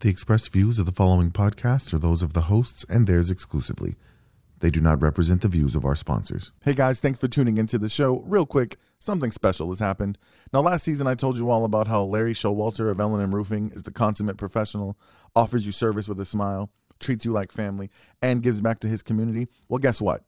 The expressed views of the following podcast are those of the hosts and theirs exclusively. They do not represent the views of our sponsors. Hey guys, thanks for tuning into the show. Real quick, something special has happened. Now, last season I told you all about how Larry Showalter of L&M Roofing is the consummate professional, offers you service with a smile, treats you like family, and gives back to his community. Well, guess what?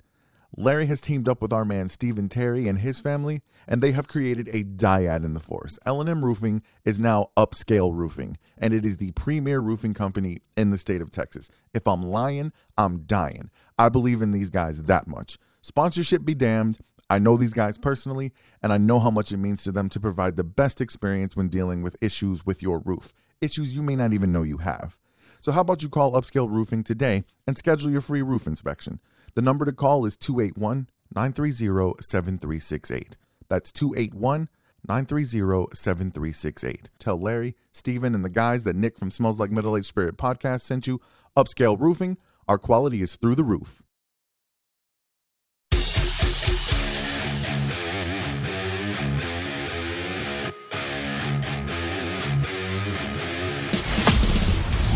Larry has teamed up with our man Stephen Terry and his family, and they have created a dyad in the force. L&M Roofing is now Upscale Roofing, and it is the premier roofing company in the state of Texas. If I'm lying, I'm dying. I believe in these guys that much. Sponsorship be damned. I know these guys personally, and I know how much it means to them to provide the best experience when dealing with issues with your roof, issues you may not even know you have. So, how about you call Upscale Roofing today and schedule your free roof inspection? The number to call is 281 930 7368. That's 281 930 7368. Tell Larry, Steven, and the guys that Nick from Smells Like Middle Age Spirit podcast sent you. Upscale Roofing, our quality is through the roof.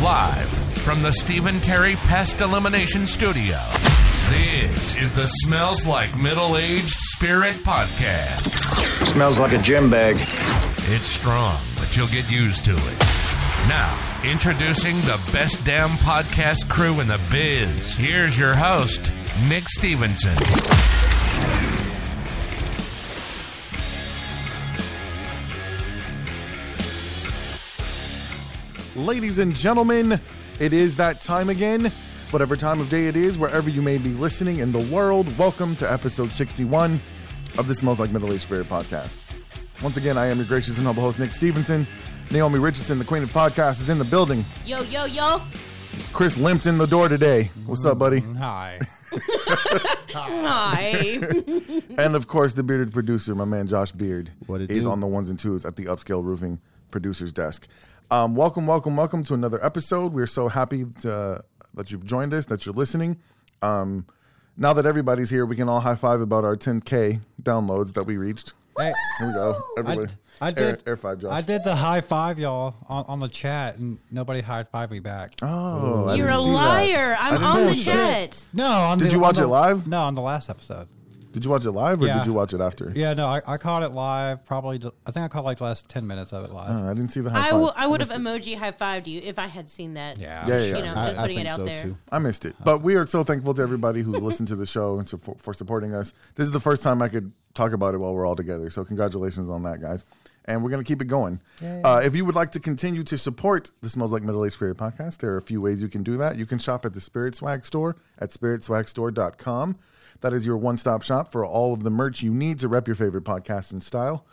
Live from the Stephen Terry Pest Elimination Studio. This is the Smells Like Middle Aged Spirit podcast. Smells like a gym bag. It's strong, but you'll get used to it. Now, introducing the best damn podcast crew in the biz. Here's your host, Nick Stevenson. Ladies and gentlemen, it is that time again. Whatever time of day it is, wherever you may be listening in the world, welcome to episode 61 of the Smells Like Middle Age Spirit podcast. Once again, I am your gracious and humble host, Nick Stevenson. Naomi Richardson, the queen of podcasts, is in the building. Yo, yo, yo. Chris limped in the door today. What's up, buddy? Hi. Hi. And of course, the bearded producer, my man Josh Beard, What it is do? on the ones and twos at the Upscale Roofing producer's desk. Um, welcome, welcome, welcome to another episode. We're so happy to, that you've joined us, that you're listening. Um, now that everybody's here, we can all high five about our 10K downloads that we reached. Hey, Here we go. Everybody. I Air, did. air five, Josh. I did the high five, y'all, on, on the chat, and nobody high five me back. Oh, I You're a see that. liar. I I'm didn't on the chat. No, on Did the, you watch on the- it live? No, on the last episode. Did you watch it live or Yeah. did you watch it after? Yeah, no, I, I caught it live. Probably, I think I caught like the last ten minutes of it live. Uh, I didn't see the high I, five. w- I would have emoji high fived you if I had seen that. yeah, Yeah, yeah, You know, I- put- I putting it out so, there. too. I missed it. But we are so thankful to everybody who's listened to the show and for, for supporting us. This is the first time I could talk about it while we're all together. So congratulations on that, guys. And we're going to keep it going. Uh, if you would like to continue to support the Smells Like Middle Age Spirit podcast, there are a few ways you can do that. You can shop at the Spirit Swag store at spiritswagstore.com. That is your one stop shop for all of the merch you need to rep your favorite podcast and style.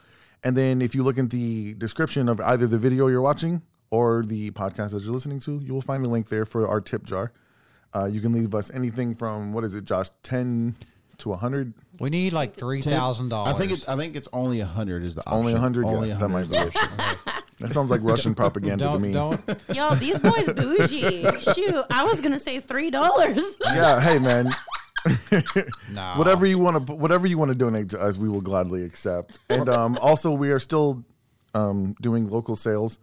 And then if you look at the description of either the video you're watching or the podcast that you're listening to, you will find a link there for our tip jar. Uh, you can leave us anything from what is it, Josh, ten to hundred? we need like three thousand dollars. I think it's I think it's only a hundred is the option. Only hundred. Only Yeah, a that might be the option. That sounds like Russian propaganda to don't me. don't. Yo, these boys bougie. Shoot, I was gonna say three dollars. Yeah, hey man, Nah. whatever you want to, whatever you want to donate to us, we will gladly accept. And um, also, we are still um, doing local sales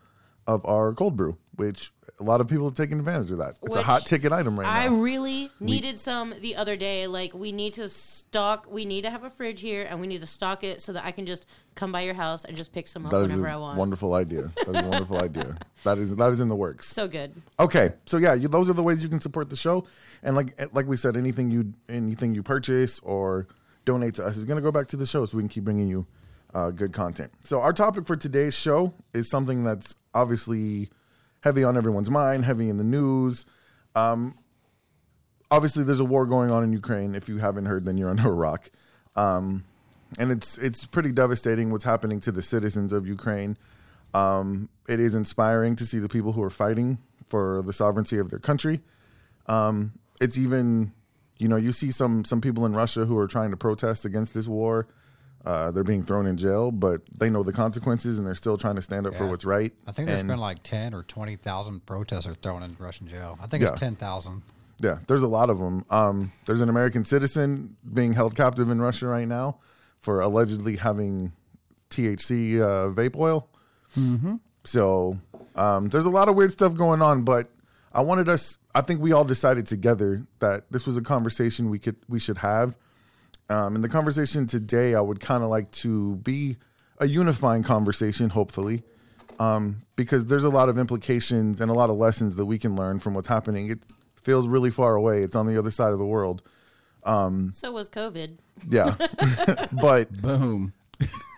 of our cold brew, which a lot of people have taken advantage of that. It's a hot ticket item right now. I really needed some the other day. Like we need to stock. We need to have a fridge here, and we need to stock it so that I can just come by your house and just pick some up That is whenever I want. wonderful idea. That is a wonderful idea. That is that is in the works. So good. Okay, so yeah, you, those are the ways you can support the show, and like like we said, anything you anything you purchase or donate to us is going to go back to the show, so we can keep bringing you uh, good content. So our topic for today's show is something that's obviously heavy on everyone's mind, heavy in the news. Um, obviously, there's a war going on in Ukraine. If you haven't heard, then you're under a rock, um, and it's it's pretty devastating what's happening to the citizens of Ukraine. Um, it is inspiring to see the people who are fighting for the sovereignty of their country. Um, it's even, you know, you see some some people in Russia who are trying to protest against this war. Uh, they're being thrown in jail, but they know the consequences and they're still trying to stand up for what's right. I think there's And- been like ten or twenty thousand protesters thrown in Russian jail. I think Yeah. it's ten thousand. Yeah, there's a lot of them. Um, there's an American citizen being held captive in Russia right now for allegedly having THC uh, vape oil. Mm-hmm. So Um, there's a lot of weird stuff going on, but I wanted us. I think we all decided together that this was a conversation we could we should have. Um, and the conversation today, I would kind of like to be a unifying conversation, hopefully, um, because there's a lot of implications and a lot of lessons that we can learn from what's happening. It feels really far away. It's on the other side of the world. So was COVID. Yeah, but Boom.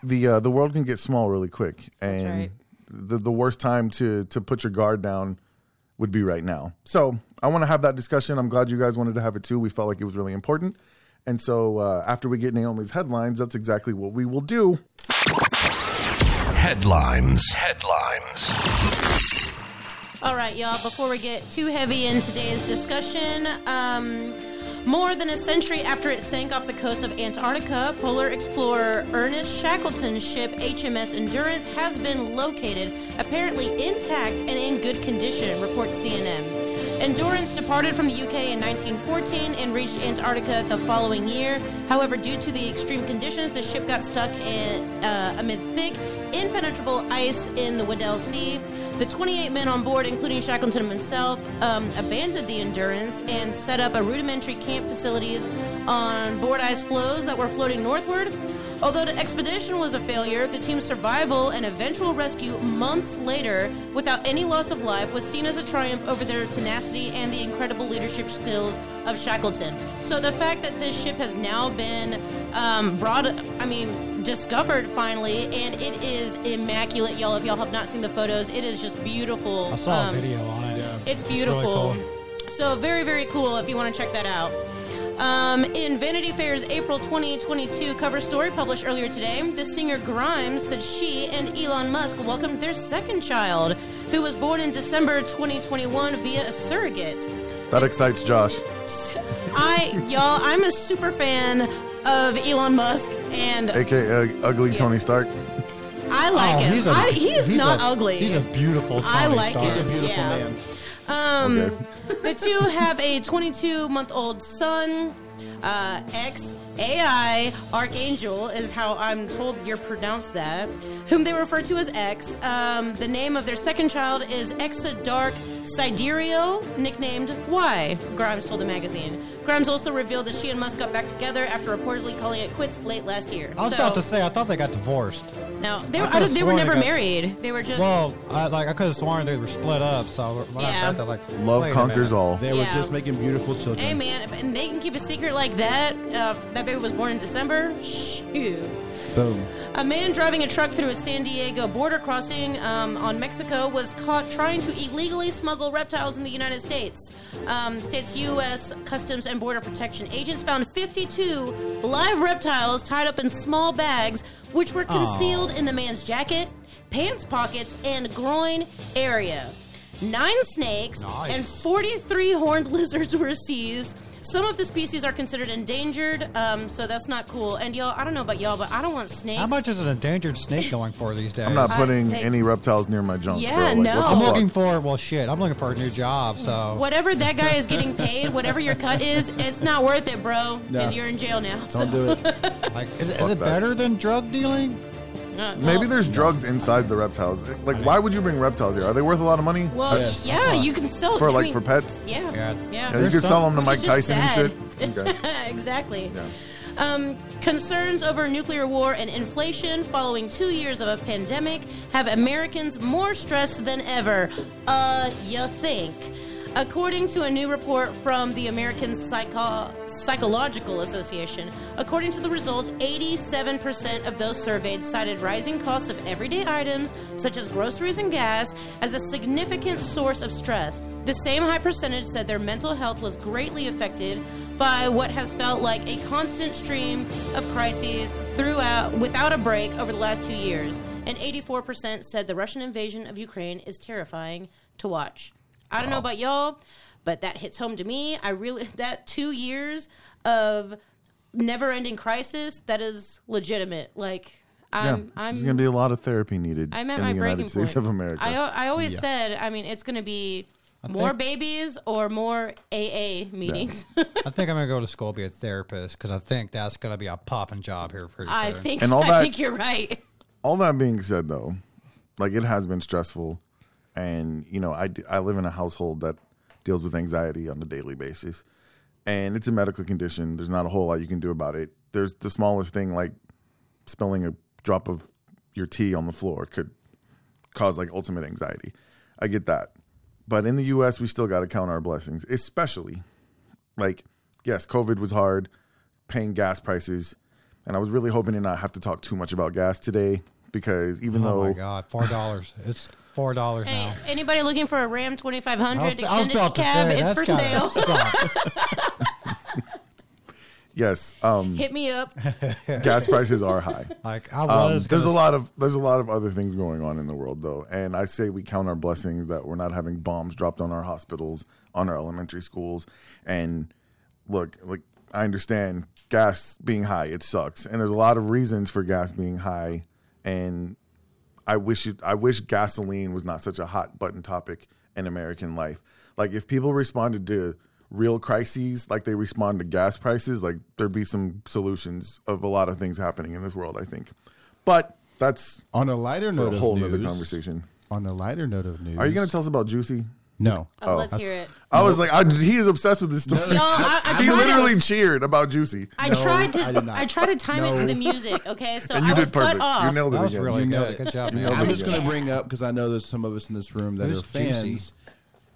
the uh, the world can get small really quick, and right. the the worst time to to put your guard down would be right now. So I want to have that discussion. I'm glad you guys wanted to have it too. We felt like it was really important, and so uh, after we get Naomi's headlines, that's exactly what we will do. Headlines. Headlines. All right, y'all. Before we get too heavy in today's discussion, um, more than a century after it sank off the coast of Antarctica, polar explorer Ernest Shackleton's ship HMS Endurance has been located, apparently intact and in good condition, reports CNN. Endurance departed from the UK in 1914 and reached Antarctica the following year. However, due to the extreme conditions, the ship got stuck in, uh, amid thick, impenetrable ice in the Weddell Sea. The 28 men on board, including Shackleton himself, um, abandoned the Endurance and set up a rudimentary camp facilities on board ice floes that were floating northward. Although the expedition was a failure, the team's survival and eventual rescue months later without any loss of life was seen as a triumph over their tenacity and the incredible leadership skills of Shackleton. So the fact that this ship has now been um, brought, I mean, discovered finally, and it is immaculate, y'all. If y'all have not seen the photos, it is just beautiful. I saw Um, a video on it. Yeah. it's really beautiful. cool. So very, very cool if you want to check that out. Um, in Vanity Fair's April 2022 cover story published earlier today, the singer Grimes said she and Elon Musk welcomed their second child, who was born in December 2021 via a surrogate. That excites Josh. I, y'all, I'm a super fan of Elon Musk, and aka Ugly Tony Stark. I like Oh, him. he's a- I, he is he's not a- ugly. He's a beautiful. I Tony like Stark. him. He's a beautiful Yeah. man. Um, Okay. the two have a 22 month old son. Uh, X AI Archangel is how I'm told you're pronounced that, whom they refer to as X. Um, the name of their second child is Exa Dark Sidereal, nicknamed Y, Grimes told the magazine. Grimes also revealed that she and Musk got back together after reportedly calling it quits late last year. I was so, about to say I thought they got divorced. No, they I were, I could've don't- they were sworn they never got- married. They were just. Well, I, like I could have sworn they were split up. So when I Yeah. said that, like Love conquers all. They were just making beautiful children. Hey man, and they can keep a secret like that. Uh, that baby was born in December. Shoot. Boom. A man driving a truck through a San Diego border crossing um, on Mexico was caught trying to illegally smuggle reptiles in the United States. Um, state's U.S. Customs and Border Protection agents found 52 live reptiles tied up in small bags, which were concealed in the man's jacket, pants pockets, and groin area. Nine snakes Nice. and 43 horned lizards were seized. Some of the species are considered endangered, um, so that's not cool. And y'all, I don't know about y'all, but I don't want snakes. How much is an endangered snake going for these days? I'm not I putting any reptiles near my junk. Yeah, bro. Like, no. what the I'm fuck? looking for well, shit. I'm looking for a new job. So Whatever that guy is getting paid, whatever your cut is, it's not worth it, bro. No. And you're in jail now. Don't do it. like, is, is Fuck it that. better than drug dealing? Uh, Maybe there's drugs inside the reptiles. Like, why would you bring reptiles here? Are they worth a lot of money? Well, Yes. yeah, you can sell for I like mean, for pets? Yeah, Yeah. yeah. Yeah, you There's could sell them to Which Mike is just Tyson and shit. Okay. exactly. Yeah. Um, concerns over nuclear war and inflation following two years of a pandemic have Americans more stressed than ever. Uh, you think? According to a new report from the American Psycho- Psychological Association, according to the results, 87% of those surveyed cited rising costs of everyday items, such as groceries and gas, as a significant source of stress. The same high percentage said their mental health was greatly affected by what has felt like a constant stream of crises throughout without a break over the last two years. And 84% said the Russian invasion of Ukraine is terrifying to watch. I don't know about y'all, but that hits home to me. I really that two years of never-ending crisis that is legitimate. Like I'm, I'm there's gonna be a lot of therapy needed I'm at in my the breaking United States point. of America. I, I always said, I mean, it's going to be more think- babies or more AA meetings. I think I'm gonna go to school be a therapist because I think that's gonna be a popping job here pretty soon. I think And all I that- think you're right. All that being said, though, like it has been stressful, and you know, I I live in a household that deals with anxiety on a daily basis, and it's a medical condition. There's not a whole lot you can do about it. There's the smallest thing like spilling a drop of your tea on the floor could cause like ultimate anxiety. I get that. But in the US, we still got to count our blessings, especially like, yes, COVID was hard, paying gas prices. And I was really hoping to not have to talk too much about gas today because even Oh though my god, four dollars. it's four dollars Hey, now. anybody looking for a Ram 2500 I was, I was extended about to cab? say it's for sale. yes, um, Hit me up. gas prices are high. Like I Um, was. there's a lot of there's a lot of other things going on in the world though, and I say we count our blessings that we're not having bombs dropped on our hospitals, on our elementary schools, and look, like I understand gas being high, it sucks, and there's a lot of reasons for gas being high, and I wish it, I wish gasoline was not such a hot button topic in American life. Like if people responded to real crises like they respond to gas prices, like there'd be some solutions of a lot of things happening in this world. I think, but that's On a lighter note a whole news, conversation. On a lighter note of news, Are you going to tell us about Juicy? No. Oh, oh, let's hear it. I was like, I, he is obsessed with this story. Y'all, I, I he tried literally to, cheered about Juicy, I No, tried to I did not. I tried to time it to the music. Okay, so and you I was did perfect. cut off. You nailed it That was again. really You nailed good. it. Good job, man. I'm just going to bring up because I know there's some of us in this room that Who's are fans. Juicy?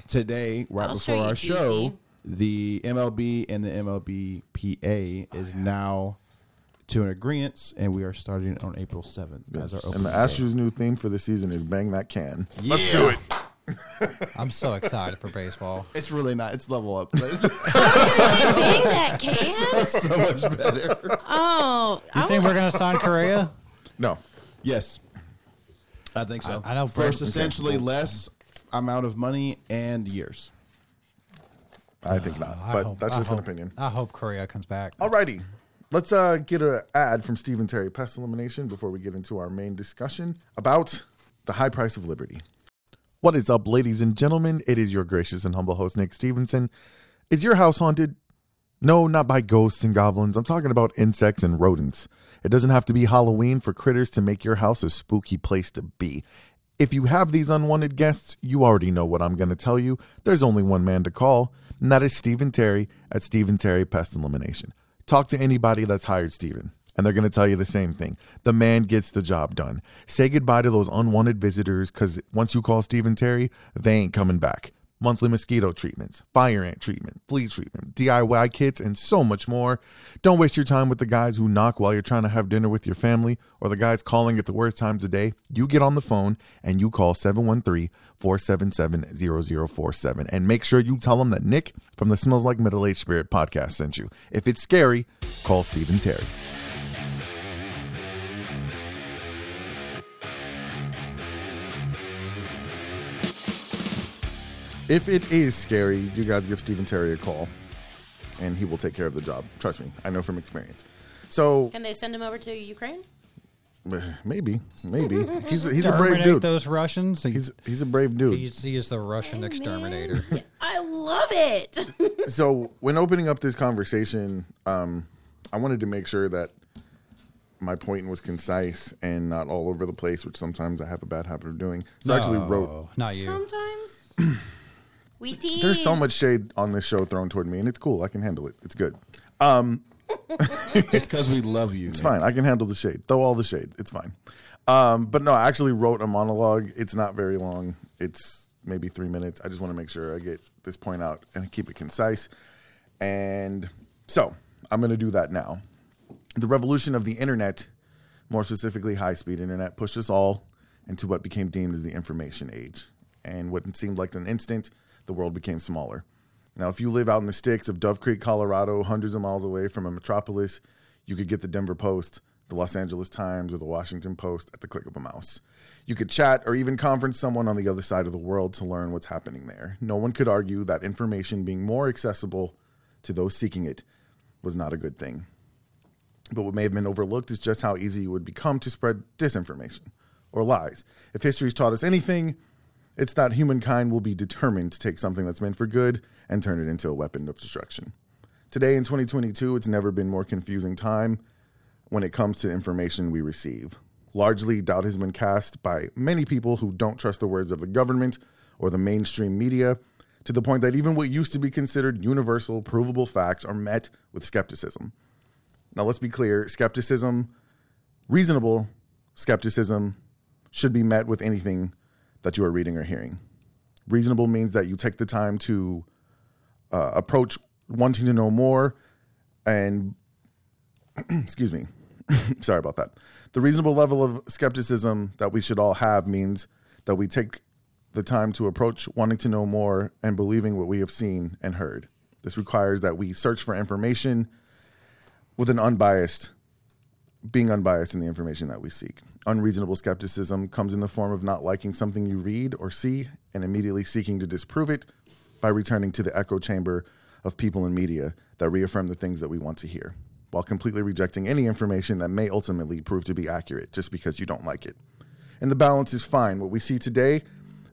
Today, right I'll before show you our Juicy. show, the MLB and the MLBPA oh, is now to an agreement, and we are starting on April 7th as our opening And the day. Astros' new theme for the season is "Bang That Can." Let's do it. I'm so excited for baseball. It's really not. It's level up. Bang that can. so much better. Oh, You I think wa- we're gonna sign Correa? No, Yes, I think so. I- I know for Brett- substantially less amount of money and years. I think not. I But hope- that's I just an hope- opinion. I hope Correa comes back. Alrighty. Let's uh, get an ad from Stephen Terry Pest Elimination before we get into our main discussion about the high price of liberty. What is up, ladies and gentlemen? It is your gracious and humble host, Nick Stevenson. Is your house haunted? No, not by ghosts and goblins. I'm talking about insects and rodents. It doesn't have to be Halloween for critters to make your house a spooky place to be. If you have these unwanted guests, you already know what I'm going to tell you. There's only one man to call, and that is Stephen Terry at Stephen Terry Pest Elimination. Talk to anybody that's hired Stephen, and they're going to tell you the same thing. The man gets the job done. Say goodbye to those unwanted visitors because once you call Stephen Terry, they ain't coming back. Monthly mosquito treatments, fire ant treatment, flea treatment, DIY kits, and so much more. Don't waste your time with the guys who knock while you're trying to have dinner with your family or the guys calling at the worst times of day. You get on the phone and you call 713 477 0047 and make sure you tell them that Nick from the Smells Like Middle Age Spirit podcast sent you. If it's scary, call Stephen Terry. If it is scary, you guys give Stephen Terry a call and he will take care of the job. Trust me, I know from experience. So Can they send him over to Ukraine? maybe, maybe he's a, he's a brave Exterminate dude. those Russians. He's, He's he's a brave dude. he's he is the Russian exterminator. I love it. so when opening up this conversation, um, I wanted to make sure that my point was concise and not all over the place, which sometimes I have a bad habit of doing. So I actually wrote. No, not you. Sometimes we tease. There's so much shade on this show thrown toward me, and it's cool. I can handle it. It's good. Um, It's because we love you. It's fine. I can handle the shade. Throw all the shade. It's fine. Um, but no, I actually wrote a monologue. It's not very long. It's maybe three minutes. I just want to make sure I get this point out and keep it concise. And so I'm going to do that now. The revolution of the internet, more specifically high speed internet, pushed us all into what became deemed as the information age. And what seemed like an instant, the world became smaller. Now, if you live out in the sticks of Dove Creek, Colorado, hundreds of miles away from a metropolis, you could get the Denver Post, the Los Angeles Times, or the Washington Post at the click of a mouse. You could chat or even conference someone on the other side of the world to learn what's happening there. No one could argue that information being more accessible to those seeking it was not a good thing. But what may have been overlooked is just how easy it would become to spread disinformation or lies. If history's taught us anything, it's that humankind will be determined to take something that's meant for good and turn it into a weapon of destruction. Today in 2022, it's never been more confusing time when it comes to information we receive. largely, doubt has been cast by many people who don't trust the words of the government or the mainstream media, to the point that even what used to be considered universal, provable facts are met with skepticism. Now, let's be clear skepticism, reasonable skepticism, should be met with anything that you are reading or hearing. Reasonable means that you take the time to uh, approach wanting to know more and excuse me sorry about that. The reasonable level of skepticism that we should all have means that we take the time to approach wanting to know more and believing what we have seen and heard. This requires that we search for information with an unbiased being unbiased in the information that we seek unreasonable skepticism comes in the form of not liking something you read or see and immediately seeking to disprove it by returning to the echo chamber of people and media that reaffirm the things that we want to hear, while completely rejecting any information that may ultimately prove to be accurate just because you don't like it. And the balance is fine. What we see today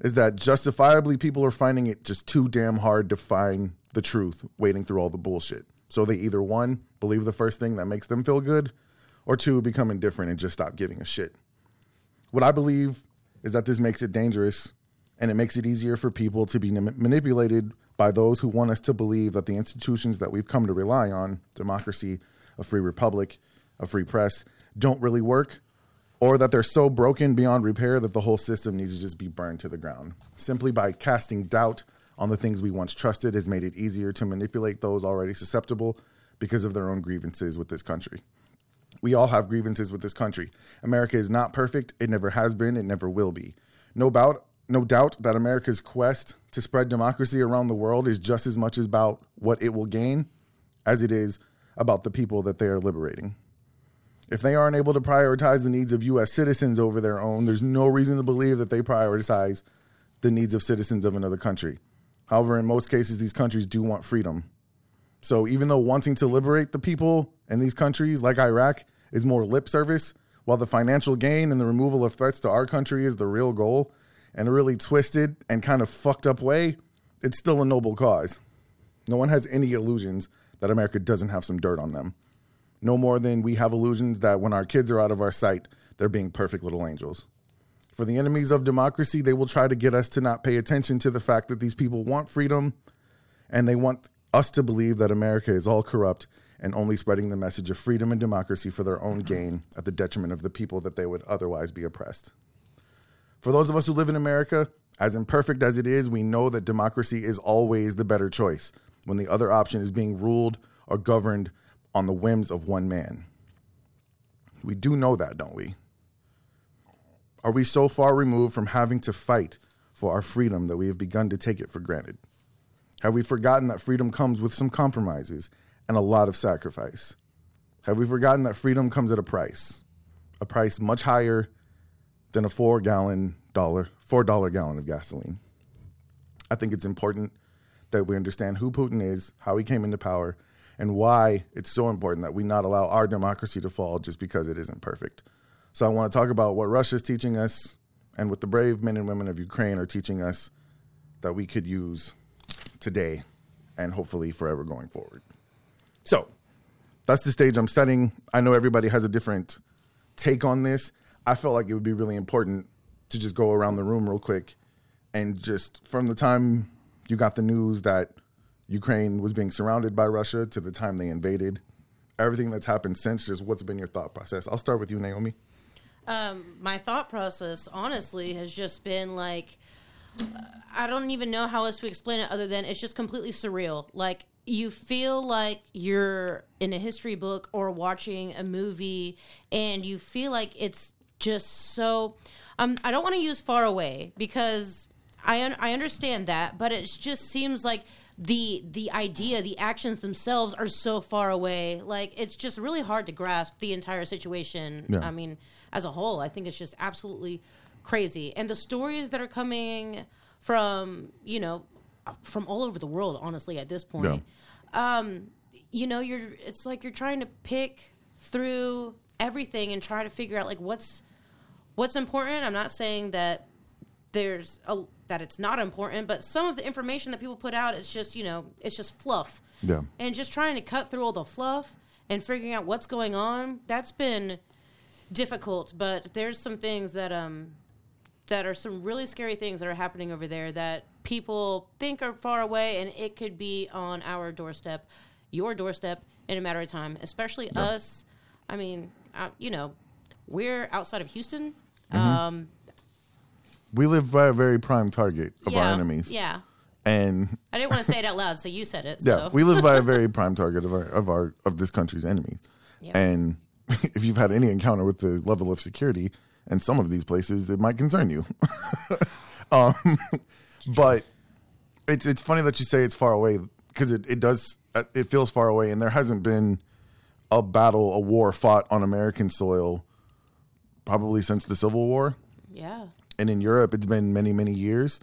is that justifiably people are finding it just too damn hard to find the truth, wading through all the bullshit. So they either one, believe the first thing that makes them feel good, or two, become indifferent and just stop giving a shit. What I believe is that this makes it dangerous and it makes it easier for people to be manipulated by those who want us to believe that the institutions that we've come to rely on democracy, a free republic, a free press don't really work, or that they're so broken beyond repair that the whole system needs to just be burned to the ground. Simply by casting doubt on the things we once trusted has made it easier to manipulate those already susceptible because of their own grievances with this country. We all have grievances with this country. America is not perfect. It never has been. It never will be. No doubt, no doubt that America's quest to spread democracy around the world is just as much about what it will gain as it is about the people that they are liberating. If they aren't able to prioritize the needs of U.S. citizens over their own, there's no reason to believe that they prioritize the needs of citizens of another country. However, in most cases, these countries do want freedom. So even though wanting to liberate the people in these countries like Iraq is more lip service, while the financial gain and the removal of threats to our country is the real goal, in a really twisted and kind of fucked up way, it's still a noble cause. No one has any illusions that America doesn't have some dirt on them. No more than we have illusions that when our kids are out of our sight, they're being perfect little angels. For the enemies of democracy, they will try to get us to not pay attention to the fact that these people want freedom and they want us to believe that America is all corrupt and only spreading the message of freedom and democracy for their own gain at the detriment of the people that they would otherwise be oppressed. For those of us who live in America, as imperfect as it is, we know that democracy is always the better choice when the other option is being ruled or governed on the whims of one man. We do know that, don't we? Are we so far removed from having to fight for our freedom that we have begun to take it for granted? Have we forgotten that freedom comes with some compromises and a lot of sacrifice? Have we forgotten that freedom comes at a price? A price much higher than a four gallon dollar, four dollar gallon of gasoline. I think it's important that we understand who Putin is, how he came into power, and why it's so important that we not allow our democracy to fall just because it isn't perfect. So I want to talk about what Russia is teaching us and what the brave men and women of Ukraine are teaching us that we could use today and hopefully forever going forward. So that's the stage I'm setting. I know everybody has a different take on this. I felt like it would be really important to just go around the room real quick and just from the time you got the news that Ukraine was being surrounded by Russia to the time they invaded, everything that's happened since, just what's been your thought process? I'll start with you, Naomi. Um, my thought process, honestly, has just been like, I don't even know how else to explain it other than it's just completely surreal. Like, you feel like you're in a history book or watching a movie, and you feel like it's just so um I don't want to use far away because I un- I understand that, but it just seems like the the idea, the actions themselves are so far away. Like it's just really hard to grasp the entire situation. Yeah. I mean, as a whole, I think it's just absolutely crazy. And the stories that are coming from, you know, from all over the world, honestly, at this point. Yeah. Um, you know, you're it's like you're trying to pick through everything and try to figure out like what's what's important. I'm not saying that there's a that it's not important, but some of the information that people put out is just you know it's just fluff. Yeah. And just trying to cut through all the fluff and figuring out what's going on. That's been difficult, but there's some things that um that are some really scary things that are happening over there that people think are far away, and it could be on our doorstep, your doorstep, in a matter of time. Especially us. I mean, uh, you know, we're outside of Houston. Mm-hmm. Um, We live by a very prime target of yeah, our enemies. Yeah, And I didn't want to say it out loud, so you said it. yeah, so. we live by a very prime target of our of our of this country's enemies. Yeah. And if you've had any encounter with the level of security in some of these places, it might concern you. um, but it's it's funny that you say it's far away because it, it does uh, it feels far away, and there hasn't been a battle, a war fought on American soil probably since the Civil War yeah. and in Europe it's been many many years.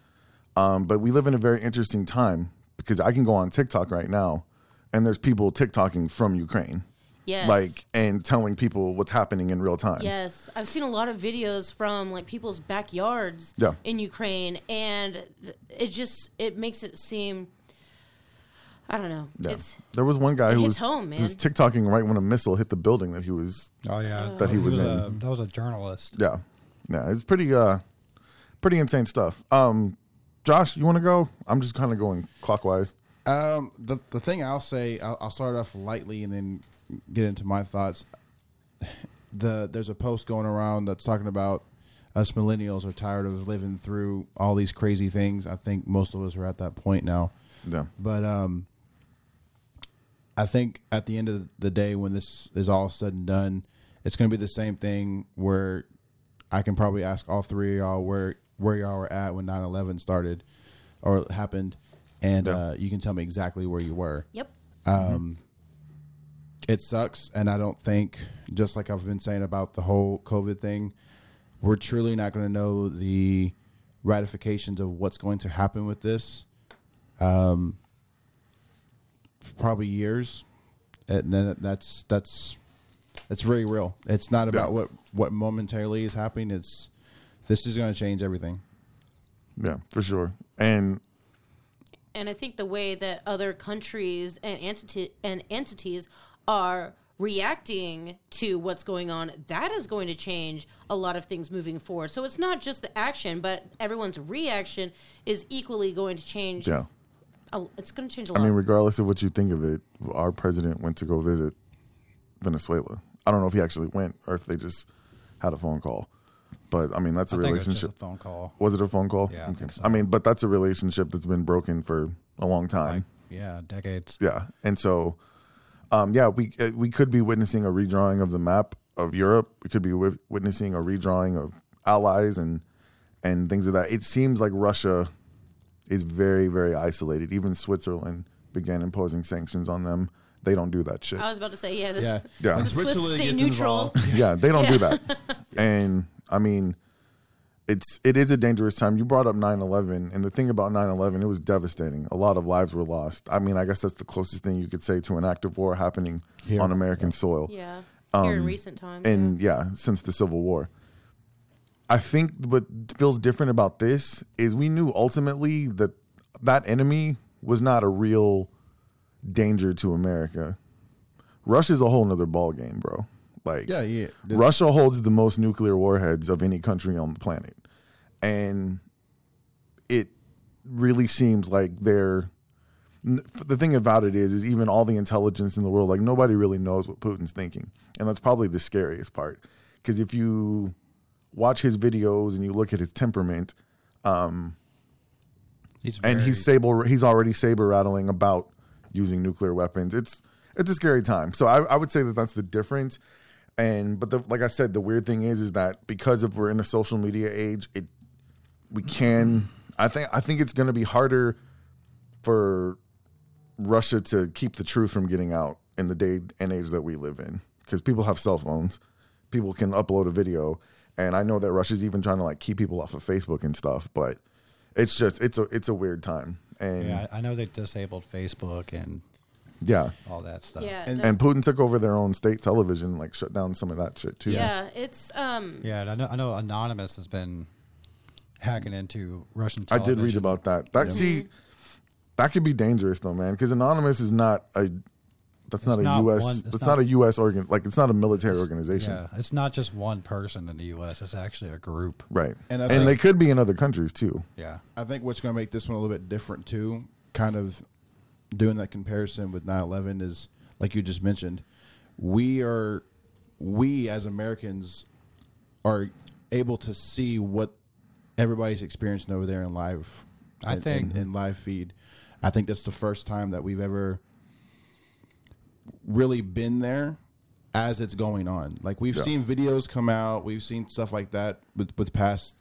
Um, but we live in a very interesting time because I can go on TikTok right now, and there's people TikToking from Ukraine, Yes. like and telling people what's happening in real time. Yes, I've seen a lot of videos from like people's backyards Yeah. in Ukraine, and it just it makes it seem. I don't know. Yeah. It's there was one guy it who hits was, home, who was man. TikToking right when a missile hit the building that he was. Oh yeah, That he was a, in. that was a journalist. Yeah, yeah, it's pretty uh, pretty insane stuff. Um, Josh, you want to go? I'm just kind of going clockwise. Um, the the thing I'll say, I'll, I'll start off lightly and then get into my thoughts. The there's a post going around that's talking about us millennials are tired of living through all these crazy things. I think most of us are at that point now. Yeah, But um, I think at the end of the day, when this is all said and done, it's going to be the same thing where I can probably ask all three of y'all where where y'all were at when 9-11 started or happened, and Yeah. uh, you can tell me exactly where you were. yep. It sucks, and I don't think, just like I've been saying about the whole COVID thing, we're truly not going to know the ratifications of what's going to happen with this. Um, probably years, and then that's that's that's very real. It's not about Yeah. what what momentarily is happening. It's this is going to change everything. yeah, for sure. And And I think the way that other countries and entity and entities are reacting to what's going on, that is going to change a lot of things moving forward. So it's not just the action, but everyone's reaction is equally going to change. yeah, a- It's going to change a I lot. I mean, regardless of what you think of it, our president went to go visit Venezuela. I don't know if he actually went or if they just had a phone call. But I mean, that's a I think it was just relationship. a phone call. Was it a phone call? Yeah, I think so. I mean, but that's a relationship that's been broken for a long time. Like, yeah, decades. Yeah, and so, um, yeah, we uh, we could be witnessing a redrawing of the map of Europe. We could be wi- witnessing a redrawing of allies and and things of that. It seems like Russia is very very isolated. Even Switzerland began imposing sanctions on them. They don't do that shit. I was about to say, yeah, this, Yeah, Yeah. When The Swiss Switzerland stay neutral. involved- yeah, they don't do that. And I mean, it's it is a dangerous time. You brought up 9/11 and the thing about 9/11 it was devastating. A lot of lives were lost. I mean, I guess that's the closest thing you could say to an act of war happening Here. on American soil. yeah, here in Um, recent times. and yeah, since the Civil War. I think what feels different about this is we knew ultimately that that enemy was not a real danger to America. Russia's a whole nother ball game, bro. Like Yeah, yeah. That's- Russia holds the most nuclear warheads of any country on the planet. And it really seems like they're the thing about it is is even all the intelligence in the world like nobody really knows what Putin's thinking. And that's probably the scariest part because if you watch his videos and you look at his temperament um, He's and he's saber he's already saber rattling about using nuclear weapons it's it's a scary time so I, I would say that that's the difference and but the, like i said the weird thing is is that because if we're in a social media age it we can i think i think it's going to be harder for russia to keep the truth from getting out in the day and age that we live in. Because people have cell phones. People can upload a video. And i know that russia's even trying to like keep people off of facebook and stuff but it's just it's a it's a weird time. And Yeah, I I know they disabled Facebook and yeah all that stuff. yeah, and- that- and putin took over their own state television like shut down some of that shit too yeah, it's um, Yeah, I know, I know Anonymous has been hacking into Russian i did read about that that see that could be dangerous though man because anonymous is not a That's not a U.S. one- it's that's not- not, a U.S. organ. Like it's not a military organization, Yeah, it's not just one person in the U.S. It's actually a group. right? And I And, think- they could be in other countries too. Yeah, I think what's going to make this one a little bit different too, kind of doing that comparison with 9/11 is like you just mentioned, we are we as Americans are able to see what everybody's experiencing over there in live. I in- think- in, in live feed. I think that's the first time that we've ever really been there as it's going on. Like we've Yeah. seen videos come out, we've seen stuff like that with with past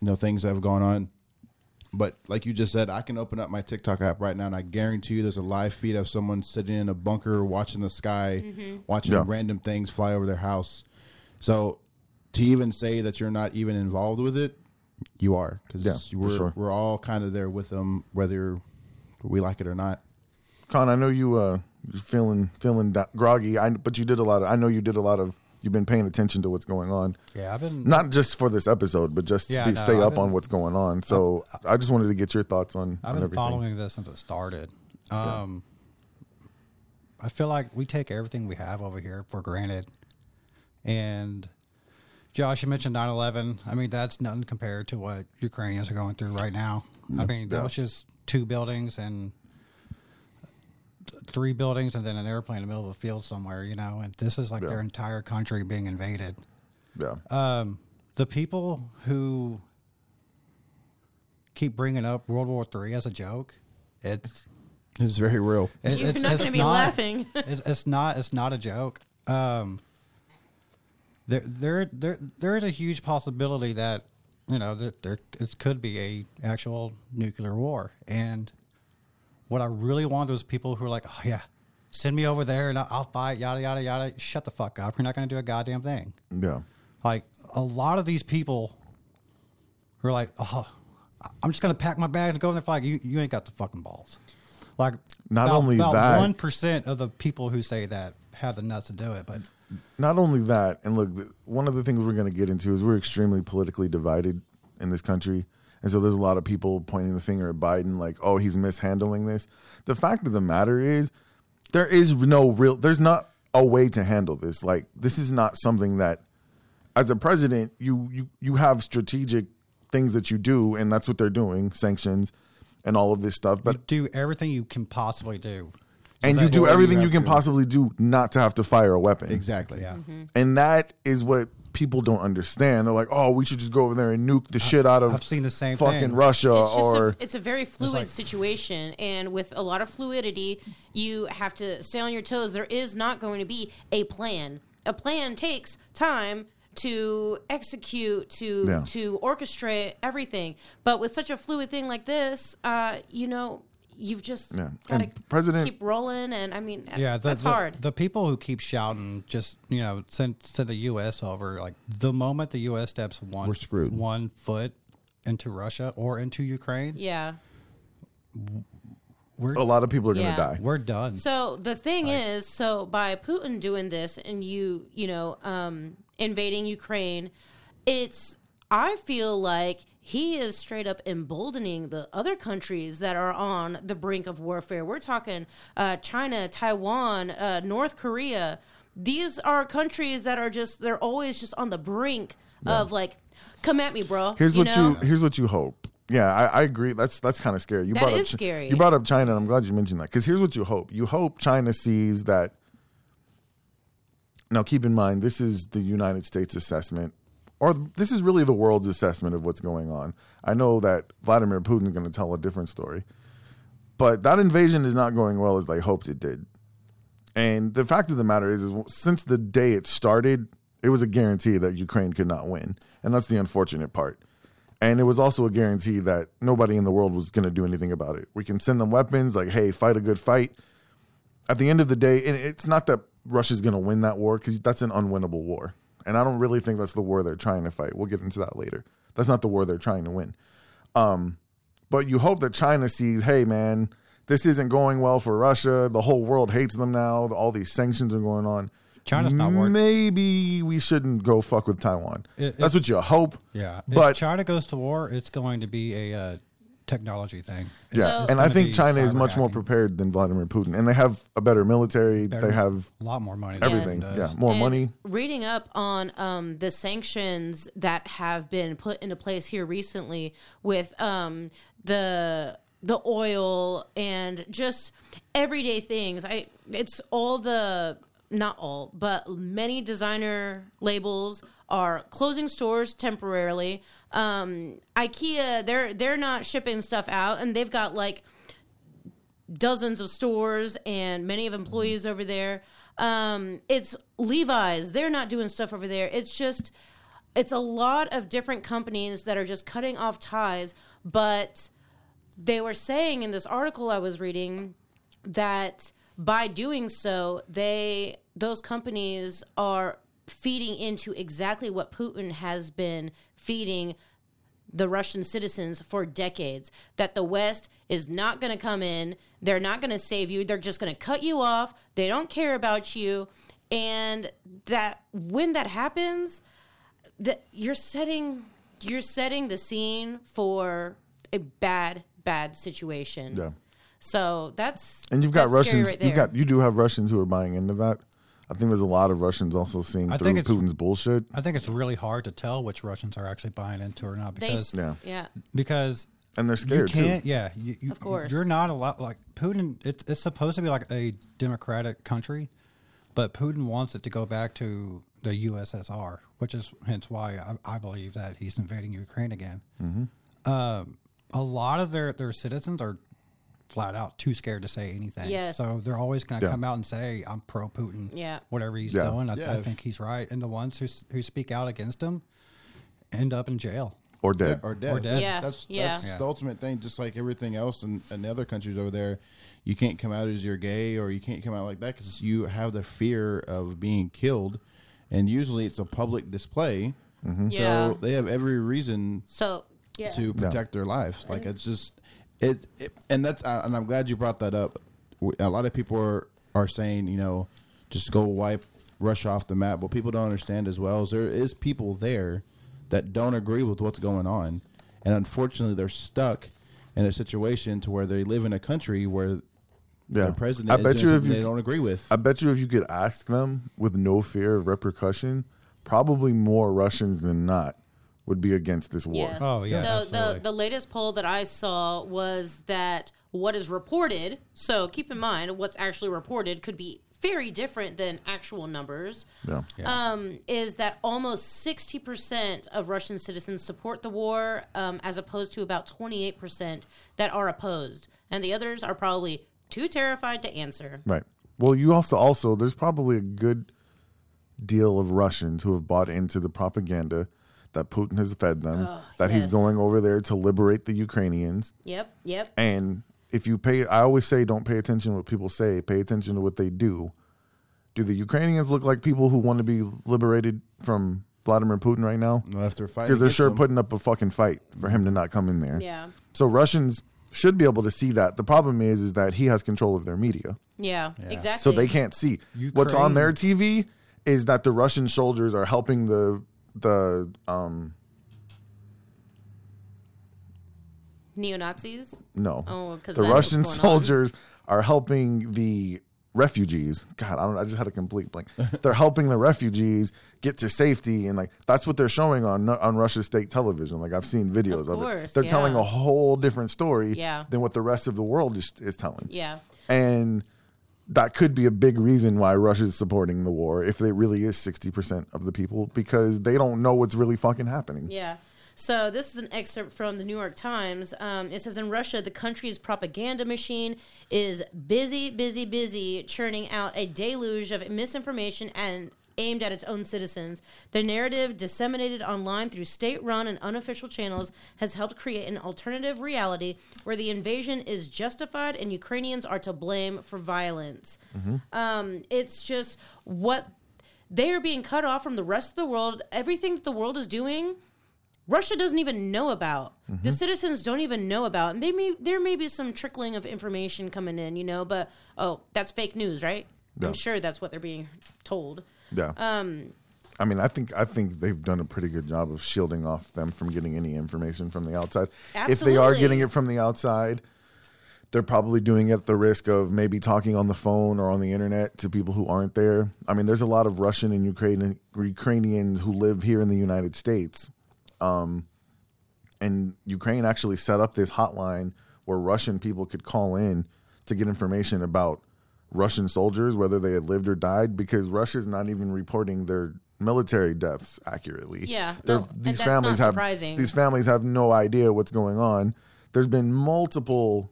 you know things that have gone on. But like you just said, I can open up my TikTok app right now, and I guarantee you, there's a live feed of someone sitting in a bunker, watching the sky, watching Yeah. random things fly over their house. So, to even say that you're not even involved with it, you are because Yeah, we're sure. we're all kind of there with them, whether we like it or not. Con, I know you uh feeling feeling groggy. I but you did a lot of. I know you did a lot of. You've been paying attention to what's going on, yeah. I've been not just for this episode, but just Yeah, be, no, stay I've up on what's going on. So I just wanted to get your thoughts on, I've on been everything. following this since it started. Um, I feel like we take everything we have over here for granted. And Josh, you mentioned 9 11. I mean, that's nothing compared to what Ukrainians are going through right now. I mean, that Yeah. was just two buildings and three buildings and then an airplane in the middle of a field somewhere, you know, and this is like Yeah. their entire country being invaded. Yeah, Um, the people who keep bringing up World War Three as a joke, it's It's very real. it- You're it's, not going to be not- laughing. it's, it's not. It's not a joke. Um, there, there, there, there is a huge possibility that you know that there it could be a actual nuclear war. And what I really want those people who are like, oh yeah, send me over there and I'll, fight. Yada yada yada. Shut the fuck up. You're not going to do a goddamn thing. yeah, Like a lot of these people who are like, oh, I'm just gonna pack my bag and go in there. Like you, you ain't got the fucking balls. Like Not about, only about that- one percent of the people who say that have the nuts to do it. But not only that, and look, one of the things we're going to get into is we're extremely politically divided in this country. And so there's a lot of people pointing the finger at Biden, like, oh, he's mishandling this. The fact of the matter is, there is no real, there's not a way to handle this. Like, this is not something that, as a president, you you you have strategic things that you do, and that's what they're doing, sanctions and all of this stuff. But you do everything you can possibly do. and you do Or you everything you can to- possibly do not to have to fire a weapon. Exactly. Yeah. And mm-hmm. that is what people don't understand. They're like, "Oh, we should just go over there and nuke the shit out of I've seen the same fucking thing. Russia." it's just or a, it's a very fluid like- situation and with a lot of fluidity you have to stay on your toes there is not going to be a plan a plan takes time to execute to Yeah. to orchestrate everything but with such a fluid thing like this uh you know you've just Yeah. got to President- keep rolling and i mean Yeah, the, that's the, hard The people who keep shouting, just you know, send send the U.S. over. Like the moment the U.S. steps one, We're screwed. one foot into Russia or into Ukraine, yeah we're a lot of people are going to Yeah. die. we're done. So the thing is, so by Putin doing this and you, you know, um, invading Ukraine, it's I feel like he is straight up emboldening the other countries that are on the brink of warfare. We're talking uh, China, Taiwan, uh, North Korea. These are countries that are just they're always just on the brink of like, come at me, bro. Here's you what know? you here's what you hope. Yeah, I, I agree. That's that's kind of scary. You That brought is up scary. You brought up China, and I'm glad you mentioned that because here's what you hope. You hope China sees that. Now, keep in mind, this is the United States assessment, or this is really the world's assessment of what's going on. I know that Vladimir Putin's going to tell a different story, but that invasion is not going well as they hoped it did. And the fact of the matter is, is since the day it started, it was a guarantee that Ukraine could not win, and that's the unfortunate part. And it was also a guarantee that nobody in the world was going to do anything about it. We can send them weapons, like, hey, fight a good fight. At the end of the day, and it's not that Russia's going to win that war because that's an unwinnable war. And I don't really think that's the war they're trying to fight. We'll get into that later. That's not the war they're trying to win. Um, but you hope that China sees, hey, man, this isn't going well for Russia. The whole world hates them now. All these sanctions are going on. China's not working. Maybe we shouldn't go fuck with Taiwan. It- That's what you hope. Yeah, But if China goes to war, it's going to be a uh, technology thing. Yeah, and I think China is cyber much more prepared than Vladimir Putin, and they have a better military. Better- they have a lot more money. everything. Than Yeah, more And money. Reading up on um, the sanctions that have been put into place here recently with um, the the oil and just everyday things. I it's all the not all, but many designer labels are closing stores temporarily. Um, IKEA they're they're not shipping stuff out, and they've got like dozens of stores and many of employees over there. Um, it's Levi's; they're not doing stuff over there. It's just it's a lot of different companies that are just cutting off ties. But they were saying in this article I was reading that by doing so, they those companies are feeding into exactly what Putin has been feeding the Russian citizens for decades that the West is not going to come in. They're not going to save you. They're just going to cut you off. They don't care about you. And that when that happens, that you're setting you're setting the scene for a bad bad situation. Yeah, So that's and you've got Russians. right you got you do have Russians who are buying into that. I think there's a lot of Russians also seeing I through think it's- Putin's bullshit. I think it's really hard to tell which Russians are actually buying into or not they because Yeah. yeah. because And they're you scared can't. too. Yeah, you, you, Of course. you're not allowed. Like Putin, it's it's supposed to be like a democratic country, but Putin wants it to go back to the USSR, which is hence why I, I believe that he's invading Ukraine again. Mm-hmm. Um, a lot of their their citizens are flat out too scared to say anything. Yes. So they're always going to Yeah. come out and say, "I'm pro Putin." Yeah. Whatever he's Yeah. doing, I, Yeah, I think he's right. And the ones who who speak out against him end up in jail. Or dead. or dead. Or dead. Yeah, That's, yeah. that's Yeah. the ultimate thing. Just like everything else in, in the other countries over there, you can't come out as you're gay or you can't come out like that because you have the fear of being killed, and usually it's a public display. Mm-hmm. Yeah. So they have every reason So yeah. to protect their lives. Like it's just it, it and that's uh, and I'm glad you brought that up. A lot of people are are saying you know just go wipe Russia off the map. What people don't understand as well is there is people there that don't agree with what's going on, and unfortunately they're stuck in a situation to where they live in a country where Yeah. the president I is bet you if you they don't agree with. I bet you if you could ask them with no fear of repercussion, probably more Russians than not would be against this war. Yeah. Oh, yeah, So absolutely. the the latest poll that I saw was that what is reported. So keep in mind what's actually reported could be very different than actual numbers. Yeah. Um, is that almost sixty percent of Russian citizens support the war, um, as opposed to about twenty eight percent that are opposed, and the others are probably too terrified to answer. Right. Well, you also also there's probably a good deal of Russians who have bought into the propaganda that Putin has fed them, oh, that he's going over there to liberate the Ukrainians. Yep. Yep. And if you pay, I always say, don't pay attention to what people say, pay attention to what they do. Do the Ukrainians look like people who want to be liberated from Vladimir Putin right now? Not if they're fighting Because they're sure them. putting up a fucking fight for him to not come in there. Yeah. So Russians should be able to see that. The problem is, is that he has control of their media, Yeah. Exactly. so they can't see what's on their TV. Is that the Russian soldiers are helping the the um neo Nazis. no Oh, 'cause the Russian what's on. soldiers are helping the refugees. God, I don't. I just had a complete blank. they're helping the refugees get to safety, and like that's what they're showing on on Russia's state television. Like I've seen videos of, it. They're telling a whole different story Yeah. than what the rest of the world is, is telling. Yeah. and that could be a big reason why Russia's supporting the war if it really is 60% of the people because they don't know what's really fucking happening. Yeah. So this is an excerpt from the New York Times. Um, it says in Russia, the country's propaganda machine is busy, busy, busy churning out a deluge of misinformation and aimed at its own citizens. The narrative disseminated online through state-run and unofficial channels has helped create an alternative reality where the invasion is justified and Ukrainians are to blame for violence. Um, it's just what they are being cut off from the rest of the world. Everything that the world is doing, Russia doesn't even know about. The citizens don't even know about, and they may there may be some trickling of information coming in, you know. But oh, that's fake news, right? I'm sure that's what they're being told. Yeah. Um, I mean, I think I think they've done a pretty good job of shielding off them from getting any information from the outside. If they are getting it from the outside, they're probably doing it at the risk of maybe talking on the phone or on the internet to people who aren't there. I mean, there's a lot of Russian and Ukrainian Ukrainians who live here in the United States. Um, and Ukraine actually set up this hotline where Russian people could call in to get information about Russian soldiers, whether they had lived or died, because Russia's not even reporting their military deaths accurately. Yeah, They're- no, and that's not have surprising. these families have no idea what's going on. There's been multiple.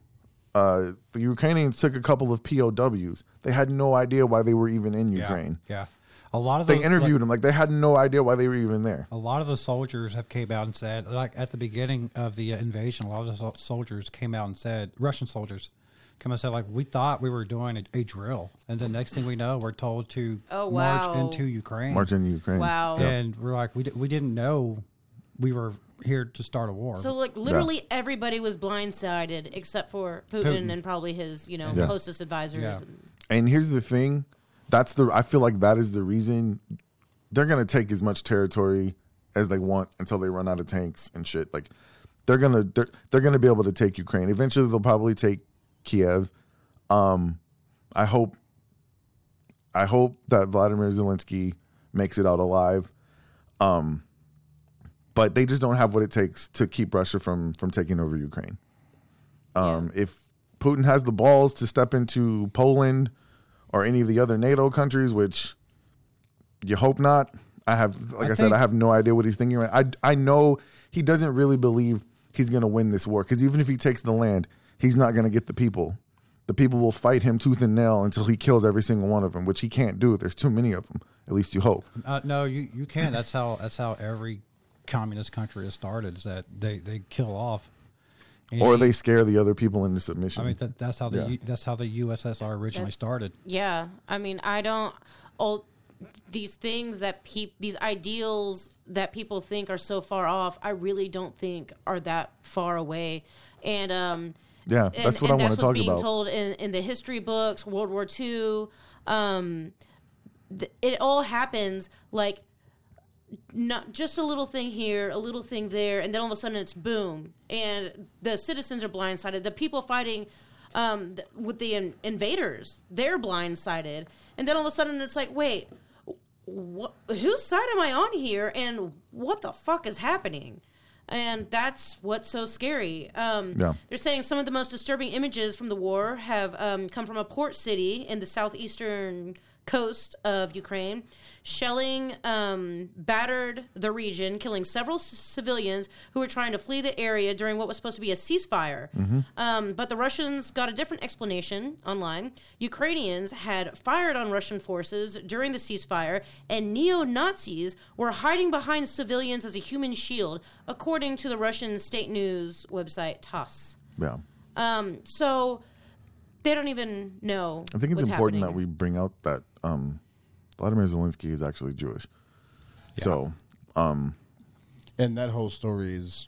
Uh, the Ukrainians took a couple of POWs. They had no idea why they were even in Ukraine. Yeah. A lot of They interviewed like, them like they had no idea why they were even there. a lot of the soldiers have came out and said, like at the beginning of the uh, invasion, a lot of the soldiers came out and said, Russian soldiers come and said, like, we thought we were doing a, a drill, and the next thing we know, we're told to Oh, march into Ukraine, March into Ukraine. Wow. and we're like, we di- we didn't know we were here to start a war. So like literally everybody was blindsided except for Putin, Putin. and probably his you know Yeah. closest advisors. Yeah. And here's the thing, that's the I feel like that is the reason they're gonna take as much territory as they want until they run out of tanks and shit. Like they're gonna they're they're gonna be able to take Ukraine. Eventually they'll probably take Kiev. Um I hope I hope that Vladimir Zelensky makes it out alive. Um but they just don't have what it takes to keep Russia from from taking over Ukraine. Um, If Putin has the balls to step into Poland or any of the other NATO countries, which you hope not, I have, like I, I said, I have no idea what he's thinking. Right, I I know he doesn't really believe he's going to win this war because even if he takes the land, he's not going to get the people. The people will fight him tooth and nail until he kills every single one of them, which he can't do. There's too many of them. At least you hope. Uh, no, you you can. That's how that's how every communist country has started. Is that they they kill off, And Or they scare the other people into submission. I mean, that, that's how the Yeah. That's how the USSR originally That's- started. Yeah, I mean, I don't. All these things that peop, these ideals that people think are so far off, I really don't think are that far away. And um, Yeah, and, that's what I wanna talk what's being about. told in in the history books, World War II. Um, th- it all happens like not just a little thing here, a little thing there, and then all of a sudden it's boom, and the citizens are blindsided. The people fighting um, th- with the in- invaders, they're blindsided, and then all of a sudden it's like, wait, what, whose side am I on here, and what the fuck is happening? And that's what's so scary. Um, Yeah. They're saying some of the most disturbing images from the war have um, come from a port city in the southeastern coast of Ukraine. Shelling um, battered the region, killing several c- civilians who were trying to flee the area during what was supposed to be a ceasefire. Um, but the Russians got a different explanation online. Ukrainians had fired on Russian forces during the ceasefire, and neo Nazis were hiding behind civilians as a human shield, according to the Russian state news website TASS. yeah. Um, so they don't even know. I think it's important happening. that we bring out that um, Vladimir Zelensky is actually Jewish. So, um, and that whole story is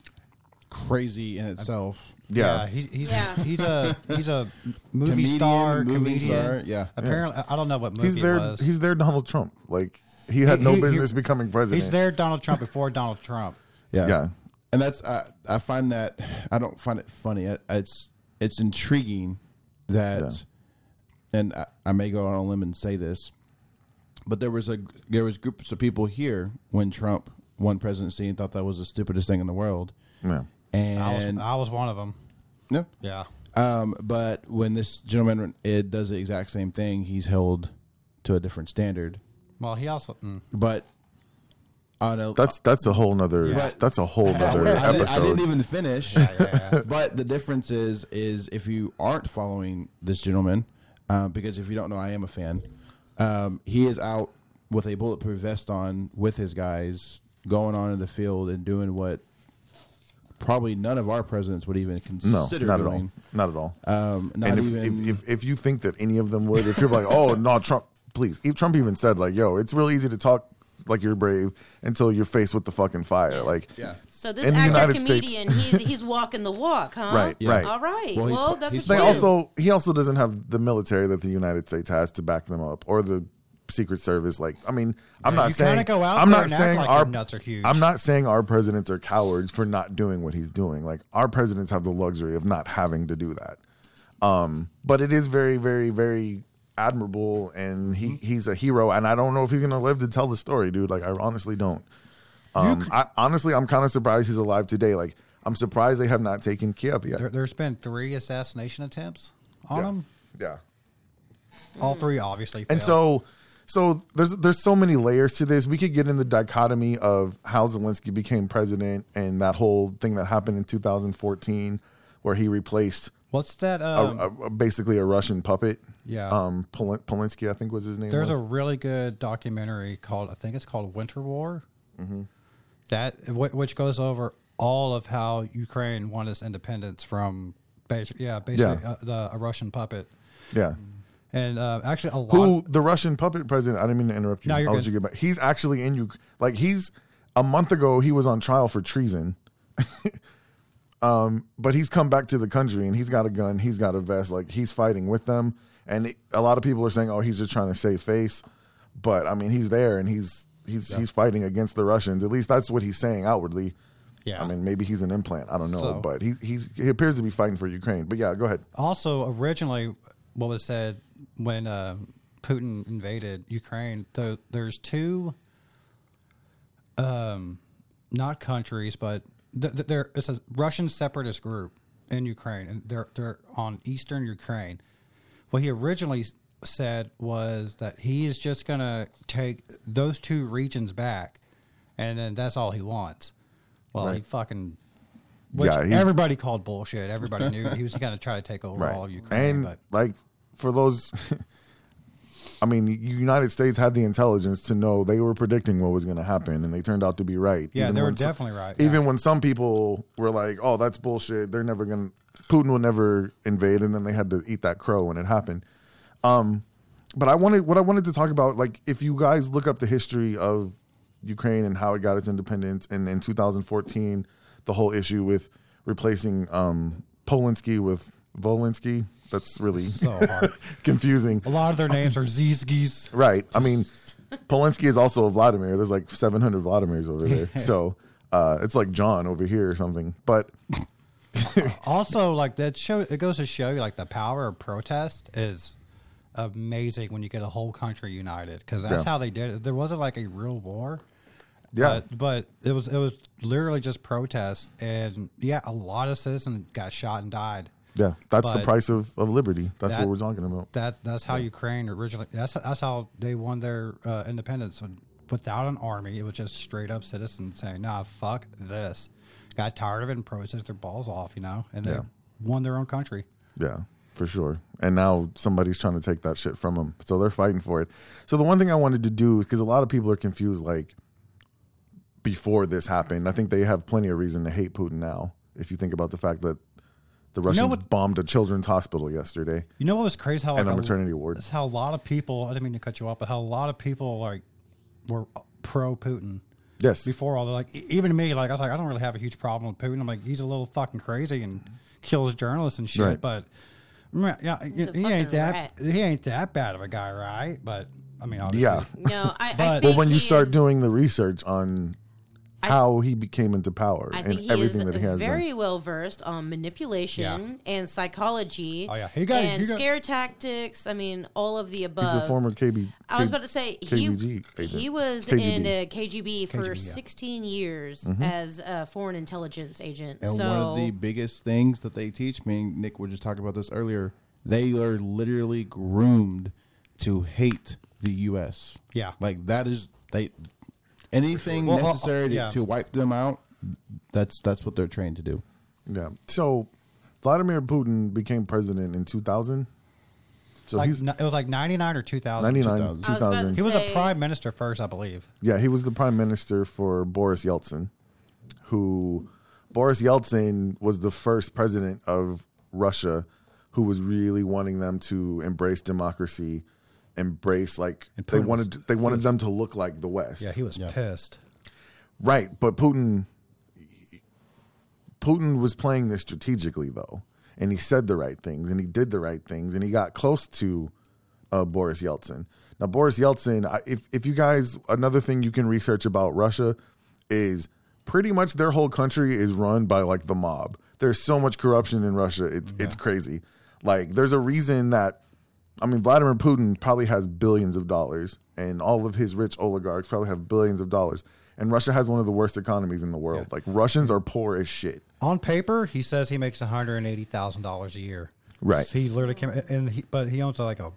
crazy in itself. yeah, he's he's, Yeah. he's a he's a movie Comedian, star, movie comedian. star, yeah. Apparently, I don't know what movie he's there. it was. He's there. Donald Trump. Like he had He- no he- he- business becoming president. He's there, Donald Trump before Donald Trump. Yeah, Yeah. and that's I I find that I don't find it funny. I- It's it's intriguing that, Yeah. And I, I may go on a limb and say this, but there was a there was groups of people here when Trump won presidency and thought that was the stupidest thing in the world, Yeah. I was and I was one of them. no, Yeah, Um, but when this gentleman it does the exact same thing, he's held to a different standard. well, he also mm, But on a, That's that's a whole nother. But- that's a whole nother I, didn't, I didn't even finish. but the difference is, is if you aren't following this gentleman, uh, because if you don't know, I am a fan. Um, he is out with a bulletproof vest on with his guys, going on in the field and doing what probably none of our presidents would even no, consider not at all. doing. Not at all. Um, not and if, even. if, if if you think that any of them would, if you're like, oh no, Trump, please. If Trump even said like, yo, it's real easy to talk like you're brave until you're faced with the fucking fire. Like, yeah. So this In the actor United States- comedian, he's he's walking the walk, huh? Right, Yeah. right. All right. Well, Well, that's what They also he also doesn't have the military that the United States has to back them up, or the Secret Service. Like, I mean, I'm Yeah, not saying go out I'm not saying like our nuts are huge. I'm not saying our presidents are cowards for not doing what he's doing. Like, our presidents have the luxury of not having to do that. Um, but it is very, very, very admirable, and he Mm-hmm. he's a hero. And I don't know if he's gonna live to tell the story, dude. Like, I honestly don't. Um, I, honestly, I'm kind of surprised he's alive today. Like, I'm surprised they have not taken Kiev yet. There, there's been three assassination attempts on Yeah. him. yeah. All three obviously. And so, so there's there's so many layers to this. We could get in the dichotomy of how Zelensky became president and that whole thing that happened in 2014, where he replaced what's that? Um, a- a- basically a Russian puppet. Yeah. Um, Pol- Polinsky, I think was his name. There's was. a really good documentary called I think it's called Winter War. That wh- which goes over all of how Ukraine won its independence from basically yeah basically Yeah. Uh, the a Russian puppet yeah. and uh, actually a lot. Who the Russian puppet president? I didn't mean to interrupt you. No, you're I'll good. you get back. He's actually in you. Like he's a month ago, he was on trial for treason. um, but he's come back to the country and he's got a gun. He's got a vest. Like he's fighting with them. And it, a lot of people are saying, "Oh, he's just trying to save face." But I mean, he's there and he's he's he's fighting against the Russians. At least that's what he's saying outwardly. Yeah. I mean, maybe he's an implant. I don't know, So- but he he's he appears to be fighting for Ukraine. But yeah, go ahead. Also, originally, what was said when uh, Putin invaded Ukraine, th- there's two, um, not countries, but there it's a Russian separatist group in Ukraine, and they're they're on eastern Ukraine. What he originally said was that he is just going to take those two regions back, and then that's all he wants. Well, he fucking. Which Yeah, everybody called bullshit. Everybody knew he was going to try to take over all of Ukraine. And but like for those, I mean, the United States had the intelligence to know they were predicting what was going to happen, and they turned out to be right. Yeah, they were some- definitely right, Even yeah. when some people were like, "Oh, that's bullshit. They're never going to. Putin will never invade," and then they had to eat that crow when it happened. Um, but I wanted what I wanted to talk about, like if you guys look up the history of Ukraine and how it got its independence, and in 2014, the whole issue with replacing um, Polinsky with Volinsky. That's really so hard. confusing. A lot of their names are Zizgis. Right. I mean, Polinsky is also a Vladimir. There's like 700 Vladimirs over there. So uh, it's like John over here or something. But Also, like that show, it goes to show you like the power of protest is amazing when you get a whole country united because that's Yeah. how they did it. There wasn't like a real war. yeah, But, but it was it was literally just protest, and yeah, a lot of citizens got shot and died. Yeah, that's the price of, of liberty. That's that- what we're talking about. That that's how Ukraine originally. That's that's how they won their uh, independence. Without an army, it was just straight up citizens saying, "Nah, fuck this." Got tired of it and protested their balls off, you know, and they Yeah. won their own country. Yeah, for sure. And now somebody's trying to take that shit from them. So they're fighting for it. So the one thing I wanted to do, because a lot of people are confused, like before this happened, I think they have plenty of reason to hate Putin now. If you think about the fact that the Russians what- bombed a children's hospital yesterday. You know what was crazy? How And like, a maternity ward. That's how a lot of people. I didn't mean to cut you off, but how a lot of people like were pro Putin Yes. before all. the Like even me, like I was like, I don't really have a huge problem with Putin. I'm like, he's a little fucking crazy and kills journalists and shit. Right. But mm, yeah, he, he ain't that. rat. He ain't that bad of a guy, right? But I mean, obviously, Yeah. No, I, I But- think Well, when you he start is- doing the research on I- how he became into power I and think he is everything that he has very done. well versed on manipulation and psychology. Oh, yeah. He got- and he got- scare tactics. I mean, all of the above. He's a former KB. I was about to say he KGB agent. he was KGB. in uh, KGB for KGB, yeah. 16 years Mm-hmm. as a foreign intelligence agent. And so one of the biggest things that they teach me, and Nick was just talking about this earlier, they are literally groomed to hate the U.S. Yeah. Like that is they anything Well, uh, necessary to, yeah. to wipe them out. That's that's what they're trained to do. Yeah. So Vladimir Putin became president in 2000. So like, he's—it was like 99 or 2000. 99, 2000. I was about to 2000. He was a prime minister first, I believe. Yeah, he was the prime minister for Boris Yeltsin, who Boris Yeltsin was the first president of Russia who was really wanting them to embrace democracy, embrace like And they Putin was- wanted they wanted them to look like the West. Yeah, he was Yeah. pissed. Right, but Putin Putin was playing this strategically though. And he said the right things and he did the right things and he got close to uh, Boris Yeltsin. Now, Boris Yeltsin, if if you guys, another thing you can research about Russia is pretty much their whole country is run by like the mob. There's so much corruption in Russia, it's it's crazy. Like, there's a reason that I mean, Vladimir Putin probably has billions of dollars, and all of his rich oligarchs probably have billions of dollars. And Russia has one of the worst economies in the world. Like Russians are poor as shit. On paper, he says he makes one hundred and eighty thousand dollars a year. Right. He literally came, and he, but he owns like a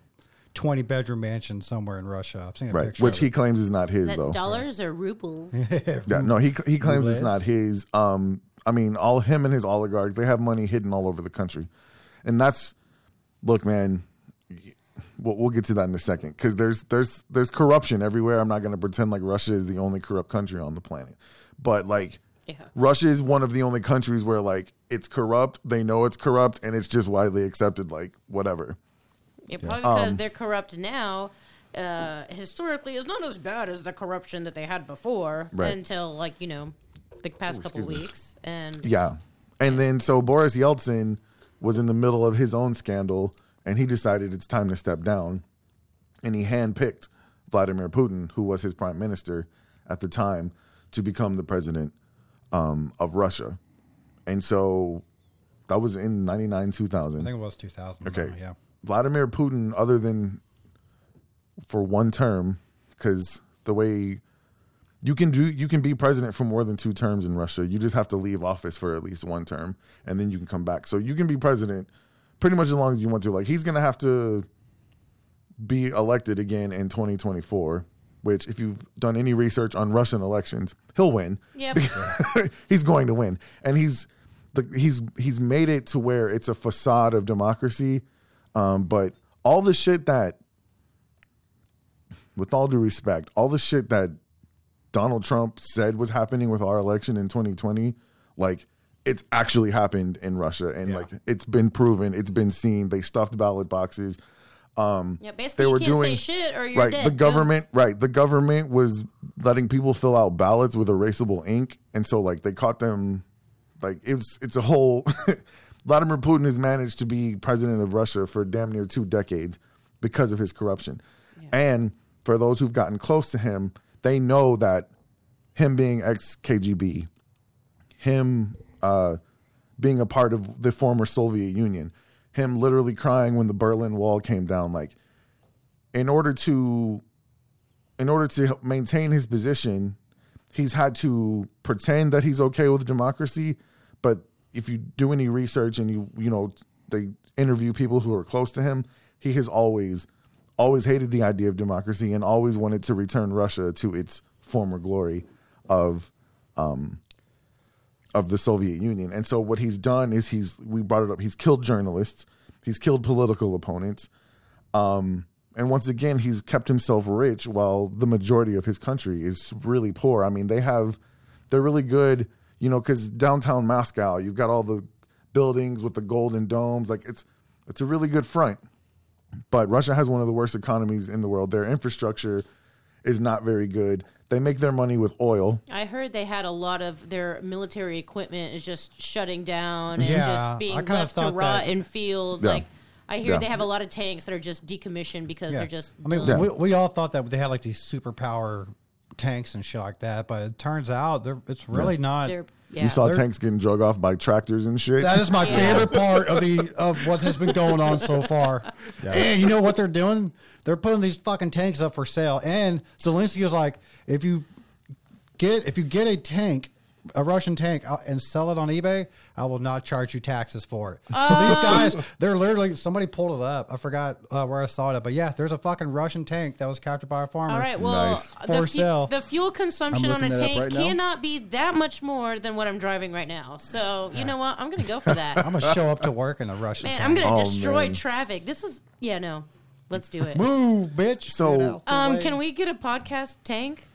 twenty bedroom mansion somewhere in Russia. I've seen a Right, picture. which of he it. claims is not his That though. dollars or rubles? Yeah, no, he he claims it's not his. Um, I mean, all him and his oligarchs, they have money hidden all over the country, and that's look, man. We'll, we'll get to that in a second because there's there's there's corruption everywhere. I'm not going to pretend like Russia is the only corrupt country on the planet, but like Yeah. Russia is one of the only countries where like it's corrupt. They know it's corrupt, and it's just widely accepted. Like whatever. Yeah, probably Um, because they're corrupt now. Uh, historically, is not as bad as the corruption that they had before Right. until like you know the past couple excuse me. weeks. And Yeah. And then so Boris Yeltsin was in the middle of his own scandal and he decided it's time to step down. And he handpicked Vladimir Putin, who was his prime minister at the time, to become the president um, of Russia. And so that was in 99, 2000. I think it was two thousand. Okay. yeah. Vladimir Putin, other than for one term, because the way you can do, you can be president for more than two terms in Russia. You just have to leave office for at least one term, and then you can come back. So you can be president pretty much as long as you want to. Like he's gonna have to be elected again in 2024. Which, if you've done any research on Russian elections, he'll win. Yep. he's going to win, and he's the, he's he's made it to where it's a facade of democracy. Um, but all the shit that, with all due respect, all the shit that Donald Trump said was happening with our election in 2020, like it's actually happened in Russia, and Yeah. like it's been proven, it's been seen. They stuffed ballot boxes. Um, yeah, basically, they you were can't doing say shit or you're right. dead. The Boom. government, right? The government was letting people fill out ballots with erasable ink, and so like they caught them. Like it's it's a whole. Vladimir Putin has managed to be president of Russia for damn near two decades because of his corruption, and for those who've gotten close to him, they know that him being ex KGB, him uh, being a part of the former Soviet Union, him literally crying when the Berlin Wall came down, like in order to in order to maintain his position, he's had to pretend that he's okay with democracy. But if you do any research and you you know they interview people who are close to him, he has always always hated the idea of democracy and always wanted to return Russia to its former glory of um of the Soviet Union. And so what he's done is he's we brought it up, he's killed journalists, he's killed political opponents. Um and once again he's kept himself rich while the majority of his country is really poor. I mean, they have they're really good, you know, cuz downtown Moscow, you've got all the buildings with the golden domes, like it's it's a really good front. But Russia has one of the worst economies in the world. Their infrastructure is not very good. They make their money with oil. I heard they had a lot of their military equipment is just shutting down and Yeah, just being left to rot that- in fields. Yeah. Like I hear Yeah. they have a lot of tanks that are just decommissioned because they're just. I mean, done. we, we all thought that they had like these superpower tanks and shit like that, but it turns out they're, it's really not. They're, yeah. You saw They're- tanks getting drug off by tractors and shit. That is my Yeah. favorite part of the of what has been going on so far. And you know what they're doing? They're putting these fucking tanks up for sale. And Zelensky was like, if you get if you get a tank, a Russian tank, uh, and sell it on eBay, I will not charge you taxes for it. So these guys, they're literally somebody pulled it up. I forgot uh, where I saw it, but yeah, there's a fucking Russian tank that was captured by a farmer. All right. Well, Nice. the, For fu- sale. the fuel consumption on a looking that up tank right cannot be that much more than what I'm driving right now. So you know what? I'm going to go for that. I'm gonna show up to work in a Russian Man, tank. I'm going to Oh, destroy man. traffic. This is yeah. No, let's do it. move, bitch. So- Get out the Um, way. can we get a podcast tank?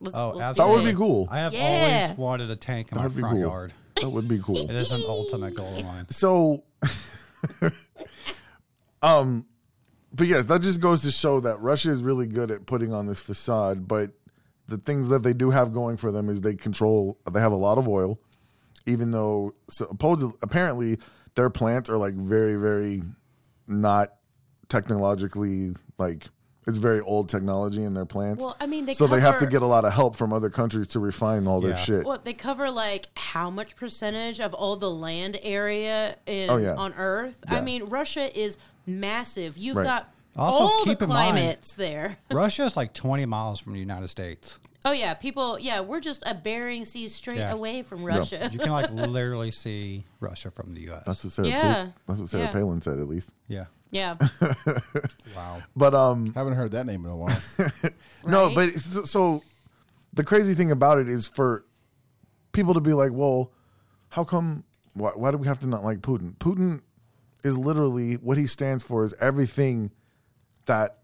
Let's, Oh, let's. That would do be cool. I have Yeah. always wanted a tank in That my front cool. yard. That would be cool. It is an ultimate goal of mine. So, um, but yes, that just goes to show that Russia is really good at putting on this facade. But the things that they do have going for them is they control. They have a lot of oil, even though supposedly, apparently, their plants are like very, very not technologically like it's very old technology in their plants. Well, I mean, they so they have to get a lot of help from other countries to refine all their shit. What they cover like how much percentage of all the land area in Oh, yeah. on Earth? Yeah. I mean, Russia is massive. You've Right. got Also, all the keep in mind- climates there. Russia is like 20 miles from the United States. Oh yeah, people. Yeah, we're just a Bering Sea straight Yeah. away from Russia. You can like literally see Russia from the U.S. That's what Sarah. Yeah. Palin, that's what Sarah Yeah. Palin said, at least. yeah. Yeah, Wow. But um, Haven't heard that name in a while. no, Right? but so, so the crazy thing about it is for people to be like, well, how come? Why, why do we have to not like Putin? Putin is literally what he stands for is everything that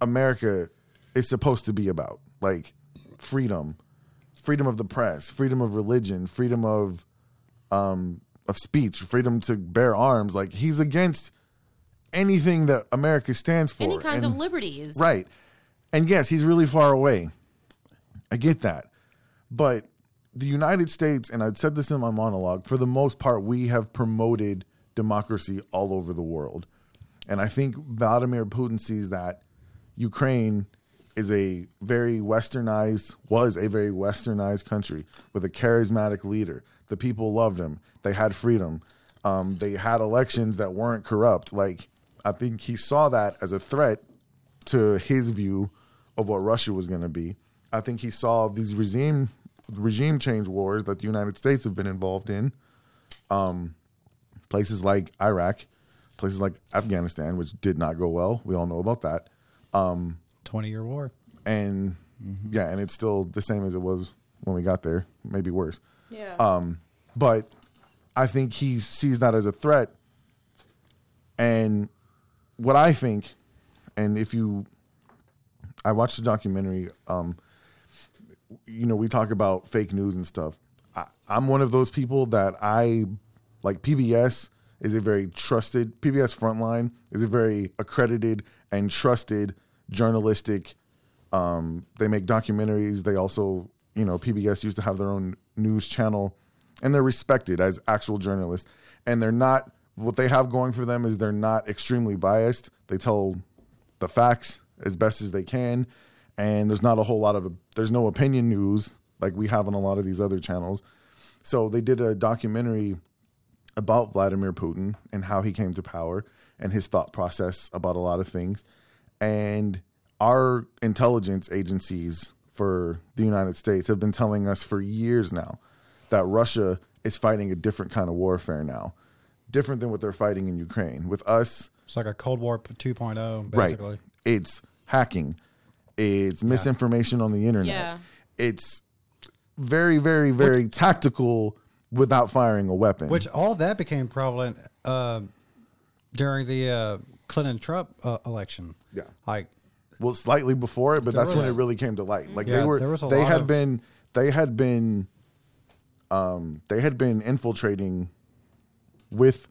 America is supposed to be about, like freedom, freedom of the press, freedom of religion, freedom of um of speech, freedom to bear arms. Like he's against anything that America stands for. any kinds And- of liberties. Right. And yes, he's really far away. I get that. But the United States, and I'd said this in my monologue, for the most part, we have promoted democracy all over the world. And I think Vladimir Putin sees that Ukraine is a very westernized, was a very westernized country with a charismatic leader. The people loved him. They had freedom. Um, they had elections that weren't corrupt. Like, I think he saw that as a threat to his view of what Russia was going to be. I think he saw these regime regime change wars that the United States have been involved in, um, places like Iraq, places like Afghanistan, which did not go well. We all know about that. 20 year war. And yeah, and it's still the same as it was when we got there, maybe worse. Yeah. Um, but I think he sees that as a threat. And what I think, and if you, I watched the documentary. Um, you know, we talk about fake news and stuff. I, I'm one of those people that I like. PBS is a very trusted. PBS Frontline is a very accredited and trusted journalistic um, they make documentaries. They also, you know, PBS used to have their own news channel, and they're respected as actual journalists. And they're not. What they have going for them is they're not extremely biased. They tell the facts as best as they can, and there's not a whole lot of there's no opinion news like we have on a lot of these other channels. So they did a documentary about Vladimir Putin and how he came to power and his thought process about a lot of things. And our intelligence agencies for the United States have been telling us for years now that Russia is fighting a different kind of warfare now, different than what they're fighting in Ukraine. With us, It's like a Cold War 2.0, right? It's hacking, it's misinformation on the internet, Yeah. it's very, very, very tactical without firing a weapon. Which all that became prevalent uh, during the uh, Clinton Trump uh, election. Yeah. Like, well slightly before it but There that's when it really came to light like Yeah, they were there was a they lot had of- been they had been um they had been infiltrating with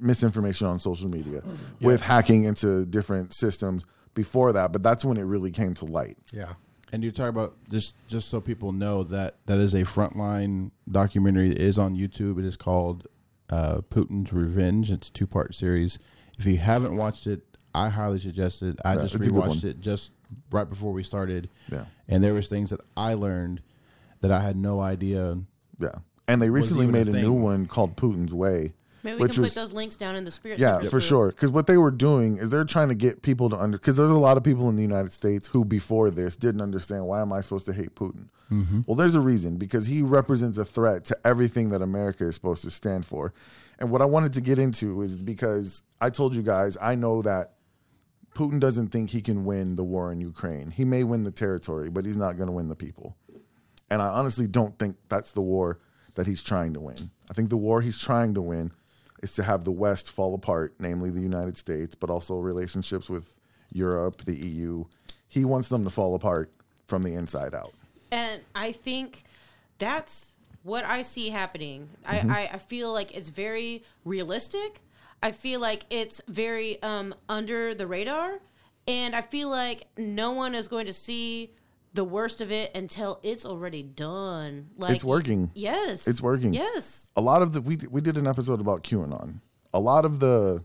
misinformation on social media with hacking into different systems before that but that's when it really came to light yeah. And you talk about just just so people know that that is a frontline documentary. It is on YouTube. It is called uh, Putin's Revenge. It's a two part series. If you haven't watched it, I highly suggest it. I Yeah, just it's a rewatched it just right before we started. Yeah. and there was things that I learned that I had no idea. yeah and they recently even a made a, new one called putin's way Maybe we which can was put those links down in the spirit. Yeah, for group. sure. Because what they were doing is they're trying to get people to under. Because there's a lot of people in the United States who, before this, didn't understand why am I supposed to hate Putin. Mm-hmm. Well, there's a reason because he represents a threat to everything that America is supposed to stand for. And what I wanted to get into is because I told you guys I know that Putin doesn't think he can win the war in Ukraine. He may win the territory, but he's not going to win the people. And I honestly don't think that's the war that he's trying to win. I think the war he's trying to win is to have the West fall apart, namely the United States, but also relationships with Europe, the EU. He wants them to fall apart from the inside out. And I think that's what I see happening. Mm-hmm. I, I, I feel like it's very realistic. I feel like it's very um, under the radar. And I feel like no one is going to see the worst of it until it's already done. Like It's working. Yes. It's working. Yes. A lot of the we we did an episode about QAnon. A lot of the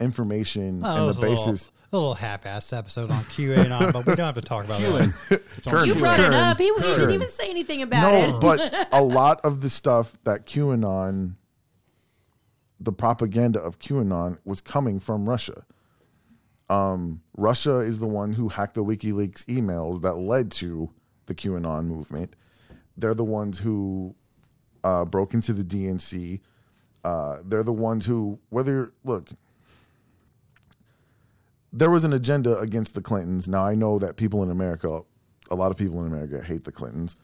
information Oh, and was the a little, basis. a little half-assed episode on QAnon, but we don't have to talk about that. It's on You Q&A. brought it up. He, he didn't even say anything about No, it. but a lot of the stuff that QAnon, the propaganda of QAnon, was coming from Russia. Um, Russia is the one who hacked the WikiLeaks emails that led to the QAnon movement. They're the ones who uh, broke into the DNC. Uh, they're the ones who, whether look, there was an agenda against the Clintons. Now I know that people in America, a lot of people in America hate the Clintons,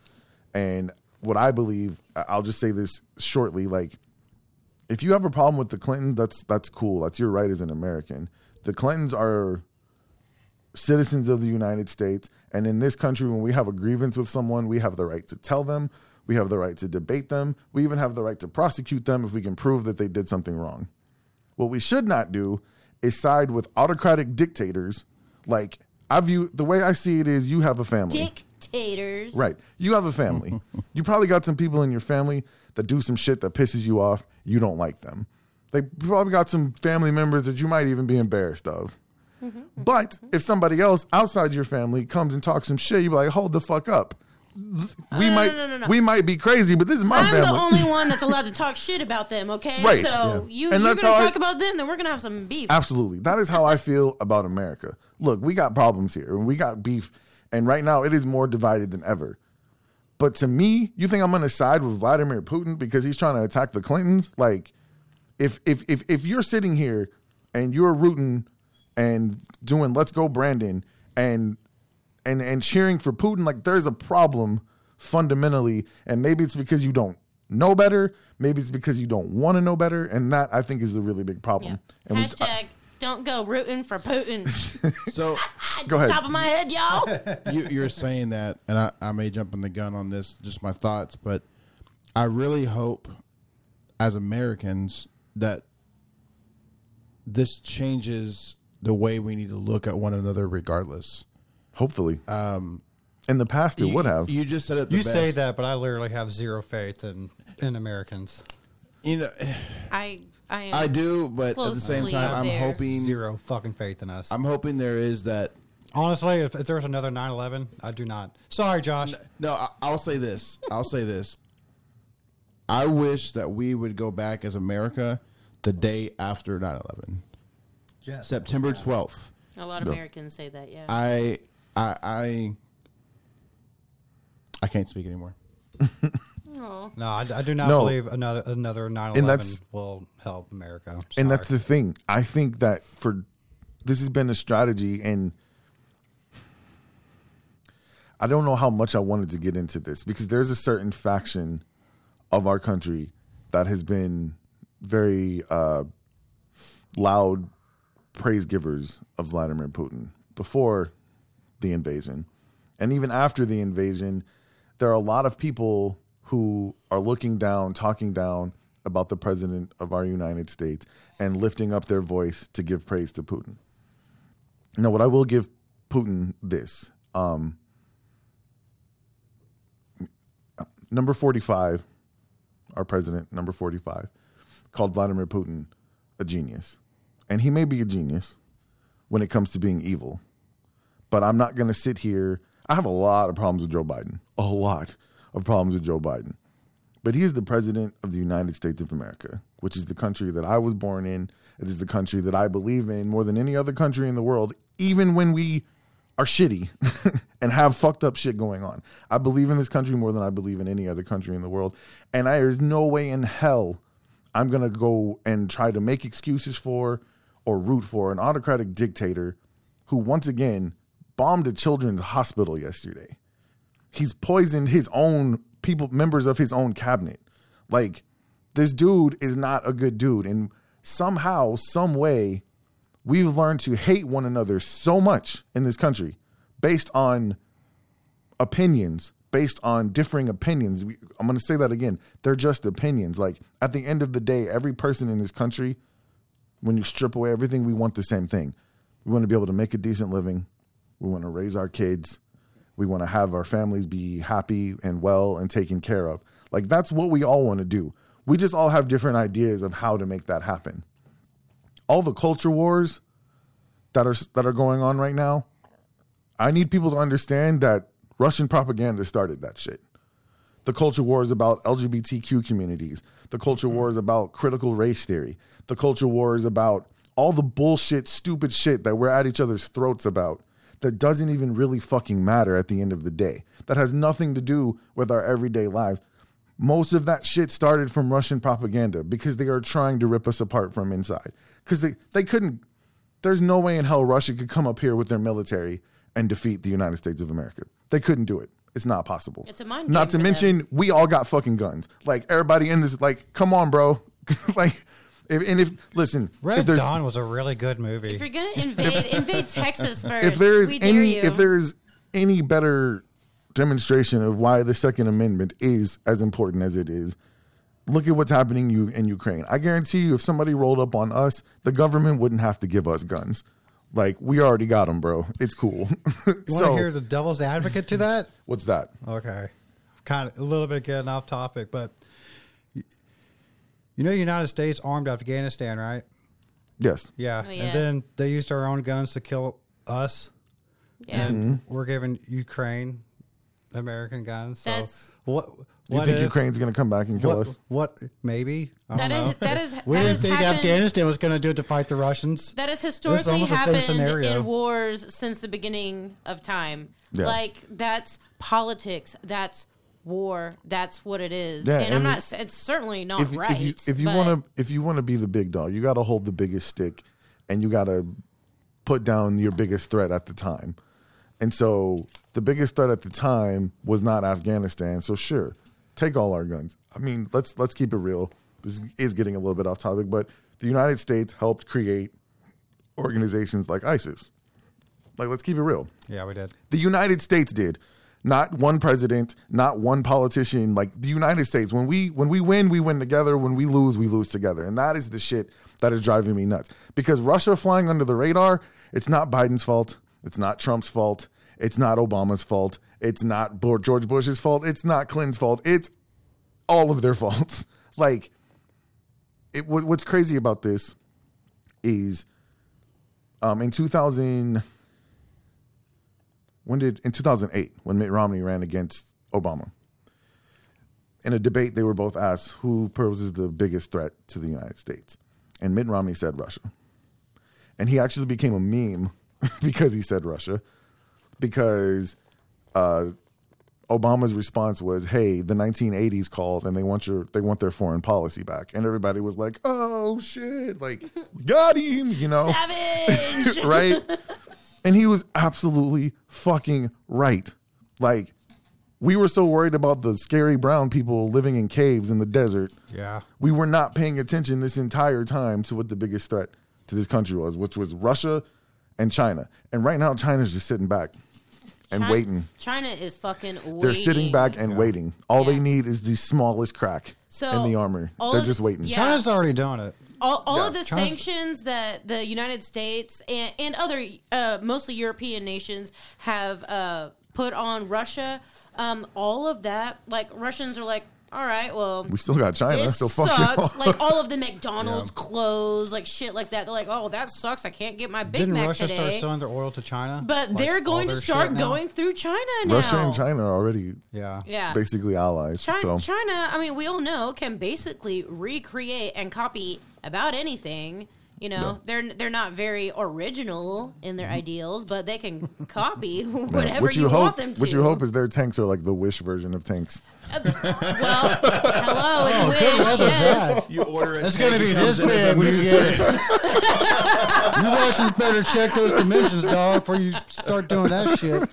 and what I believe, I'll just say this shortly: like, if you have a problem with the Clinton, that's that's cool. That's your right as an American. The Clintons are citizens of the United States, and in this country, when we have a grievance with someone, we have the right to tell them. We have the right to debate them. We even have the right to prosecute them if we can prove that they did something wrong. What we should not do is side with autocratic dictators. Like I view the way I see it is, you have a family, Dictators. right? You have a family. you probably got some people in your family that do some shit that pisses you off. You don't like them. They probably got some family members that you might even be embarrassed of. Mm-hmm. But mm-hmm. if somebody else outside your family comes and talks some shit, you be like, "Hold the fuck up." We might no, no, no. we might be crazy, but this is my I'm family. the only one that's allowed to talk shit about them, okay? Right, So yeah. you, And you're going to how I- talk about them, then we're going to have some beef. Absolutely. That is how I feel about America. Look, we got problems here and we got beef. And right now it is more divided than ever. But to me, you think I'm going to side with Vladimir Putin because he's trying to attack the Clintons? Like, if, if, if, if you're sitting here and you're rooting and doing let's go Brandon and, and, and cheering for Putin, like there's a problem fundamentally. And maybe it's because you don't know better. Maybe it's because you don't want to know better. And that I think is a really big problem. And we- Hashtag don't go rooting for Putin. So Go ahead. Top of my head, y'all. you, you're saying that, and I, I may jump in the gun on this, just my thoughts, but I really hope as Americans that this changes the way we need to look at one another, regardless. Hopefully. Um, in the past, it You- would have. You just said it. The You say that, but I literally have zero faith in in Americans. You know, I, I, am I do, but at the same time, I'm there. hoping. Zero fucking faith in us. I'm hoping there is that. Honestly, if, if there was another 9/11, I do not. Sorry, Josh. No, I, I'll say this. I'll say this. I wish that we would go back as America the day after 9/11, Yes. September 12th. A lot of Americans say that, yeah. I I I I can't speak anymore. No, I, I do not No. believe another another 9/11 And that's- will help America. and that's the thing. I think that for this has been a strategy, and I don't know how much I wanted to get into this because there's a certain faction of our country that has been very uh, loud praise givers of Vladimir Putin before the invasion. And even after the invasion, there are a lot of people who are looking down, talking down about the president of our United States and lifting up their voice to give praise to Putin. Now, what I will give Putin this um, number 45, our president, number 45, called Vladimir Putin a genius. And he may be a genius when it comes to being evil. But I'm not going to sit here. I have a lot of problems with Joe Biden, a lot of problems with Joe Biden. But he is the president of the United States of America, which is the country that I was born in. It is the country that I believe in more than any other country in the world, even when we are shitty and have fucked up shit going on. I believe in this country more than I believe in any other country in the world. And I, there's no way in hell I'm going to go and try to make excuses for or root for an autocratic dictator who, once again, bombed a children's hospital yesterday. He's poisoned his own people, members of his own cabinet. Like, this dude is not a good dude. And somehow, some way, we've learned to hate one another so much in this country based on opinions, based on differing opinions. We, I'm going to say that again. They're just opinions. Like at the end of the day, every person in this country, when you strip away everything, we want the same thing. We want to be able to make a decent living. We want to raise our kids. We want to have our families be happy and well and taken care of. Like that's what we all want to do. We just all have different ideas of how to make that happen all the culture wars that are that are going on right now. I need people to understand that Russian propaganda started that shit. The culture war is about LGBTQ communities. The culture war is about critical race theory. The culture war is about all the bullshit, stupid shit that we're at each other's throats about that doesn't even really fucking matter at the end of the day. That has nothing to do with our everyday lives. Most of that shit started from Russian propaganda because they are trying to rip us apart from inside. Because they, they couldn't, there's no way in hell Russia could come up here with their military and defeat the United States of America. They couldn't do it. It's not possible. It's a mind Not to for mention, we all got fucking guns. Like everybody in this, like, come on, bro. like, if, and if listen, if Red there's Dawn was a really good movie. If you're gonna invade, invade Texas first. if there is we dare any you. if there is any better demonstration of why the Second Amendment is as important as it is, look at what's happening you in Ukraine. I guarantee you, if somebody rolled up on us, the government wouldn't have to give us guns. Like we already got them, bro. It's cool. You want to hear the devil's advocate to that? what's that? Okay. Kind of a little bit getting off topic, but you, you know, United States armed Afghanistan, right? Yes. Yeah. Oh, yeah. And then they used our own guns to kill us, yeah. and mm-hmm. we're giving Ukraine American guns. So That's- what? You What think if, Ukraine's gonna come back and kill what, us? what? Maybe. I don't That know. is- that is- we that didn't has think happened- Afghanistan was going to do it to fight the Russians. That has It's historically almost the same happened in wars since the beginning of time. Yeah. Like that's politics. That's war. That's what it is. Yeah, and, I'm not. s- It's certainly not if, right. if you if you but- want to if you want to be the big dog, you got to hold the biggest stick, and you got to put down your biggest threat at the time. And so the biggest threat at the time was not Afghanistan. So sure, take all our guns. I mean, let's let's keep it real. This is getting a little bit off topic, but the United States helped create organizations like ISIS. Like, let's keep it real. Yeah, we did. The United States did. Not one president, not one politician, like the United States. When we when we win, we win together. When we lose, we lose together. And that is the shit that is driving me nuts. Because Russia flying under the radar, it's not Biden's fault. It's not Trump's fault. It's not Obama's fault. It's not George Bush's fault. It's not Clinton's fault. It's all of their faults. Like, it, what's crazy about this is um, in 2000 when did in 2008 when Mitt Romney ran against Obama in a debate they were both asked who poses the biggest threat to the United States and Mitt Romney said Russia and he actually became a meme because he said Russia because uh, Obama's response was hey the 1980s called and they want your they want their foreign policy back and everybody was like oh shit like got him you know savage. right? And he was absolutely fucking right. Like, we were so worried about the scary brown people living in caves in the desert. Yeah. We were not paying attention this entire time to what the biggest threat to this country was, which was Russia and China. And right now, China's just sitting back and China- waiting. China is fucking. Waiting. They're sitting back and waiting. All they need is the smallest crack So, in the armor. all They're of- just waiting. yeah. China's already doing it. all, all of the China's- sanctions that the United States and, and other uh, mostly European nations have uh, put on Russia, um, all of that, like Russians are like, all right, well, We still got China, this so fuck sucks. y'all. like all of the McDonald's clothes, like shit like that. They're like, oh, that sucks. I can't get my Big Didn't Mac Russia today. start selling their oil to China? but Like, they're going to start going through China now. Russia and China are already Yeah. Yeah. basically allies. China, so China, I mean, we all know can basically recreate and copy about anything. You know, they're they're not very original in their mm-hmm. ideals, but they can copy whatever what you, you, hope, want them to. what you hope is their tanks are like the Wish version of tanks. Well, hello, it's Oh, good Wish. luck with Yes. that. You order it. It's going to be this big when you get it. you Russians better check those dimensions, dog, before you start doing that shit.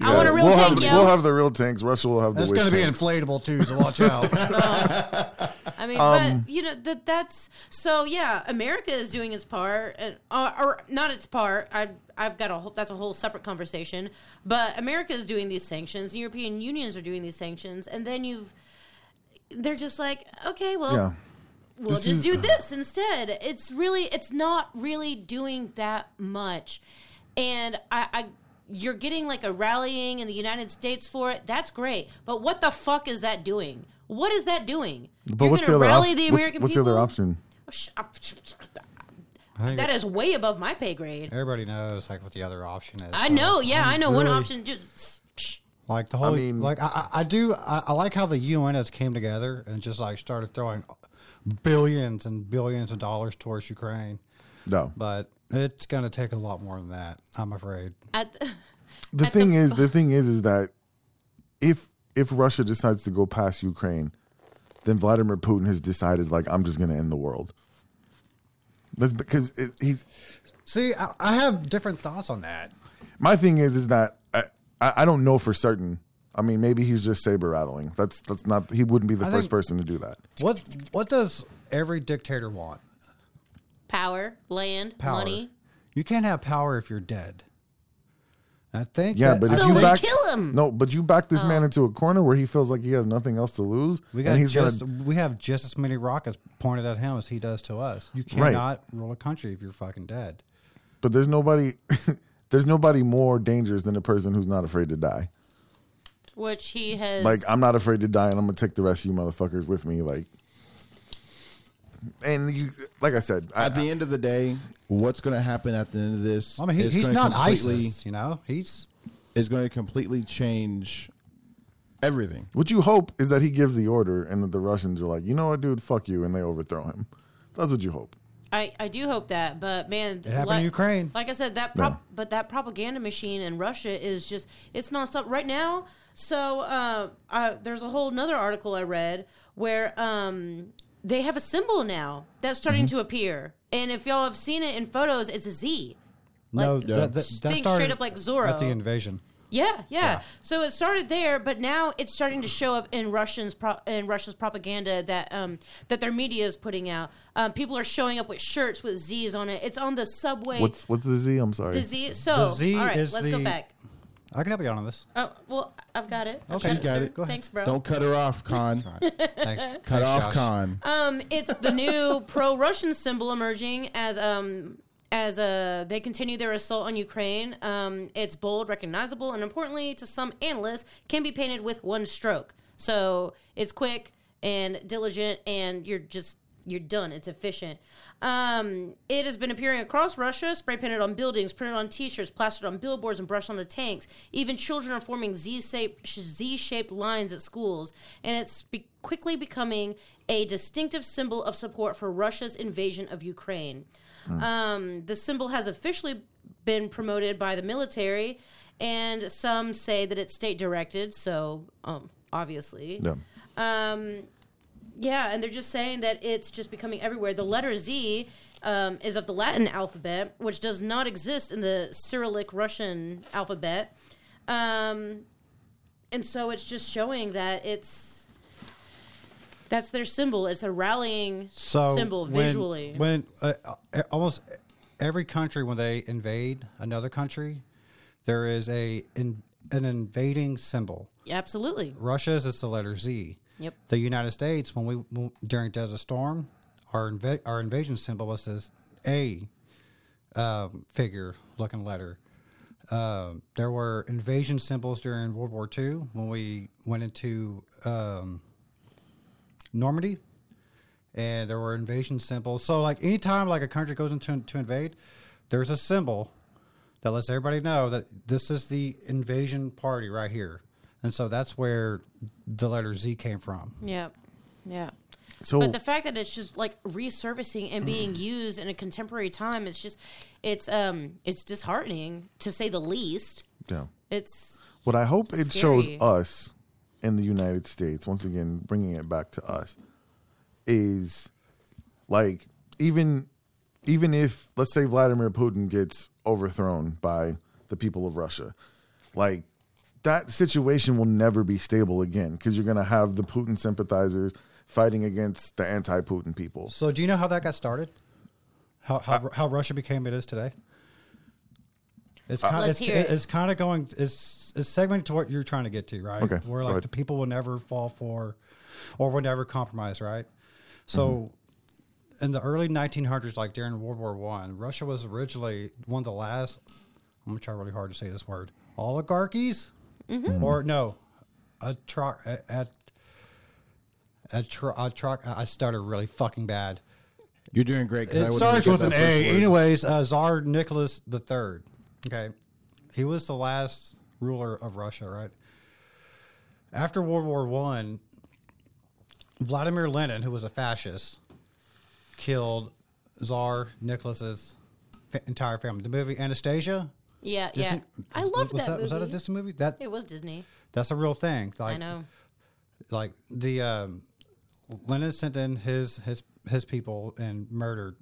I want a real we'll tank, have, yo. We'll have the real tanks. Russia will have the That's going to be tanks. inflatable, too, so watch out. I mean, Um, but you know that that's so. Yeah, America is doing its part, and uh, or not its part. I I've got a whole, that's a whole separate conversation. But America is doing these sanctions. The European unions are doing these sanctions, and then you've they're just like, okay, well, yeah. we'll This just is- do this instead. It's really, it's not really doing that much, and I. I you're getting like a rallying in the United States for it. That's great, but what the fuck is that doing? What is that doing? But you're what's the gonna other rally op- the what's- American what's, people. the other option? Sh- uh, I think that it- is way above my pay grade. Everybody knows like what the other option is. I so know, yeah, I'm I know. One really- option just psh, Like the whole, mean- like I, I I do, I, I like how the UN has came together and just like started throwing billions and billions of dollars towards Ukraine, No. but it's going to take a lot more than that. I'm afraid. at the, The At the- thing is, the thing is, is that if if Russia decides to go past Ukraine, then Vladimir Putin has decided, like, I'm just going to end the world. That's because it, he's. See, I, I have different thoughts on that. My thing is, is that I, I I don't know for certain. I mean, maybe he's just saber rattling. That's that's not. He wouldn't be the I first think- person to do that. What what does every dictator want? power, land, Power. money. You can't have power if you're dead. I think. Yeah, that- but if So you we back kill him. no, but you back this man oh. into a corner where he feels like he has nothing else to lose, We got and he's just gonna. we have just as many rockets pointed at him as he does to us. You Right. cannot rule a country if you're fucking dead. But there's nobody. there's nobody more dangerous than a person who's not afraid to die. Which he has. Like I'm not afraid to die, and I'm gonna take the rest of you motherfuckers with me. Like, and you, like I said, I, At the end of the day, what's going to happen at the end of this? I mean, he, he's not completely- ISIS, you know. He's Is going to completely change everything. what you hope is that he gives the order, and that the Russians are like, you know what, dude, fuck you, and they overthrow him. That's what you hope. I, I do hope that, but man, It happened like, in Ukraine. Like I said, that prop, but that propaganda machine in Russia is just it's not nonstop right now. So uh, I, there's a whole another article I read where um, they have a symbol now that's starting Mm-hmm. to appear, and if y'all have seen it in photos, it's a Z. Like, no Yeah. that, that, that think started straight up like Zorro. at the invasion. Yeah, yeah, Yeah. So it started there, but now it's starting to show up in Russians pro- in Russia's propaganda that um, that their media is putting out. Um, people are showing up with shirts with Z's on it. It's on the subway. What's what's the Z? I'm sorry. the Z? So The Z all right, is let's go the- back. I can help you out on this. Oh well, I've got it. I've Okay. She's got sir. it. Go ahead. Thanks, bro. Don't cut her off, Khan. Thanks. Cut Thanks, off, Josh. Khan. Um, it's the new pro-Russian symbol emerging as um as uh they continue their assault on Ukraine. Um, it's bold, recognizable, and importantly, to some analysts, can be painted with one stroke. So it's quick and diligent, and you're just you're done. It's efficient. Um, it has been appearing across Russia, spray painted on buildings, printed on T-shirts, plastered on billboards, and brushed on the tanks. Even children are forming Z-shaped Z-shaped lines at schools, and it's be- quickly becoming a distinctive symbol of support for Russia's invasion of Ukraine. Um, the symbol has officially been promoted by the military, and some say that it's state directed. So, um, obviously, Yeah. Yeah, and they're just saying that it's just becoming everywhere. The letter Z um, is of the Latin alphabet, which does not exist in the Cyrillic Russian alphabet. Um, and so it's just showing that it's that's their symbol. It's a rallying so symbol when- visually. When uh, uh, almost every country, when they invade another country, there is a in, an invading symbol. Absolutely. Russia's is the letter Z. Yep. The United States, when we during Desert Storm, our inva- our invasion symbol was this A um, figure looking letter. Um, there were invasion symbols during World War II when we went into um, Normandy, and there were invasion symbols. So, like anytime like a country goes into to invade, there's a symbol that lets everybody know that this is the invasion party right here, and so that's where the letter Z came from. Yeah. Yeah. So But the fact that it's just like resurfacing and being used in a contemporary time, it's just it's um it's disheartening to say the least. yeah. It's What I hope it shows us in the United States, once again, bringing it back to us, is like even even if let's say Vladimir Putin gets overthrown by the people of Russia, like that situation will never be stable again because you're going to have the Putin sympathizers fighting against the anti-Putin people. So, do you know how that got started? How how, how Russia became it is today? It's kind Let's it's, it. it's kind of going it's it's segmented to what you're trying to get to, right? Okay, Where like ahead. the people will never fall for, or will never compromise, right? So, Mm-hmm. in the early 1900s, like during World War One, Russia was originally one of the last. I'm gonna try really hard to say this word. Oligarchies, Mm-hmm. or no, a truck at. at a tr- a truck. I started really fucking bad. You're doing great. I It wouldn't starts with an A. word. Anyways, uh, Tsar Nicholas the Third. Okay, he was the last ruler of Russia, right? After World War One, Vladimir Lenin, who was a fascist, killed Tsar Nicholas's fa- entire family. The movie Anastasia. Yeah, yeah. Disney- I loved was that, movie. Was that a Disney movie? That It was Disney. that's a real thing. Like, I know. like the um, Lenin sent in his his his people and murdered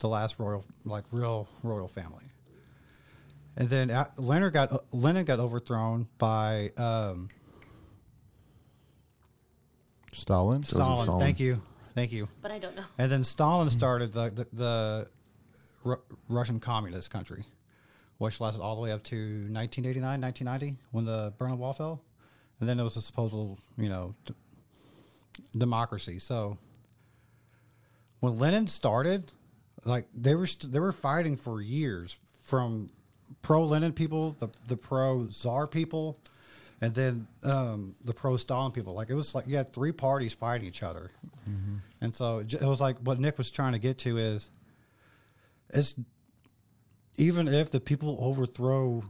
the last royal like real royal family. And then uh, Leonard got Lenin got overthrown by um, Stalin. Stalin. Stalin. Thank you, thank you. But I don't know. And then Stalin started the the, the Ru- Russian communist country, which lasted all the way up to 1989, 1990, when the Berlin Wall fell. And then it was a supposed, you know, d- democracy. So when Lenin started, like they were st- they were fighting for years from pro Lenin people, the the pro Czar people, and then um, the pro Stalin people. Like it was like you had three parties fighting each other, and so it was like what Nick was trying to get to is it's even if the people overthrow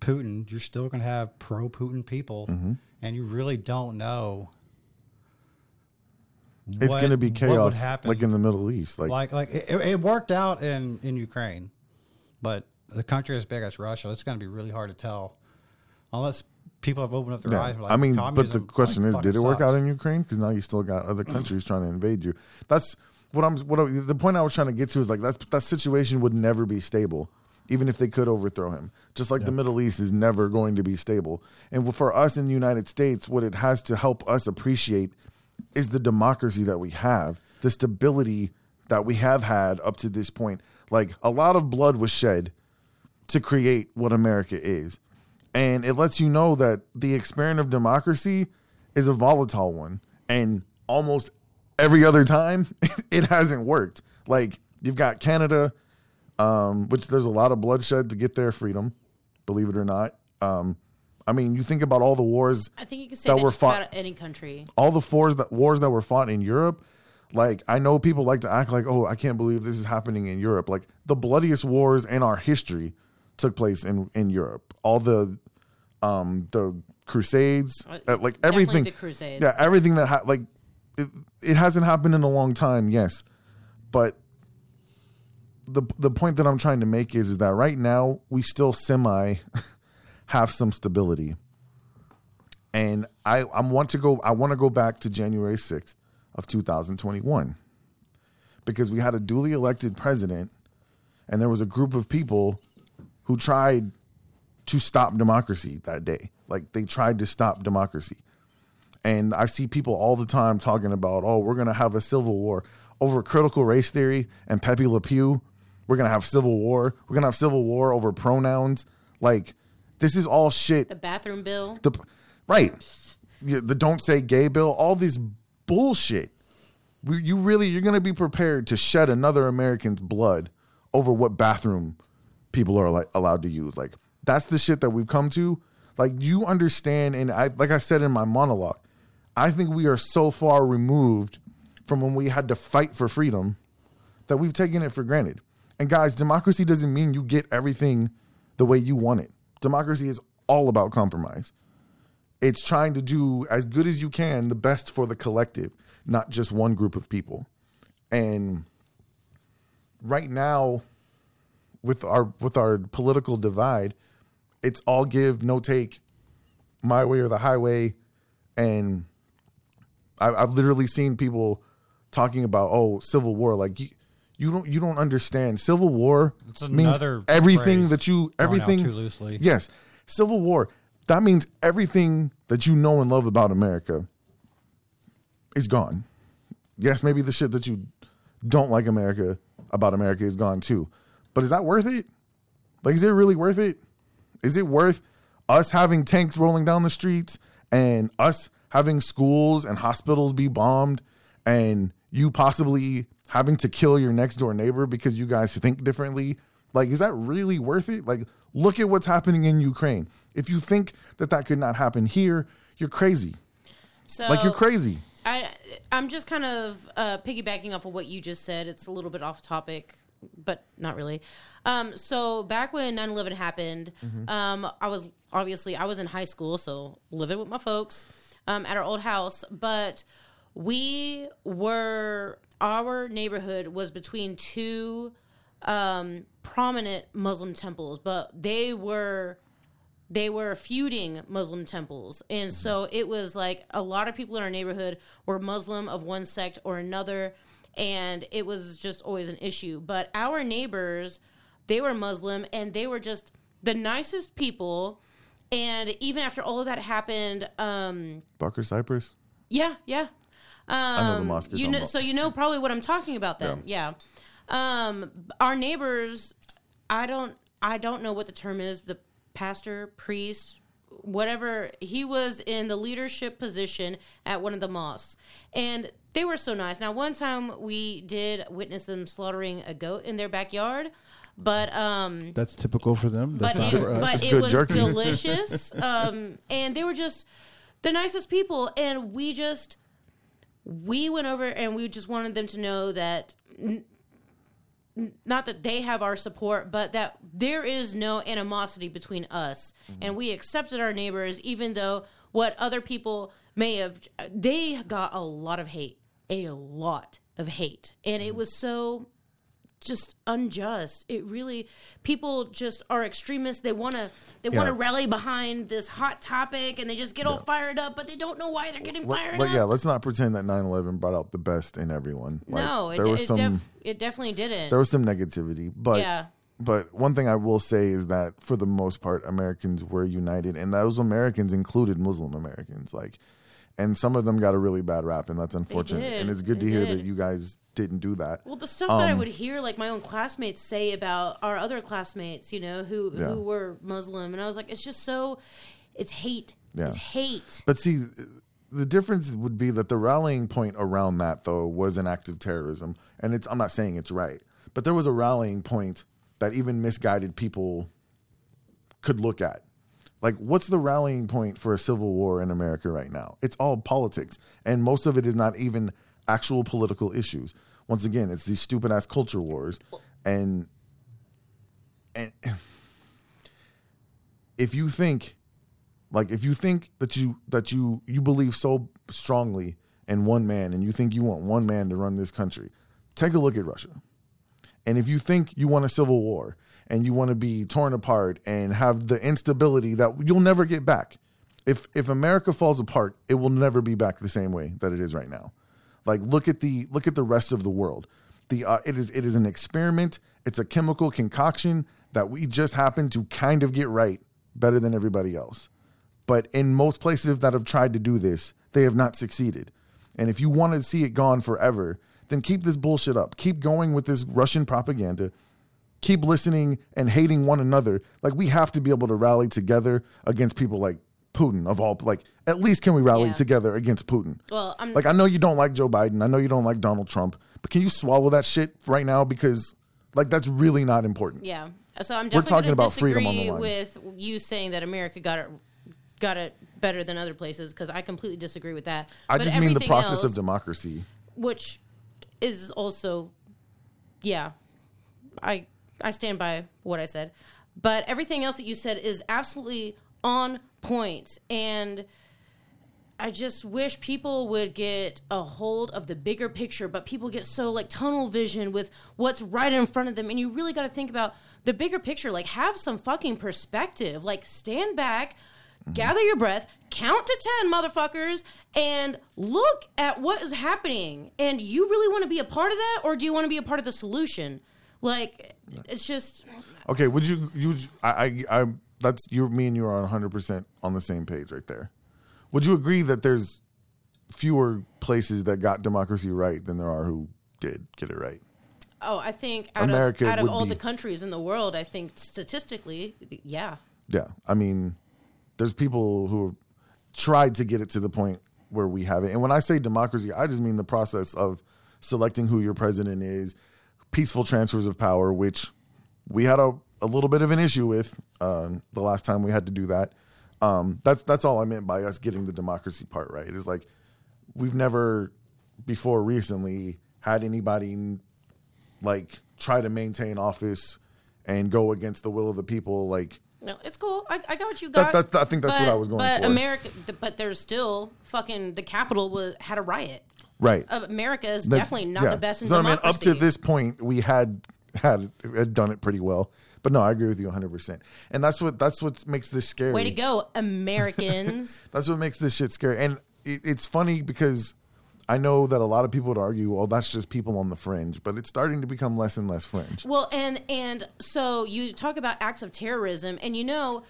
Putin, you're still going to have pro Putin people, mm-hmm. and you really don't know. It's going to be chaos, like in the Middle East. Like, like like it, it worked out in in Ukraine, but the country as big as Russia, it's going to be really hard to tell unless people have opened up their yeah. eyes. Like, I mean, but the question like, is, did it work out in Ukraine? Because now you still got other countries trying to invade you. That's what I'm. What I, the point I was trying to get to is like that's that situation would never be stable, even if they could overthrow him. Just like the Middle East is never going to be stable. And for us in the United States, what it has to help us appreciate is the democracy that we have, the stability that we have had up to this point. Like a lot of blood was shed to create what America is. And it lets you know that the experiment of democracy is a volatile one. And almost every other time, it hasn't worked. Like you've got Canada, um, which there's a lot of bloodshed to get their freedom, believe it or not. Um, I mean, you think about all the wars I think you can say That that, were fought- any country. all the wars that wars that were fought in Europe, like I know people like to act like, oh, I can't believe this is happening in Europe. Like the bloodiest wars in our history took place in in Europe. All the um the Crusades, Uh, uh, like everything. the Crusades. Yeah, everything that ha- like it, it hasn't happened in a long time. Yes, but the the point that I'm trying to make is, is that right now we still semi have some stability. And I I want to go I want to go back to January 6th of 2021 because we had a duly elected president and there was a group of people who tried to stop democracy that day. Like they tried to stop democracy. And I see people all the time talking about oh we're going to have a civil war over critical race theory and Pepe Le Pew we're to have civil war. We're to have civil war over pronouns. Like this is all shit. The bathroom bill. the right. The don't say gay bill. All this bullshit. You really you're to be prepared to shed another american's blood over what bathroom people are like allowed to use. Like that's the shit that we've come to. Like you understand and i like i said in my monologue i think we are so far removed from when we had to fight for freedom that we've taken it for granted and guys democracy doesn't mean you get everything the way you want it. Democracy is all about compromise. It's trying to do as good as you can the best for the collective not just one group of people. And right now with our with our political divide it's all give no take my way or the highway. And I, i've literally seen people talking about oh civil war like you, don't you don't understand. Civil war It's means another everything that you everything too loosely. yes. Civil war that means everything that you know and love about america is gone. Yes maybe the shit that you don't like america about america is gone too. But is that worth it? Like is it really worth it? Is it worth us having tanks rolling down the streets and us having schools and hospitals be bombed and you possibly having to kill your next door neighbor because you guys think differently like is that really worth it like look at what's happening in ukraine if you think that that could not happen here you're crazy So like you're crazy I I'm just kind of uh, piggybacking off of what you just said. It's a little bit off topic, but not really. Um, so back when 9/11 happened, um, I was obviously I was in high school, so living with my folks um, at our old house. But we were our neighborhood was between two um, prominent Muslim temples, but they were they were feuding Muslim temples. And so it was like a lot of people in our neighborhood were Muslim of one sect or another. And it was just always an issue. But our neighbors, they were Muslim and they were just the nicest people. And even after all of that happened, um, Barker Cypress. yeah, yeah. Um, know the mosque you're you talking know, about. so you know probably what I'm talking about then. Yeah. Um, our neighbors, I don't, I don't know what the term is. The pastor, priest, whatever. He was in the leadership position at one of the mosques, and they were so nice. Now, one time we did witness them slaughtering a goat in their backyard, but um, That's typical for them. That's but not it, for us. but It's it good was jerky. delicious. um, and they were just the nicest people. And we just we went over and we just wanted them to know that n- not that they have our support, but that there is no animosity between us, Mm-hmm. and we accepted our neighbors, even though what other people may have they got a lot of hate, a lot of hate, and Mm-hmm. it was so just unjust. It really people just are extremists. They want to they want to rally behind this hot topic and they just get all fired up, but they don't know why they're getting Let- fired but up. yeah, let's not pretend that 9/11 brought out the best in everyone. Like, no, it, there was it, some def- it definitely didn't. there was some negativity, but Yeah. But one thing I will say is that for the most part, Americans were united, and those Americans included Muslim Americans. Like, and some of them got a really bad rap, and that's unfortunate. And it's good to hear did. that you guys didn't do that. well, the stuff that I Um, would hear, like my own classmates say about our other classmates, you know, who Yeah. who were Muslim, and I was like, it's just so, it's hate, Yeah. it's hate. But see, the difference would be that the rallying point around that though was an act of terrorism, and it's I'm not saying it's right, but there was a rallying point that even misguided people could look at. Like, what's the rallying point for a civil war in America right now? It's all politics, and most of it is not even actual political issues. Once again, it's these stupid ass culture wars, and and if you think like if you think that you that you you believe so strongly in one man and you think you want one man to run this country, take a look at Russia. And if you think you want a civil war and you want to be torn apart and have the instability that you'll never get back. If if America falls apart, it will never be back the same way that it is right now. Like look at the look at the rest of the world. The uh, it is it is an experiment. It's a chemical concoction that we just happen to kind of get right better than everybody else. But in most places that have tried to do this, they have not succeeded. And if you want to see it gone forever, then keep this bullshit up. Keep going with this Russian propaganda. Keep listening and hating one another. Like we have to be able to rally together against people like Putin of all like at least can we rally Yeah. together against Putin? Well, I'm Like I know you don't like Joe Biden. I know you don't like Donald Trump, but can you swallow that shit right now because like that's really not important. Yeah. So I'm We're definitely talking going to about freedom on the line. with you saying that America got it got it better than other places because I completely disagree with that. I But just mean the process of democracy. which is also, yeah, I I stand by what I said, but everything else that you said is absolutely on point. and. I just wish people would get a hold of the bigger picture, but people get so like tunnel vision with what's right in front of them. And you really got to think about the bigger picture. Like, have some fucking perspective. Like, stand back, mm-hmm. gather your breath, count to 10, motherfuckers, and look at what is happening. And you really want to be a part of that, or do you want to be a part of the solution? Like, it's just, Okay, would you you I I, I that's you me and you are 100% on the same page right there. Would you agree that there's fewer places that got democracy right than there are who did get it right? oh, I think out America of, out of all be- the countries in the world, I think statistically, yeah. Yeah. I mean, there's people who have tried to get it to the point where we have it. And when I say democracy, I just mean the process of selecting who your president is, peaceful transfers of power, which we had a, a little bit of an issue with uh, the last time we had to do that. Um, that's that's all I meant by us getting the democracy part right. Is like we've never before recently had anybody like try to maintain office and go against the will of the people. Like No, it's cool. I, I got what you That- got. that's- I think that's what I was going for. but for. America, but there's still fucking the Capitol was had a riot. Right, America is That- definitely not yeah. the best in the world. so democracy. I mean, up to this point, we had had had done it pretty well. But no, I agree with you 100. percent And that's what that's what makes this scary. Way to go, Americans! That's what makes this shit scary. And it, it's funny because I know that a lot of people would argue, well, that's just people on the fringe, but it's starting to become less and less fringe. well, and and so you talk about acts of terrorism, and you know.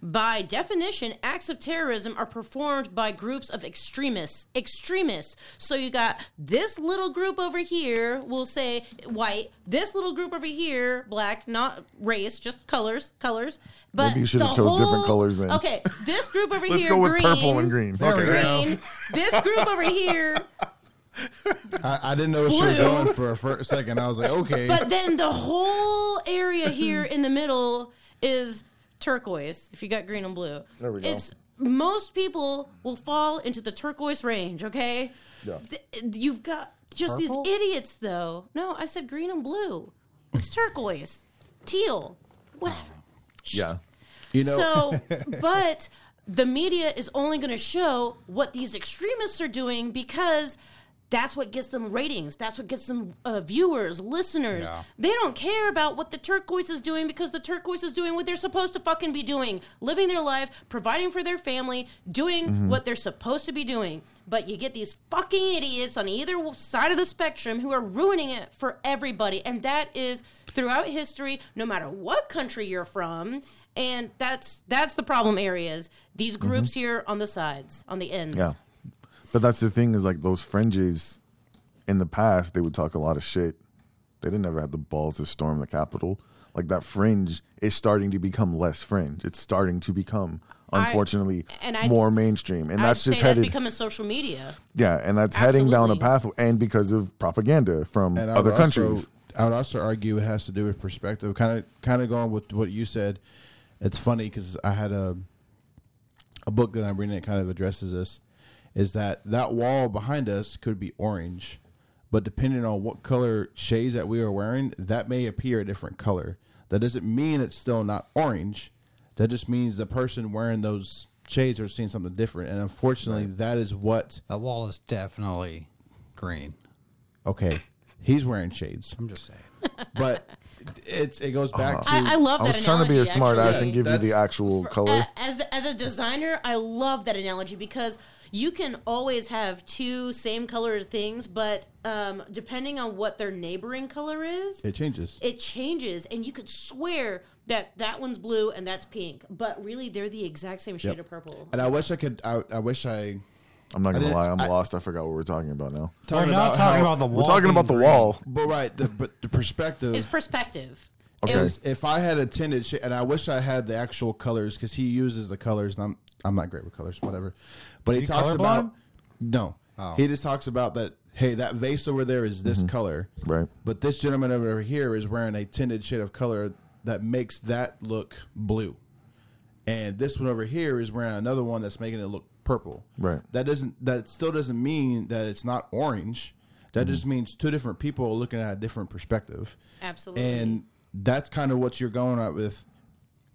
By definition, acts of terrorism are performed by groups of extremists. Extremists. So you got this little group over here, we'll say white. This little group over here, black, not race, just colors, colors. But Maybe you should have the chose different colors then. Okay, this group over Let's here, go with green, purple and green. There okay. green. this group over here, I, I didn't know what she was Blue. going for a fir- second. I was like, okay. but then the whole area here in the middle is turquoise. If you got green and blue, There we go. It's most people will fall into the turquoise range. Okay, Yeah. Th- you've got just Purple? these idiots, though. No, I said green and blue. It's turquoise, teal, whatever. Oh. Yeah. you know, So, but the media is only going to show what these extremists are doing because that's what gets them ratings. That's what gets them uh, viewers, listeners. Yeah. They don't care about what the turquoise is doing because the turquoise is doing what they're supposed to fucking be doing living their life, providing for their family, doing what they're supposed to be doing. But you get these fucking idiots on either side of the spectrum who are ruining it for everybody. And that is throughout history, no matter what country you're from. And that's that's the problem areas. These groups here on the sides, on the ends. Yeah. But that's the thing is like those fringes in the past, they would talk a lot of shit. They didn't ever have the balls to storm the Capitol. Like that fringe is starting to become less fringe. It's starting to become, unfortunately, and I'd more mainstream. And I'd that's say just that's headed, becoming social media. yeah, and that's heading down a path, and because of propaganda from and other countries. Also, I would also argue it has to do with perspective. Kind of, kind of going with what you said. It's funny because I had a a book that I'm reading that kind of addresses this. Is that that wall behind us could be orange, but depending on what color shades that we are wearing, that may appear a different color. That doesn't mean it's still not orange. That just means the person wearing those shades are seeing something different. And unfortunately, that is what. That wall is definitely green. Okay, he's wearing shades. I'm just saying. but it's it goes back uh-huh. to I, I love I that was trying to be a analogy, smart ass and give you the That's- actual color. As as a designer, I love that analogy because you can always have two same color things, but um, depending on what their neighboring color is, it changes. it changes, and you could swear that that one's blue and that's pink, but really they're the exact same shade Yep. of purple. and I wish I could. I, I wish I I'm not gonna lie, I'm I- lost. I forgot what we're talking about now. We're not talking how- about the wall. We're talking about the green. wall. But right, the, but the perspective. It's perspective. Okay. Was- if I had a tinted and I wish I had the actual colors because he uses the colors, and I'm I'm not great with colors, whatever. But he you talks colorblind? about no. Oh. He just talks about that. Hey, that vase over there is this mm-hmm. color, Right. But this gentleman over here is wearing a tinted shade of color that makes that look blue, and this one over here is wearing another one that's making it look purple. Right. That doesn't. That still doesn't mean that it's not orange. That mm-hmm. just means two different people looking at a different perspective. Absolutely. And that's kind of what you're going at with.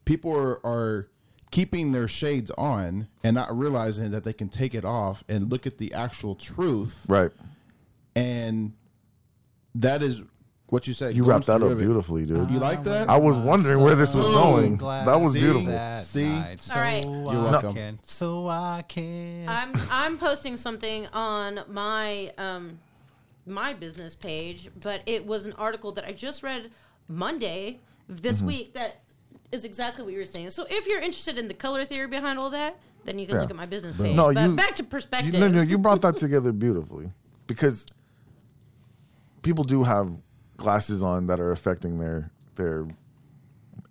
People are, are keeping their shades on and not realizing that they can take it off and look at the actual truth. Right. And that is what you said. You wrapped that up it. beautifully, dude. You like that? I was wondering where this was going. That was to beautiful. that See? night, So All right. I You're welcome. Can, so I can. I'm I'm posting something on my um my business page, but it was an article that I just read Monday this Mm-hmm. week that is exactly what you were saying. So if you're interested in the color theory behind all that, then you can Yeah. look at my business page. No, but you back to perspective. You, no, no, you brought that together beautifully because people do have glasses on that are affecting their their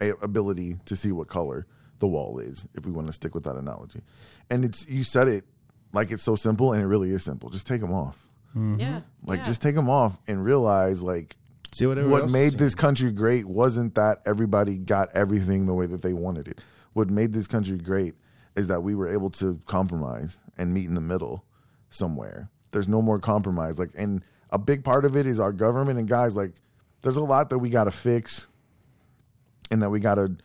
a- ability to see what color the wall is. If we want to stick with that analogy, and it's you said it like it's so simple, and it really is simple. Just take them off. Yeah. Like yeah. just take them off and realize like See what made this country great wasn't that everybody got everything the way that they wanted it. What made this country great is that we were able to compromise and meet in the middle. somewhere. There's no more compromise. Like, and a big part of it is our government and guys. Like, there's a lot that we got to fix, and that we got to,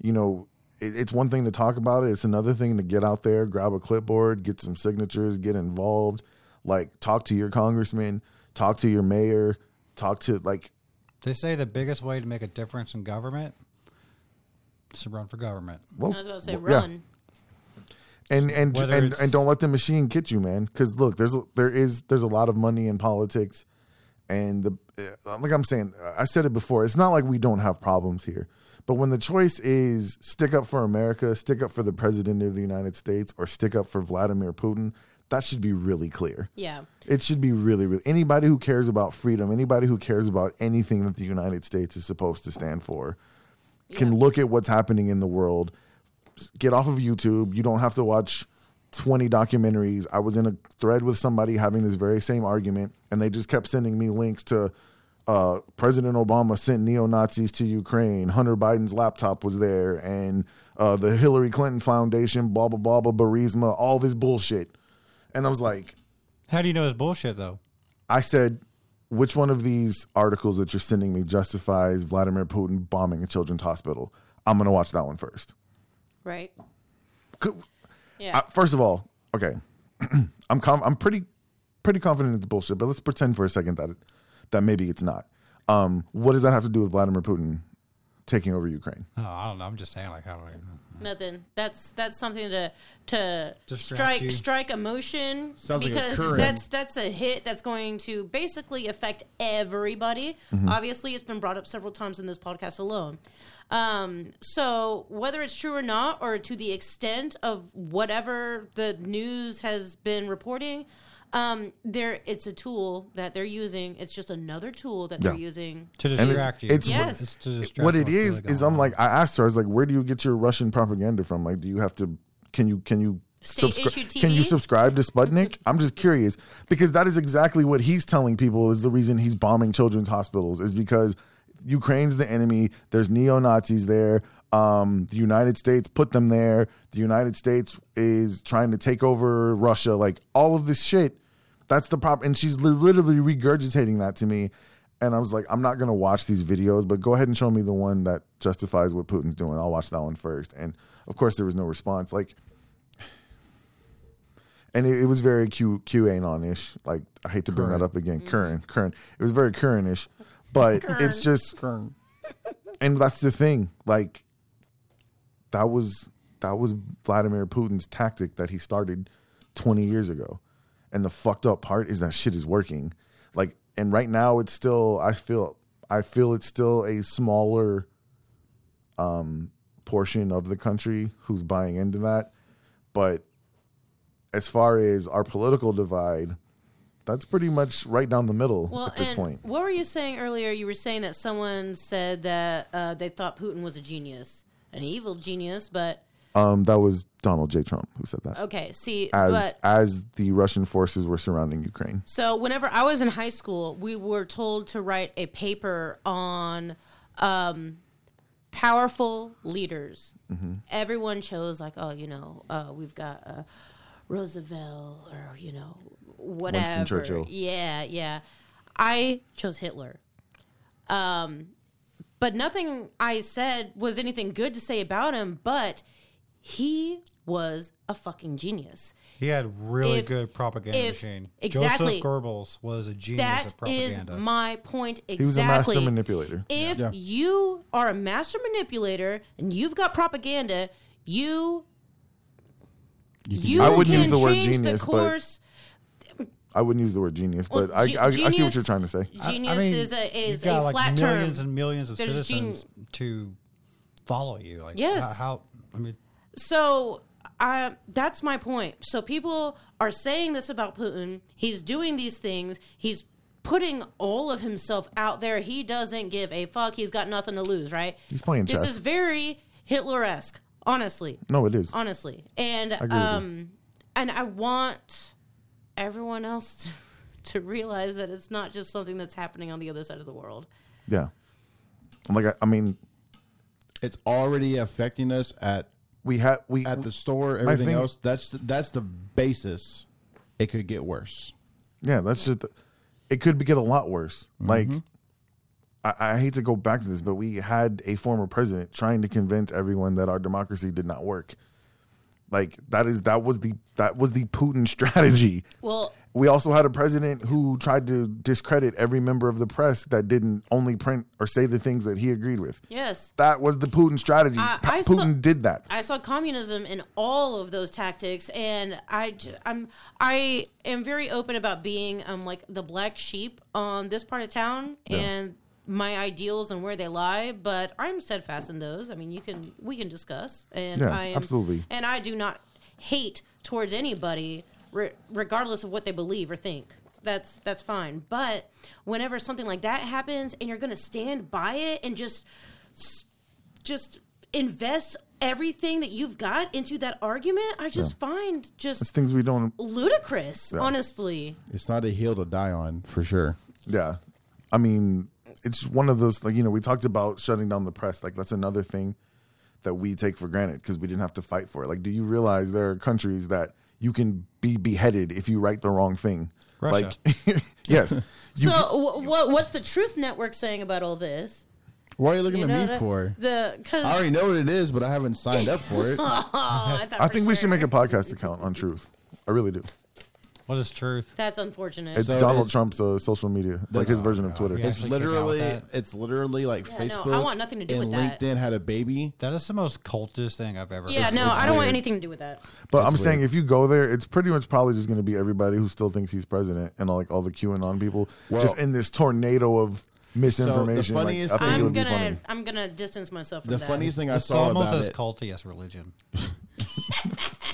you know, it, it's one thing to talk about it. It's another thing to get out there, grab a clipboard, get some signatures, get involved. Like, talk to your congressman, talk to your mayor, talk to like They say the biggest way to make a difference in government is to run for government. well, I was about to say well, yeah. run. and and Whether and, and don't let the machine get you, man. Because look, there's there is there's a lot of money in politics, and the uh, like I'm saying, I said it before. It's not like we don't have problems here, but when the choice is stick up for America, stick up for the president of the United States, or stick up for Vladimir Putin, that should be really clear. Yeah. It should be really, really anybody who cares about freedom, anybody who cares about anything that the United States is supposed to stand for, can Yeah. look at what's happening in the world. Get off of YouTube. You don't have to watch 20 documentaries. I was in a thread with somebody having this very same argument, and they just kept sending me links to uh, President Obama sent neo Nazis to Ukraine. Hunter Biden's laptop was there, and uh, the Hillary Clinton Foundation, blah, blah, blah, blah, Burisma, all this bullshit. And I was like, How do you know it's bullshit though? I said, which one of these articles that you're sending me justifies Vladimir Putin bombing a children's hospital? I'm going to watch that one first. Right. Co- Yeah. Uh, first of all, okay, I'm com- I'm pretty pretty confident it's bullshit, but let's pretend for a second that it, that maybe it's not. Um, what does that have to do with Vladimir Putin taking over Ukraine? Oh, I don't know. I'm just saying, like, how do I know? Nothing. That's that's something to to Distract strike you. strike emotion Sounds like a because current. that's that's a hit that's going to basically affect everybody. Mm-hmm. Obviously, it's been brought up several times in this podcast alone. Um, so whether it's true or not, or to the extent of whatever the news has been reporting, um, there it's a tool that they're using. It's just another tool that they're Yeah. using. To And distract you. it's- Yes. It's to distract what it what's is really is going I'm on. like I asked her, I was like, where do you get your Russian propaganda from? Like, do you have to? Can you can you State-issued Can you subscribe to Sputnik? I'm just curious because that is exactly what he's telling people is the reason he's bombing children's hospitals is because Ukraine's the enemy. There's neo Nazis there. Um, the United States put them there. The United States is trying to take over Russia. Like all of this shit. That's the problem. And she's literally regurgitating that to me. And I was like, I'm not going to watch these videos, but go ahead and show me the one that justifies what Putin's doing. I'll watch that one first. And of course, there was no response. Like, and it, it was very Q QAnon ish. Like, I hate to bring that up again. Current, current. It was very current ish. But it's just, and that's the thing. Like, that was that was Vladimir Putin's tactic that he started 20 years ago. And the fucked up part is that shit is working. Like and right now it's still I feel I feel it's still a smaller um portion of the country who's buying into that. But as far as our political divide, that's pretty much right down the middle Well, at this and point. what were you saying earlier? You were saying that someone said that uh, they thought Putin was a genius, an evil genius. But Um that was Donald J. Trump who said that. okay, see, As but as the Russian forces were surrounding Ukraine. so whenever I was in high school, we were told to write a paper on um, powerful leaders. Mm-hmm. Everyone chose like, oh, you know, uh, we've got uh, Roosevelt or you know whatever. Winston Churchill. Yeah, yeah. I chose Hitler. Um, but nothing I said was anything good to say about him. But he was a fucking genius. He had really If- good propaganda if- machine. exactly. Joseph Goebbels was a genius That at is propaganda. my point exactly. He was a master manipulator. If Yeah. you are a master manipulator and you've got propaganda, you you I wouldn't can use the word change genius, the but course. I wouldn't use the word genius, but I, ge- I, I see what you're trying to say. Genius I mean, is a is you've got a like flat millions term. and millions of There's citizens gen- to follow you. Like Yes. how, how I mean, So uh, that's my point. So people are saying this about Putin. He's doing these things. He's putting all of himself out there. He doesn't give a fuck. He's got nothing to lose, right? He's playing chess. This is very Hitler esque, honestly. No, it is. honestly. And agree with you. um, and I want everyone else to, to realize that it's not just something that's happening on the other side of the world. Yeah. I'm like, I, I mean, It's already affecting us at we had we at the store, everything thing- else. That's the, that's the basis it could get worse. Yeah, that's just it could get a lot worse. Mm-hmm. Like I, I hate to go back to this, but we had a former president trying to convince everyone that our democracy did not work. Like that is that was the that was the Putin strategy. Well, We also had a president who tried to discredit every member of the press that didn't only print or say the things that he agreed with. yes. That was the Putin strategy. I- I saw- Putin did that. I saw communism in all of those tactics, and I, I'm, I am very open about being um like the black sheep on this part of town and my ideals and where they lie. But I'm steadfast in those. I mean, you can we can discuss, and Yeah, I am, absolutely. and I do not hate towards anybody, re- regardless of what they believe or think. That's that's fine. But whenever something like that happens, and you're going to stand by it and just just invest everything that you've got into that argument, I just find just It's things we don't ludicrous, honestly. It's not a hill to die on for sure. Yeah. I mean, it's one of those, like, you know, we talked about shutting down the press. Like, that's another thing that we take for granted because we didn't have to fight for it. Like, do you realize there are countries that you can be beheaded if you write the wrong thing? Russia. Like, yes. You, so, wh- what what's the Truth Network saying about all this? What are you looking You at me that- for? the because I already know what it is, but I haven't signed up for it. Oh, I, I for think we should make a podcast account on truth. I really do. What is truth? That's unfortunate. It's So Donald it's- Trump's uh, social media. It's like his version of Twitter. yeah. It's actually came out literally, that. it's literally like Yeah, no, Facebook. I want nothing to do and with that. LinkedIn had a baby. That is the most cultist thing I've ever. yeah, heard. no, it's I don't want anything to do with that. But I'm That's saying if you go there, it's pretty much probably just going to be everybody who still thinks he's president and like all the QAnon people Well- just in this tornado of misinformation. Like, funniest I think it I'm would be gonna funny. I'm gonna distance myself from The that. funniest thing I It's saw almost about as it, culty as religion.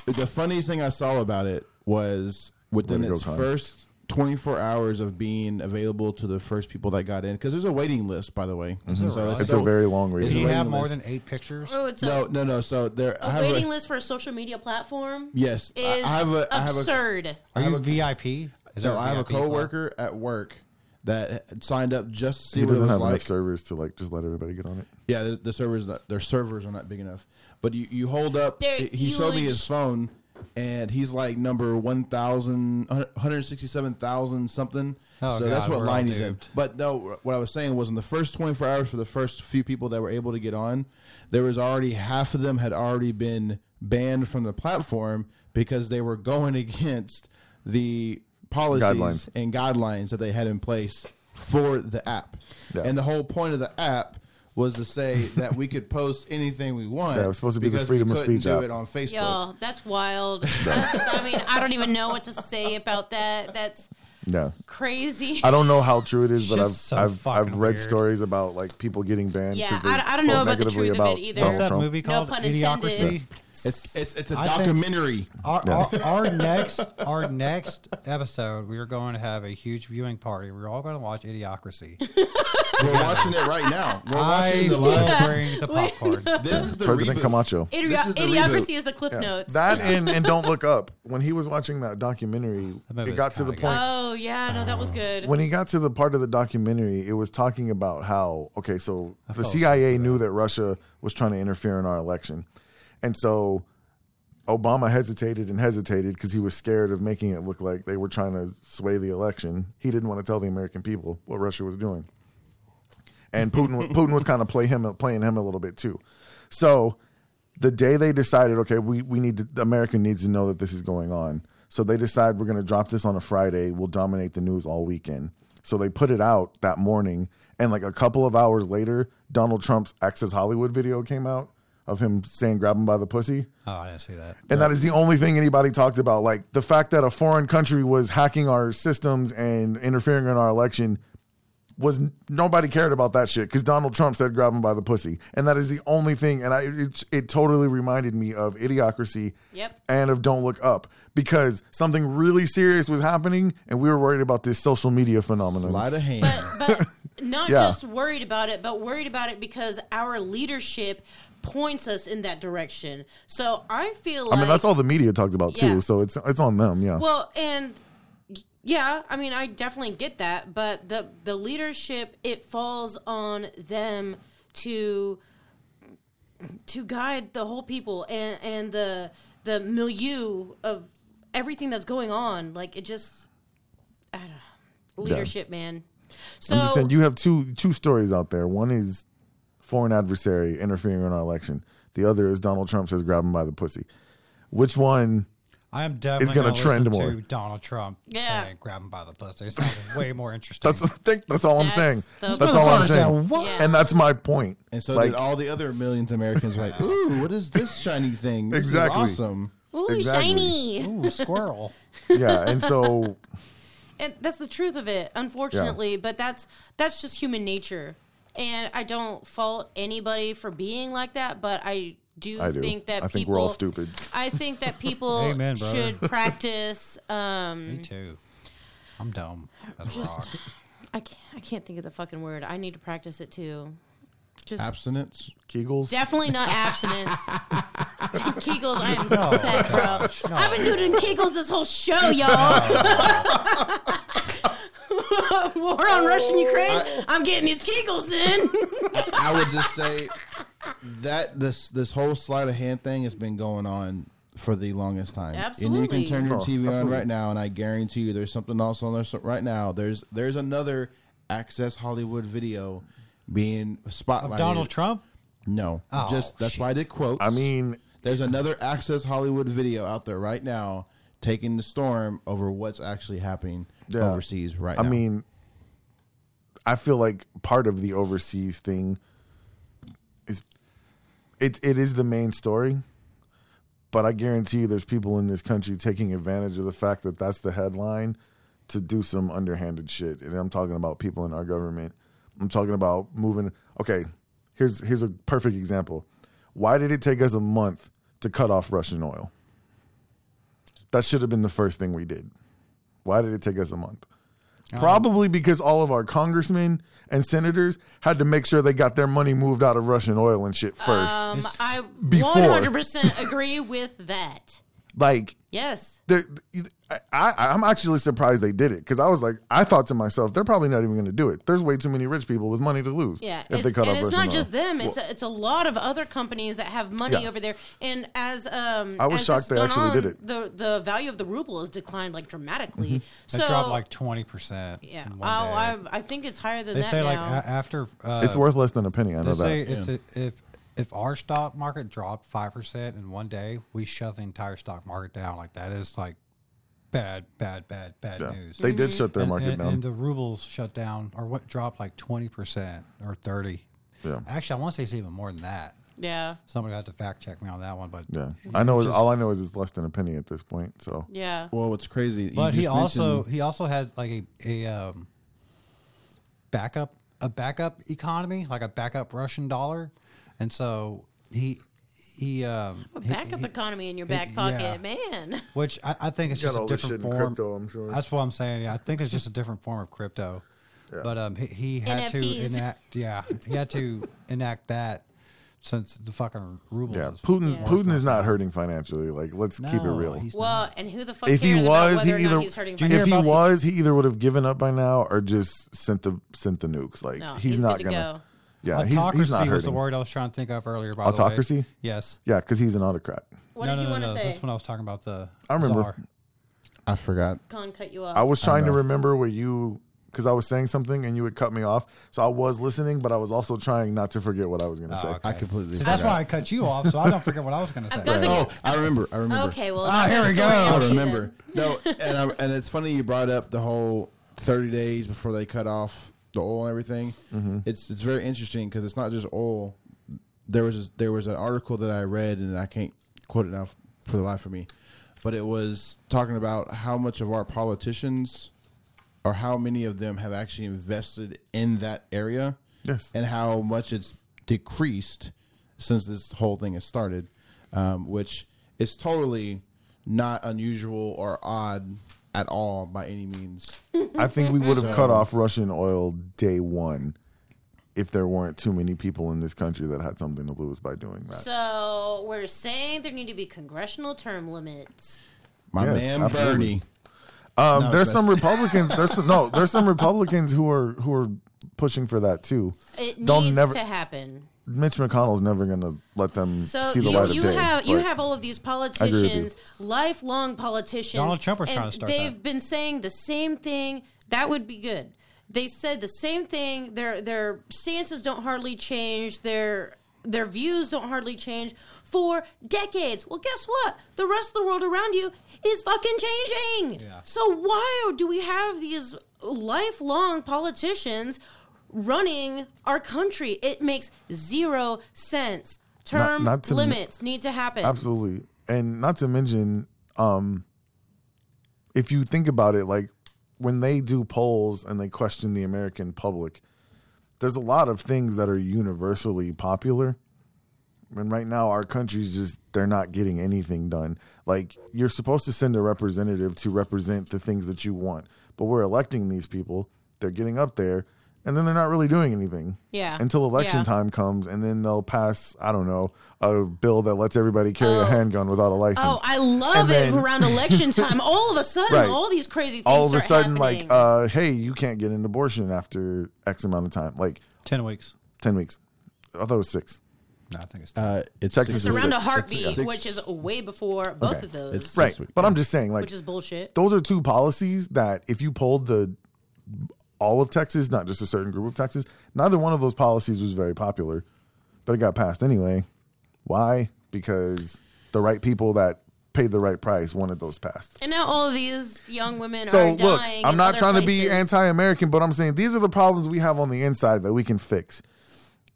the funniest thing I saw about it was within Way its Con. first 24 hours of being available to the first people that got in, because there's a waiting list, by the way. Mm-hmm. So really? It's so- a very long Is read. Do you have more list? than eight pictures? Oh, it's a, No, no, no. So there, I a have waiting a, list for a social media platform. Yes, I- is I have a, I have a, absurd. Are have you a- VIP? Is no, there I have a VIP club? coworker at work that signed up just to see He what it doesn't was have like. enough servers to like just let everybody get on it. Yeah, the, the servers not, their servers are not big enough. But you, you hold up. They're he showed me his phone, and he's like number 1,000, 167,000 something. Oh, so that's God, what we're line he's in. But no, what I was saying was in the first 24 hours for the first few people that were able to get on, there was already half of them had already been banned from the platform because they were going against the policies Guidelines. and guidelines that they had in place for the app. Yeah. And the whole point of the app was to say that we could post anything we want. That was supposed to be the freedom of speech do app. it on Facebook. Yo, that's wild. That's, I mean, I don't even know what to say about that. That's Yeah. crazy. I don't know how true it is, but I've so I've I've read weird. stories about like people getting banned. Yeah, 'cause they I- I don't know spoke about the negatively truth of it either. What's that Trump. movie No called? pun Idiocracy. intended. It's it's it's a I documentary. Our, our, our next our next episode, we are going to have a huge viewing party. We're all going to watch Idiocracy. We're watching it right now. We're I watching the will bring the popcorn. This is the President reboot. Camacho. Idi- This is the Idiocracy reboot. is the Cliff Notes. That and, and don't look up. When he was watching that documentary, That movie it was got to the kinda point oh yeah, no, that was uh, good. when he got to the part of the documentary, it was talking about how okay, so the fell CIA knew that Russia was trying to interfere in our election, and so Obama hesitated and hesitated because he was scared of making it look like they were trying to sway the election. He didn't want to tell the American people what Russia was doing, and Putin Putin was kind of play him playing him a little bit too. So the day they decided, okay, we, we need to, America needs to know that this is going on. So they decide we're going to drop this on a Friday. We'll dominate the news all weekend. So they put it out that morning. And like a couple of hours later, Donald Trump's Access Hollywood video came out of him saying, grab him by the pussy. Oh, I didn't see that. And that is the only thing anybody talked about. Like the fact that a foreign country was hacking our systems and interfering in our election was nobody cared about that shit because Donald Trump said grab him by the pussy, and that is the only thing. And I it, it totally reminded me of Idiocracy, Yep. and of Don't Look Up because something really serious was happening, and we were worried about this social media phenomenon. Sleight of hand. but not Yeah. just worried about it, but worried about it because our leadership points us in that direction. So I feel like I mean, that's all the media talked about too, so it's it's on them. Yeah, Well, and yeah, I mean, I definitely get that, but the the leadership it falls on them to to guide the whole people and and the the milieu of everything that's going on. Like it just, I don't know, leadership, man. So I'm just saying you have two two stories out there. One is foreign adversary interfering in our election. The other is Donald Trump says grab him by the pussy. Which one? I am definitely gonna going to trend listen more. to Donald Trump Yeah. saying "grab him by the pussy." It sounds way more interesting. That's I think that's all I'm That's saying. the- That's all I'm saying. what? Yeah. And that's my point. And so like, did all the other millions of Americans. Like, ooh, what is this shiny thing? This Exactly. is awesome. ooh, Exactly. shiny. Ooh, squirrel. yeah, and so and that's the truth of it unfortunately but that's that's just human nature and i don't fault anybody for being like that but i do, I do. think that I think we're all stupid. i think that people Amen, should practice um Me too. I'm dumb. That's rock. I can't, I can't think of the fucking word i need to practice it too just Abstinence. Kegels. definitely not abstinence kegels i am No, set bro no. i've been doing kegels this whole show y'all war on russian ukraine i'm getting these kegels in I would just say that this this whole sleight of hand thing has been going on for the longest time. Absolutely. And you can turn your TV on right now, and I guarantee you, there's something else on there so- right now. There's there's another Access Hollywood video being spotlighted. Donald Trump. No, Oh, just that's why I did quotes. I mean, there's another Access Hollywood video out there right now taking the storm over what's actually happening Yeah. overseas right I now. mean, I feel like part of the overseas thing is it it is the main story, but I guarantee you, there's people in this country taking advantage of the fact that that's the headline to do some underhanded shit. And I'm talking about people in our government. I'm talking about moving. Okay, here's here's a perfect example. Why did it take us a month to cut off Russian oil? That should have been the first thing we did. Why did it take us a month? Probably because all of our congressmen and senators had to make sure they got their money moved out of Russian oil and shit first. Um, I Before. 100% agree with that. Like, Yes. I, I, I'm actually surprised they did it because I was like, I thought to myself, they're probably not even going to do it. There's way too many rich people with money to lose. Yeah, if it's, they cut and off it's not just oil. them. It's a, it's a lot of other companies that have money Yeah. over there. And as um, I was as shocked they actually on, did it. The the value of the ruble has declined like dramatically. It So dropped like twenty percent. yeah, In oh, one I. I think it's higher than they that say now. like after uh, it's worth less than a penny. I know say that. if, the, if if our stock market dropped five percent in one day, we shut the entire stock market down. Like that is like bad, bad, bad, bad Yeah. news. They did shut their and, market and, down. and the rubles shut down or what dropped like twenty percent or thirty. yeah. Actually, I want to say it's even more than that. yeah, Somebody got to fact check me on that one, but Yeah. I know. just- all I know is it's less than a penny at this point. So yeah. well, what's crazy? you But he also he also had like a a um, backup a backup economy, like a backup Russian dollar, and so he he um A backup he- economy in your he- back pocket, yeah. man. which I, I think it's just a different shit in form. crypto, I'm sure. That's what I'm saying. Yeah, I think it's just a different form of crypto. But um, he, he had NFTs. to enact. Yeah, he had to enact that since the fucking ruble. yeah, Putin. Yeah. Putin is not hurting financially. Like, let's keep it real. he's Well, and who the fuck if he cares about was, whether he either hurting Did you hear if he about the- was, he either would have given up by now or just sent the sent the nukes. Like No, he's, he's not good to gonna. go. Yeah, Autocracy he's not was the hurting. word I was trying to think of earlier. By the way. Autocracy? Yes. Yeah, because he's an autocrat. What no, did no, you no, want to no. say? That's when I was talking about the. I remember. Tsar. I forgot. Con cut you off. I was trying to know. remember where you because I was saying something and you would cut me off. So I was listening, but I was also trying not to forget what I was going to Oh, say. okay. I completely. See, that's why I cut you off, so I don't forget what I was going to say. I've got Oh, I remember. I remember. Okay, well, Ah, here we go. I remember. No, and I, and it's funny you brought up the whole thirty days before they cut off the oil and everything. It's it's very interesting because it's not just oil. There was there was an article that I read and I can't quote it now for the life of me, but it was talking about how much of our politicians or how many of them have actually invested in that area yes. and how much it's decreased since this whole thing has started, um, which is totally not unusual or odd at all by any means. I think we would have cut off Russian oil day one if there weren't too many people in this country that had something to lose by doing that. So we're saying there need to be congressional term limits. My Yes, man absolutely. Bernie. Um, No, there's some Republicans. There's some, no. There's some Republicans who are who are pushing for that too. It They'll needs never- to happen. Mitch McConnell's never going to let them So see the you, light of you day. have you have all of these politicians, lifelong politicians. Donald Trump was trying to start They've that. been saying the same thing. That would be good. They said the same thing. Their their stances don't hardly change. Their their views don't hardly change for decades. Well, guess what? The rest of the world around you is fucking changing. Yeah. So why do we have these lifelong politicians running our country? It makes zero sense. Term not to- limits need to happen. Absolutely. And not to mention, um, if you think about it, like when they do polls and they question the American public, there's a lot of things that are universally popular. And right now, our country's just, they're not getting anything done. Like, you're supposed to send a representative to represent the things that you want, but we're electing these people. They're getting up there, and then they're not really doing anything. Yeah. Until election Yeah. time comes, and then they'll pass, I don't know, a bill that lets everybody carry a Oh. handgun without a license. Oh, I love And it then- around election time. All of a sudden, Right. all these crazy things all of a sudden, happening. like, uh, hey, you can't get an abortion after X amount of time, like Ten weeks. 10 weeks. I thought it was six. No, I think it's Uh, it's Texas it's is around a six. heartbeat, Six. which is way before both Okay. of those, It's- Right. But yeah. I'm just saying, like, which is bullshit. those are two policies that if you polled the all of Texas, not just a certain group of Texas, neither one of those policies was very popular, but it got passed anyway. Why? Because the right people that paid the right price wanted those passed. And now all of these young women So are look, dying. I'm in not trying to be anti-American, but I'm saying these are the problems we have on the inside that we can fix.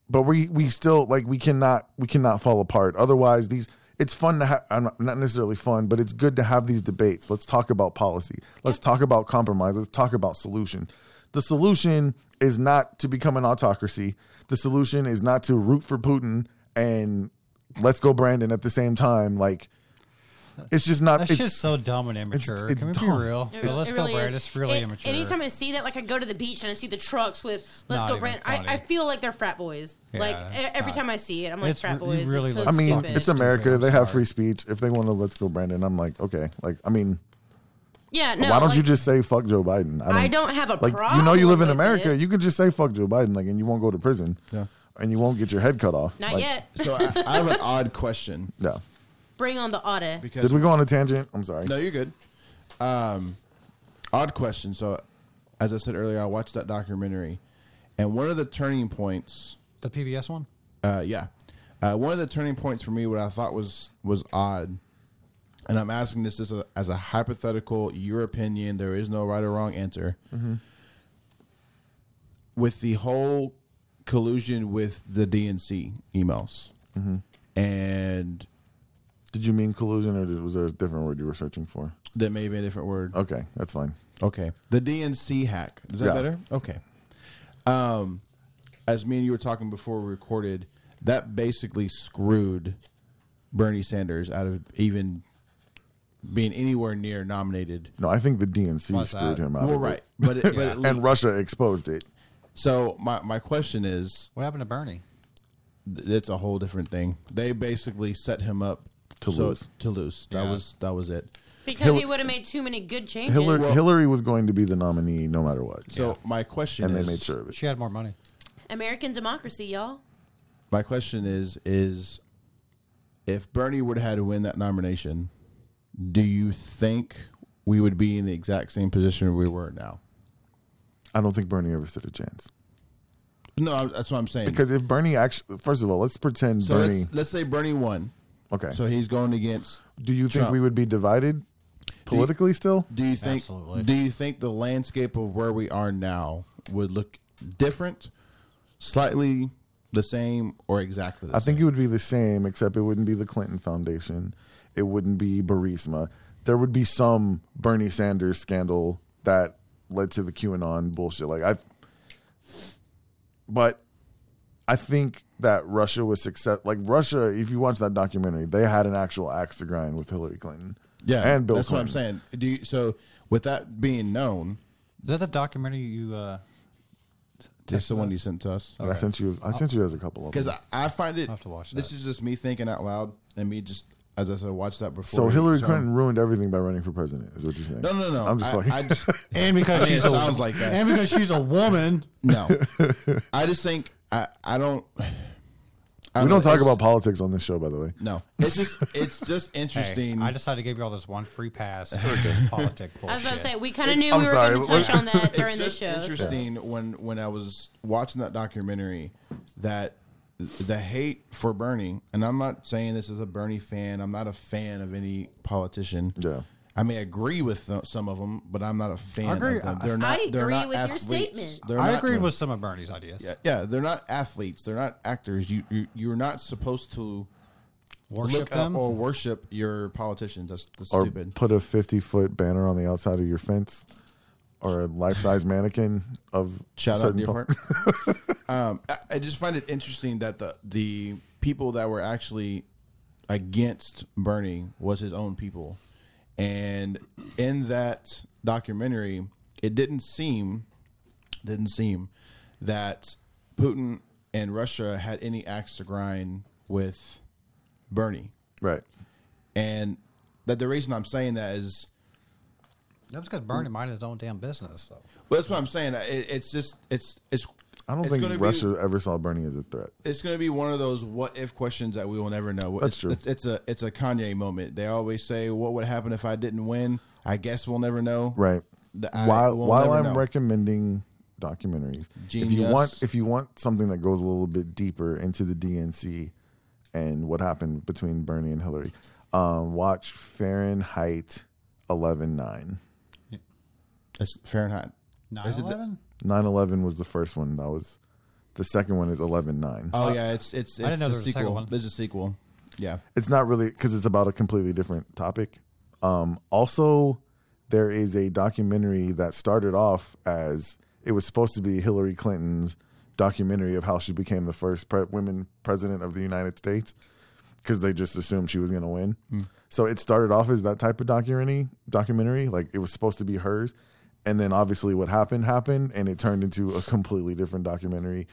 But we we still like we cannot we cannot fall apart. Otherwise, these it's fun to have not necessarily fun, but it's good to have these debates. Let's talk about policy. Let's talk about compromise. Let's talk about solution. The solution is not to become an autocracy. The solution is not to root for Putin and let's go Brandon at the same time. Like it's just not. That's it's, just so dumb and immature. it's Can we dumb. be real? It But let's it go, really Brad. is. It's really A- immature. Anytime I see that, like I go to the beach and I see the trucks with "Let's Not go, even Brand." I. I feel like they're frat boys. Yeah, like e- every not. time I see it, I'm like It's frat boys. really it's so I mean, stupid. it's America. Stupid, They have free speech. If they want to, let's go, Brandon. I'm like, okay. Like, I mean, yeah. No, why don't like, you just say fuck Joe Biden? I don't I don't have a like. You know, you live in America. it. You can just say fuck Joe Biden, like, and you won't go to prison. Yeah. And you won't get your head cut off. Not Like, yet. So I, I have an odd question Yeah. Bring on the audit. because Did we go on a tangent? I'm sorry. No, you're good. Um, odd question. So, as I said earlier, I watched that documentary, and one of the turning points, the PBS one. uh, yeah, uh, one of the turning points for me, what I thought was was odd, and I'm asking this as a, as a hypothetical, your opinion. There is no right or wrong answer. With the whole collusion with the DNC emails, and Did you mean collusion, or did, was there a different word you were searching for? that may be a different word. Okay, that's fine. Okay. The DNC hack. Is that Yeah. better? Okay. Um, as me and you were talking before we recorded, that basically screwed Bernie Sanders out of even being anywhere near nominated. No, I think the DNC Why's screwed that? him out. Well, of it. right, but it, but And. Russia exposed it. so my my question is, What happened to Bernie? th- it's a whole different thing. They basically set him up To so- lose. To lose. That Yeah. was that was it. Because Hil- he would have made too many good changes. Hillary, Hillary was going to be the nominee no matter what. So my question and they made sure of it. She had more money. American democracy, y'all. My question is is if Bernie would have had to win that nomination, do you think we would be in the exact same position we were now? I don't think Bernie ever stood a chance. No, that's what I'm saying. Because if Bernie actually, first of all, let's pretend so Bernie. let's, let's say Bernie won. Okay. So he's going against. do you think we would be divided politically still? Do you think? Absolutely. Do you think the landscape of where we are now would look different, slightly the same, or exactly? The I same? I think it would be the same, except it wouldn't be the Clinton Foundation. It wouldn't be Burisma. There would be some Bernie Sanders scandal that led to the QAnon bullshit. Like I, but I think that Russia was success. Like Russia, if you watch that documentary, they had an actual axe to grind with Hillary Clinton. Yeah, and Bill. That's Clinton. what I'm saying. Do you, so. With that being known, Is that the documentary you? Uh, that's the one us? you sent to us. I sent you. I sent you as a couple of Because. I, I find it. I'll have to watch This is just me thinking out loud, and me just as I said, watch that before. So Hillary so- Clinton ruined everything by running for president. Is what you're saying? No, no, no. I'm just I, like I just, And because I mean, she's a sounds like that. and because she's a woman. no. I just think I, I don't. I We don't talk about politics on this show, by the way. No, it's just it's just Hey, interesting. I decided to give you all this one free pass. for this politic bullshit. I was about to say we kind of knew I'm we were going to touch on that it's during the show. interesting when when I was watching that documentary that the hate for Bernie, and I'm not saying this as a Bernie fan. I'm not a fan of any politician. Yeah. I may agree with th- some of them, but I'm not a fan agree. of them. They're not. I they're agree not with your statement. They're I not- agreed with some of Bernie's ideas. Yeah, yeah, they're not athletes. They're not actors. You, you you're not supposed to Worship look them. up or worship your politicians. That's, that's Or stupid. put a 50 foot banner on the outside of your fence or a life size mannequin of Shout out po- um, I, I just find it interesting that the the people that were actually against Bernie was his own people, and in that documentary, it didn't seem didn't seem that Putin and Russia had any axe to grind with Bernie, Right. and that the reason I'm saying that is. That's because Bernie minded his own damn business. Though. Well, that's what I'm saying. It, it's just it's it's. I don't it's think gonna be- Russia ever saw Bernie as a threat. it's going to be one of those what if questions that we will never know. That's it's, true. It's, it's a it's a Kanye moment. They always say, "What would happen if I didn't win?" I guess we'll never know. Right. The- I while will while I'm know. recommending documentaries, if you want if you want something that goes a little bit deeper into the DNC and what happened between Bernie and Hillary, um, watch Fahrenheit 11.9. It's Fahrenheit. Nine Is it the- eleven. 9/11 was the first one. That was the second one is 11.9. Oh yeah, it's it's. it's I didn't know a there was a second sequel. one. There's a sequel. Yeah. it's not really because it's about a completely different topic. Um, also, there is a documentary that started off as it was supposed to be Hillary Clinton's documentary of how she became the first pre- women president of the United States because they just assumed she was going to win. So it started off as that type of documentary. Documentary, like it was supposed to be hers, and then obviously what happened happened, and it turned into a completely different documentary.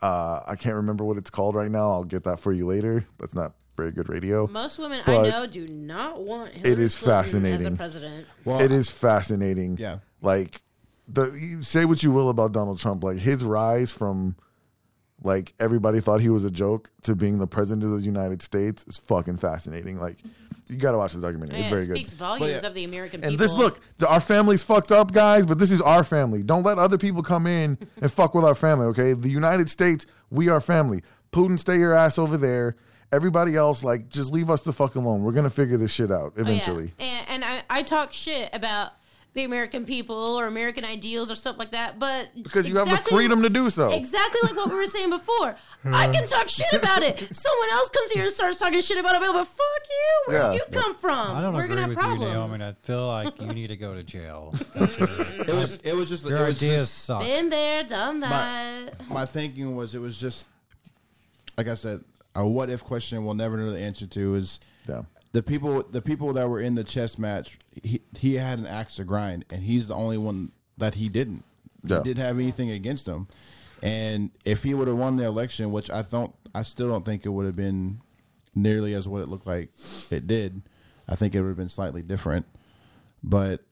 Uh, I can't remember what it's called right now. I'll get that for you later. That's not very good radio. Most women But I know do not want Hillary it is Clinton as fascinating. a president. Well, it is fascinating. Yeah. Like the you say what you will about Donald Trump, like his rise from like everybody thought he was a joke to being the president of the United States is fucking fascinating. Like you got to watch the documentary. Yeah, it's very it good. speaks volumes yeah. of the American And people. this look, the, our family's fucked up, guys, but this is our family. Don't let other people come in and fuck with our family, okay? The United States, we are family. Putin, stay your ass over there. Everybody else, like, just leave us the fuck alone. We're gonna figure this shit out Oh, yeah. eventually. And, and I, I talk shit about the American people or American ideals or stuff like that, but Because you have the freedom to do so. Exactly like what we were saying before. I can talk shit about it. Someone else comes here and starts talking shit about it, but fuck you. Where Yeah. do you come from? I don't we're agree gonna with have you, problems. Naomi. and I feel like you need to go to jail. it was it was just Your it was ideas just- suck. Been there, done that. my thinking was it was just like I said, a what if question we'll never know the answer to is Yeah. The people the people that were in the chess match he, he had an axe to grind and he's the only one that he didn't. Yeah. he didn't have anything against him. And if he would have won the election which I don't I still don't think it would have been nearly as what it looked like it did I think it would have been slightly different. But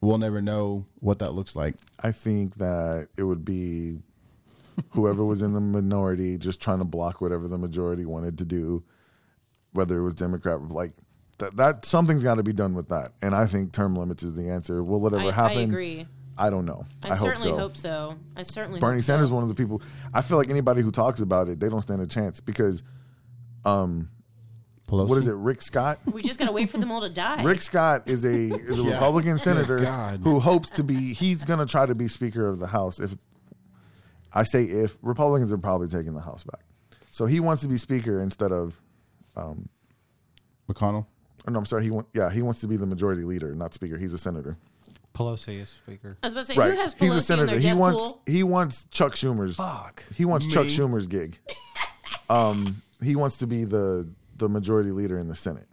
we'll never know what that looks like. I think that it would be whoever was in the minority just trying to block whatever the majority wanted to do, whether it was Democrat, like that. That something's got to be done with that, and I think term limits is the answer. Will it ever I, I happen? agree. I don't know. I, I, hope certainly so. hope so. I certainly Bernie hope Sanders is so. one of the people. I feel like anybody who talks about it, they don't stand a chance because Pelosi? what is it? Rick Scott. We just gotta wait for them all to die. Rick Scott is a is a Yeah. Republican senator God. who hopes to be. He's going to try to be Speaker of the House. If I say if Republicans are probably taking the House back, so he wants to be Speaker instead of. McConnell oh, no, I'm sorry. He want, yeah, he wants to be the Majority Leader, not Speaker. He's a senator. Pelosi is speaker. I was about to say, Right. who has He's a Pelosi in senator. their He death wants pool? he wants Chuck Schumer's. Fuck. He wants Chuck Schumer's gig. Um, he wants to be the the Majority Leader in the Senate.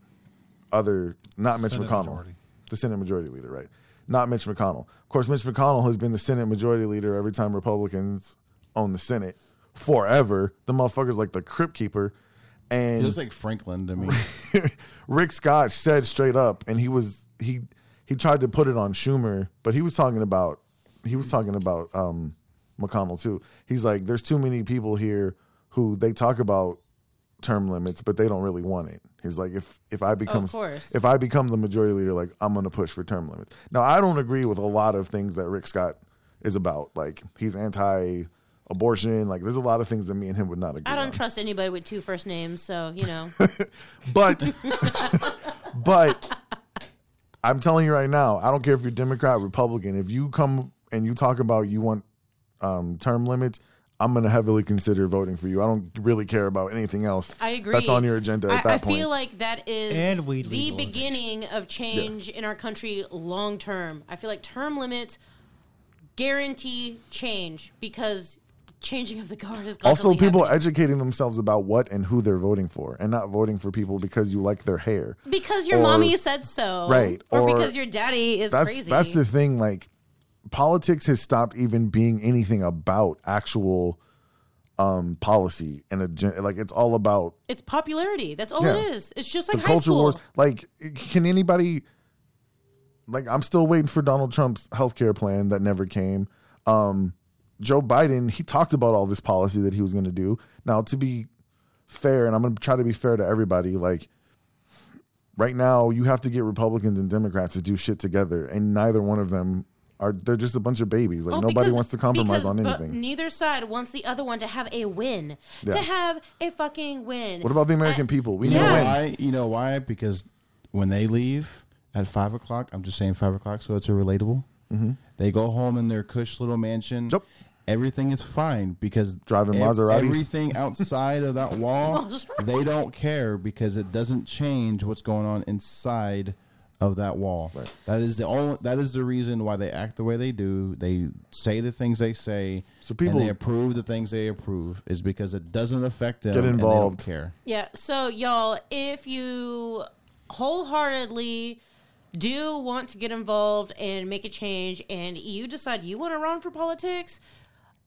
Other, not Mitch Senate McConnell, majority. the Senate Majority Leader, right? Not Mitch McConnell. Of course, Mitch McConnell has been the Senate Majority Leader every time Republicans own the Senate forever. The motherfucker's like the crypt keeper, He and looks like Franklin to me. Rick Scott said straight up, and he was he he tried to put it on Schumer, but he was talking about he was talking about um, McConnell too. He's like, there's too many people here who they talk about term limits, but they don't really want it. He's like, if if I become if I become the majority leader, like I'm going to push for term limits. Now, I don't agree with a lot of things that Rick Scott is about. Like he's anti-abortion. Like there's a lot of things that me and him would not agree. I don't on. trust anybody with two first names, so you know. But but I'm telling you right now, I don't care if you're Democrat, Republican. If you come and you talk about you want um, term limits, I'm going to heavily consider voting for you. I don't really care about anything else. I agree. That's on your agenda at I, that I point. feel like that is And weed the legalization. beginning of change in our country long term. I feel like term limits guarantee change because changing of the guard is also, people happening. educating themselves about what and who they're voting for, and not voting for people because you like their hair. because your or- mommy said so, Right, Or, or- because your daddy is That's crazy. that's the thing. Like politics has stopped even being anything about actual um policy and a like it's all about it's popularity. That's all Yeah. it is. It's just like the culture school. wars. Like, can anybody? Like, I'm still waiting for Donald Trump's healthcare plan that never came. Um, Joe Biden, he talked about all this policy that he was going to do. Now, to be fair, and I'm going to try to be fair to everybody, like. Right now, you have to get Republicans and Democrats to do shit together, and neither one of them are. They're just a bunch of babies. Like Well, nobody because- wants to compromise because on but anything. neither side wants the other one to have a win. Yeah. To have a fucking win. What about the American Uh, people? We You need know to win. why? You know why? Because when they leave at five o'clock, I'm just saying five o'clock, so it's a relatable. Mm-hmm. They go home in their cush little mansion. Yep. Everything is fine because Driving Maseratis. Everything outside of that wall, they don't care because it doesn't change what's going on inside of that wall. That is the only. That is the reason why they act the way they do. They say the things they say. So people- and they approve the things they approve is because it doesn't affect them. Get and they don't involved. care. Yeah. So, y'all, if you wholeheartedly do want to get involved and make a change, and you decide you want to run for politics,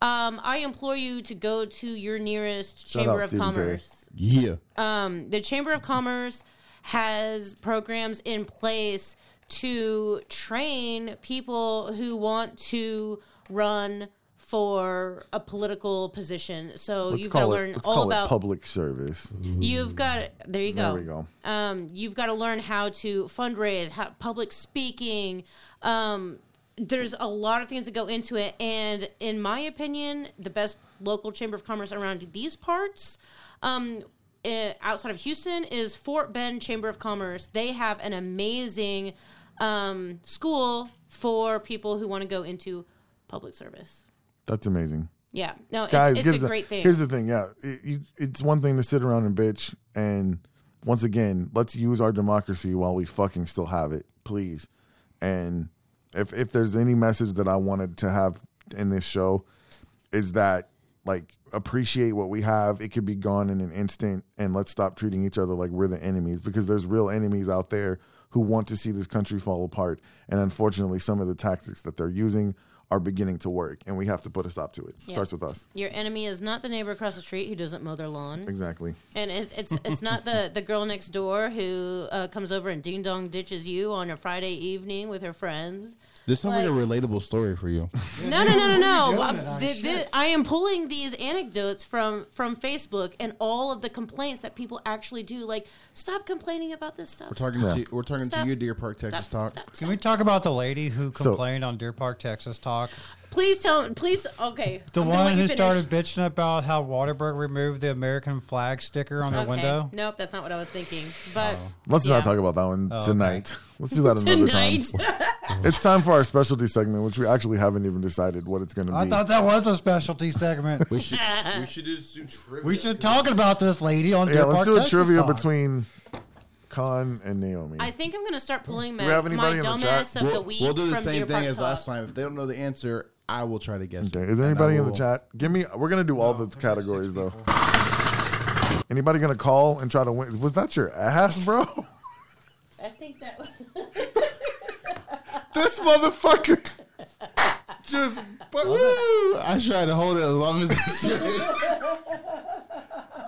um, I implore you to go to your nearest Shout chamber of Stephen Terry. commerce. Yeah. Um, the Chamber of Commerce has programs in place to train people who want to run for a political position. So Let's you've got to call it. learn Let's all call about it public service. You've got there you go. There we go. Um, you've got to learn how to fundraise, how, public speaking. Um, there's a lot of things that go into it, and in my opinion, the best local chamber of commerce around these parts, um, eh, outside of Houston, is Fort Bend Chamber of Commerce. They have an amazing um, school for people who want to go into public service. That's amazing. Yeah, no, it's, guys, it's give a the- great thing. Here's the thing, yeah, it, you, it's one thing to sit around and bitch, and once again, let's use our democracy while we fucking still have it, please. And if if there's any message that I wanted to have in this show, is that like appreciate what we have. It could be gone in an instant, and let's stop treating each other like we're the enemies because there's real enemies out there who want to see this country fall apart. And unfortunately, some of the tactics that they're using are beginning to work, and we have to put a stop to it. Yeah. Starts with us. Your enemy is not the neighbor across the street who doesn't mow their lawn. Exactly. And it, it's it's not the, the girl next door who uh, comes over and ding dong ditches you on a Friday evening with her friends. This sounds like, a relatable story for you. No, no, no, no, no. Uh, the- the- I am pulling these anecdotes from from Facebook and all of the complaints that people actually do. Like, stop complaining about this stuff. We're talking Yeah. to we're talking Stop. to you, Deer Park, Texas Stop. Talk. Stop. Can we talk about the lady who So- complained on Deer Park, Texas Talk? Please tell. Please. Okay. The I'm one who started bitching about how Whataburger removed the American flag sticker on their Okay. window. Nope, that's not what I was thinking. But oh. Let's yeah. not talk about that one oh, okay. tonight. Let's do that another time. It's time for our specialty segment, which we actually haven't even decided what it's going to be. I thought that was a specialty segment. We should we should do some trivia. we should talk about this lady on yeah, Deer let's Park, do a Texas trivia Talk. between Khan and Naomi. I think I'm gonna start pulling my, we have my anybody in the chat? dumbass of We'll, the week we'll do the from same Deer thing Park as Talk. last time. If they don't know the answer, I will try to guess. okay, it. is there And I anybody in the will- chat? Give me. We're going to do all the categories though. Anybody going to call and try to win? Was that your ass, bro? I think that. Was This motherfucker just. Woo! I tried to hold it as long as.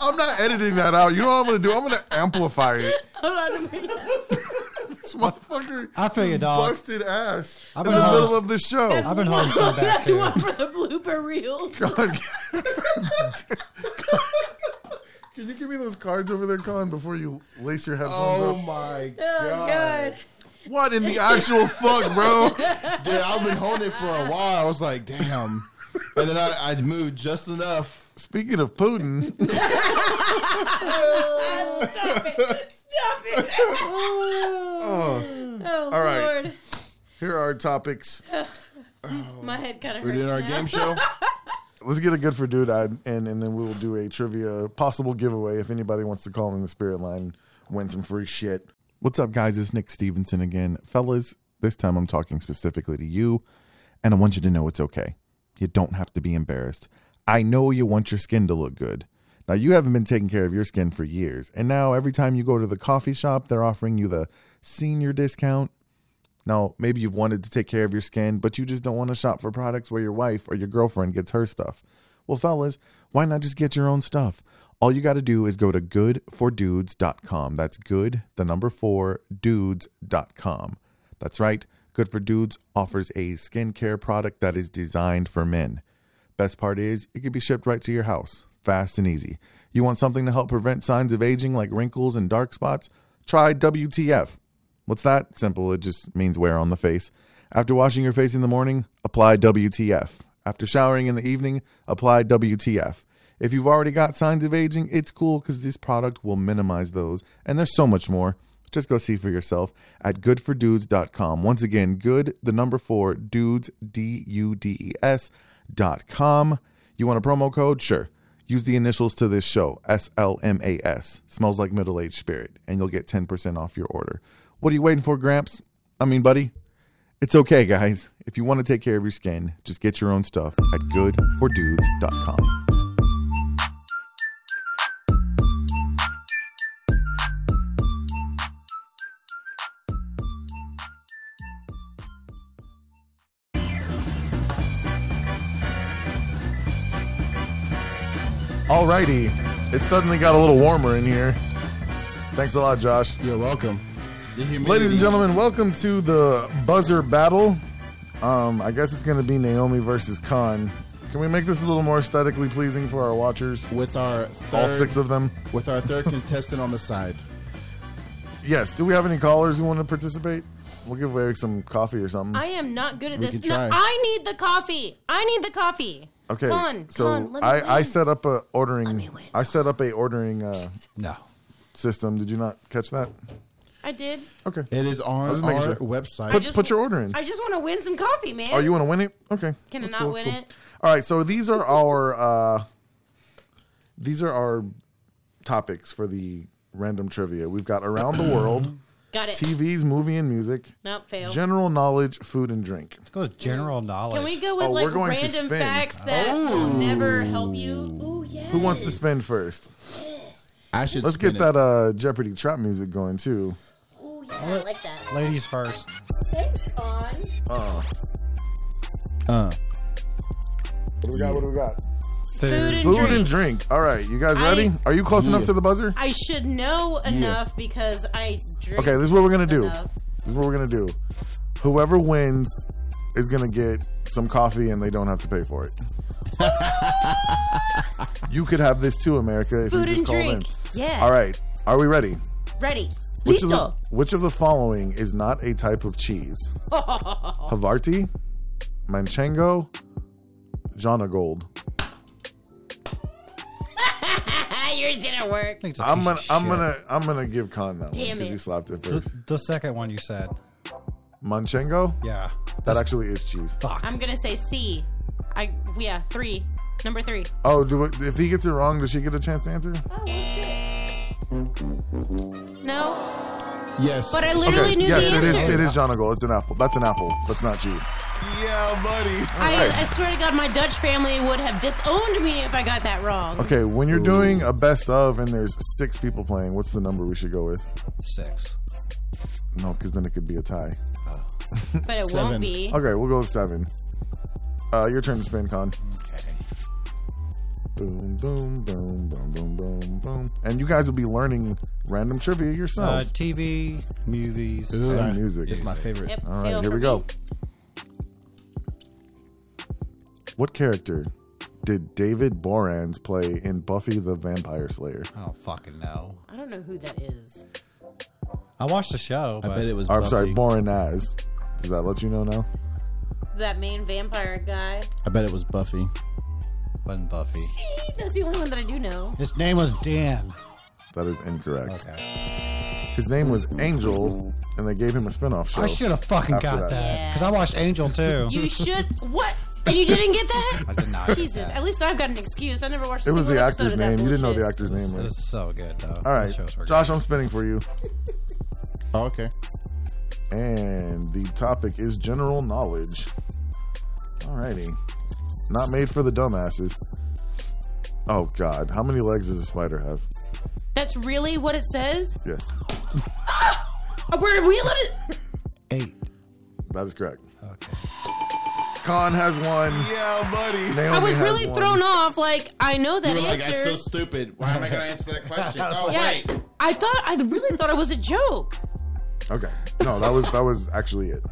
I'm not editing that out. You know what I'm going to do? I'm going to amplify it. Hold on a minute. This motherfucker. I feel you, dog. Busted ass I've in been the holding- middle of the show. I've been holding some back That's too. one for the blooper reel. God, Can you give me those cards over there, Colin, before you lace your headphones Oh up? my Oh, god. What in the actual fuck, bro? Dude, I've been holding it for a while. I was like, damn. And then I, I moved just enough. Speaking of Putin, Stop it! Stop it! Oh. oh, All right. Lord. here are our topics. My head kind of We're hurts. doing our now. game show. Let's get a good for dude and and then we will do a trivia possible giveaway if anybody wants to call in the spirit line, win some free shit. What's up, guys? It's Nick Stevenson again, fellas. This time I'm talking specifically to you, and I want you to know it's okay. You don't have to be embarrassed. I know you want your skin to look good. Now you haven't been taking care of your skin for years, and now every time you go to the coffee shop, they're offering you the senior discount. Now, maybe you've wanted to take care of your skin, but you just don't want to shop for products where your wife or your girlfriend gets her stuff. Well, fellas, why not just get your own stuff? All you got to do is go to goodfordudes.com. That's good, the number four, dudes.com. That's right. Good for Dudes offers a skincare product that is designed for men. Best part is, it can be shipped right to your house, fast and easy. You want something to help prevent signs of aging like wrinkles and dark spots? Try WTF. What's that? Simple. It just means wear on the face. After washing your face in the morning, apply WTF. After showering in the evening, apply WTF. If you've already got signs of aging, it's cool because this product will minimize those. And there's so much more. Just go see for yourself at goodfordudes.com. Once again, good, the number four, dudes, D U D E S dot com. You want a promo code? Sure. Use the initials to this show, S L M A S. Smells like middle aged spirit, and you'll get 10% off your order. What are you waiting for, Gramps? I mean, buddy, it's okay, guys. If you want to take care of your skin, just get your own stuff at goodfordudes.com. Alrighty, it suddenly got a little warmer in here. Thanks a lot, Josh. You're welcome. Ladies and gentlemen, welcome to the buzzer battle. Um, I guess it's going to be Naomi versus Khan. Can we make this a little more aesthetically pleasing for our watchers? with our third, All six of them. with our third contestant on the side. Yes. Do we have any callers who want to participate? We'll give away some coffee or something. I am not good at We this. No. I need the coffee. I need the coffee. Okay. Come on, so come on. Let me I, I win. set up a ordering. me win. I set up a ordering uh, No. system. Did you not catch that? I did. Okay. It is on was our sure. website. Put, just- put your order in. I just want to win some coffee, man. Oh, you want to win it? Okay. Can I not cool, win cool. it? All right. So these are our uh, these are our topics for the random trivia. We've got around the world, Got it. TVs, movie and music, Nope, fail. general knowledge, food and drink. Let's go with general knowledge. Can we go with Oh, we're like going to random spin. facts that will never help you? Ooh, yes. Who wants to spin first? I should Let's spin get that uh, Jeopardy trap music going too. Ooh, yeah, I like that. Ladies first. Thanks, Khan. it. Uh, What do we got? What do we got? Food and Food drink. and drink. All right, you guys ready? I- Are you close enough to the buzzer? I should know enough because I drink. Okay, this is what we're gonna do. enough. This is what we're gonna do. Whoever wins is gonna get some coffee, and they don't have to pay for it. you could have this too, America, if Food you just and call drink. in. Yeah. All right, are we ready? Ready. Which of, the, Listo. which of the following is not a type of cheese? Havarti, Manchego, Jonagold. Yours didn't work. I think it's a I'm piece gonna, of I'm shit. gonna, I'm gonna give Khan that one Damn because it. he slapped it The, first. the second one you said. Manchego. Yeah. That actually is cheese. Fuck. I'm gonna say C. I yeah three. Number three. Oh, do it, if he gets it wrong, does she get a chance to answer? Oh shit. No, yes. but I literally knew yes, the it is. answer. It is Jonagold. It's an apple. That's an apple. That's not cheese. Yeah, buddy. I, right. I swear to God, my Dutch family would have disowned me if I got that wrong. Okay, when you're doing a best of and there's six people playing, what's the number we should go with? Six. No, because then it could be a tie. But it Seven. won't be. Okay, we'll go with seven. Uh, your turn to spin, Khan. Okay. Boom, boom, boom, boom, boom, boom, boom. And you guys will be learning random trivia Uh, yourselves. TV, movies. Ooh, And I- music. It's my favorite. Yep, All fail right, here for we go. What character did David Boreanaz play in Buffy the Vampire Slayer? I don't fucking know. I don't know who that is. I watched the show. I but bet it was. Or, I'm sorry, Buffy. Boreanaz. Does that let you know now? That main vampire guy. I bet it was Buffy. wasn't Buffy. See, that's the only one that I do know. His name was Dan. That is incorrect. Okay. His name was Angel, and they gave him a spinoff show. I should have fucking After got that. that Yeah. because I watched Angel too. You should. What? And you didn't get that? I did not. Jesus. that. At least I've got an excuse. I never watched. a It was the actor's name. You didn't know the actor's name, It right? was so good though. All The right, shows were Josh, good. I'm spinning for you. Oh, okay. And the topic is general knowledge. Alrighty. Not made for the dumbasses. Oh god, how many legs does a spider have? That's really what it says. Yes, Where we let it? eight. that is correct. Okay. Khan has one. Yeah, buddy. Naomi I was has really one. thrown off. Like I know that You were like, answer. that's so stupid. Why am I going to answer that question? Oh, yeah, wait. I thought I really thought it was a joke. Okay, no, that was that was actually it.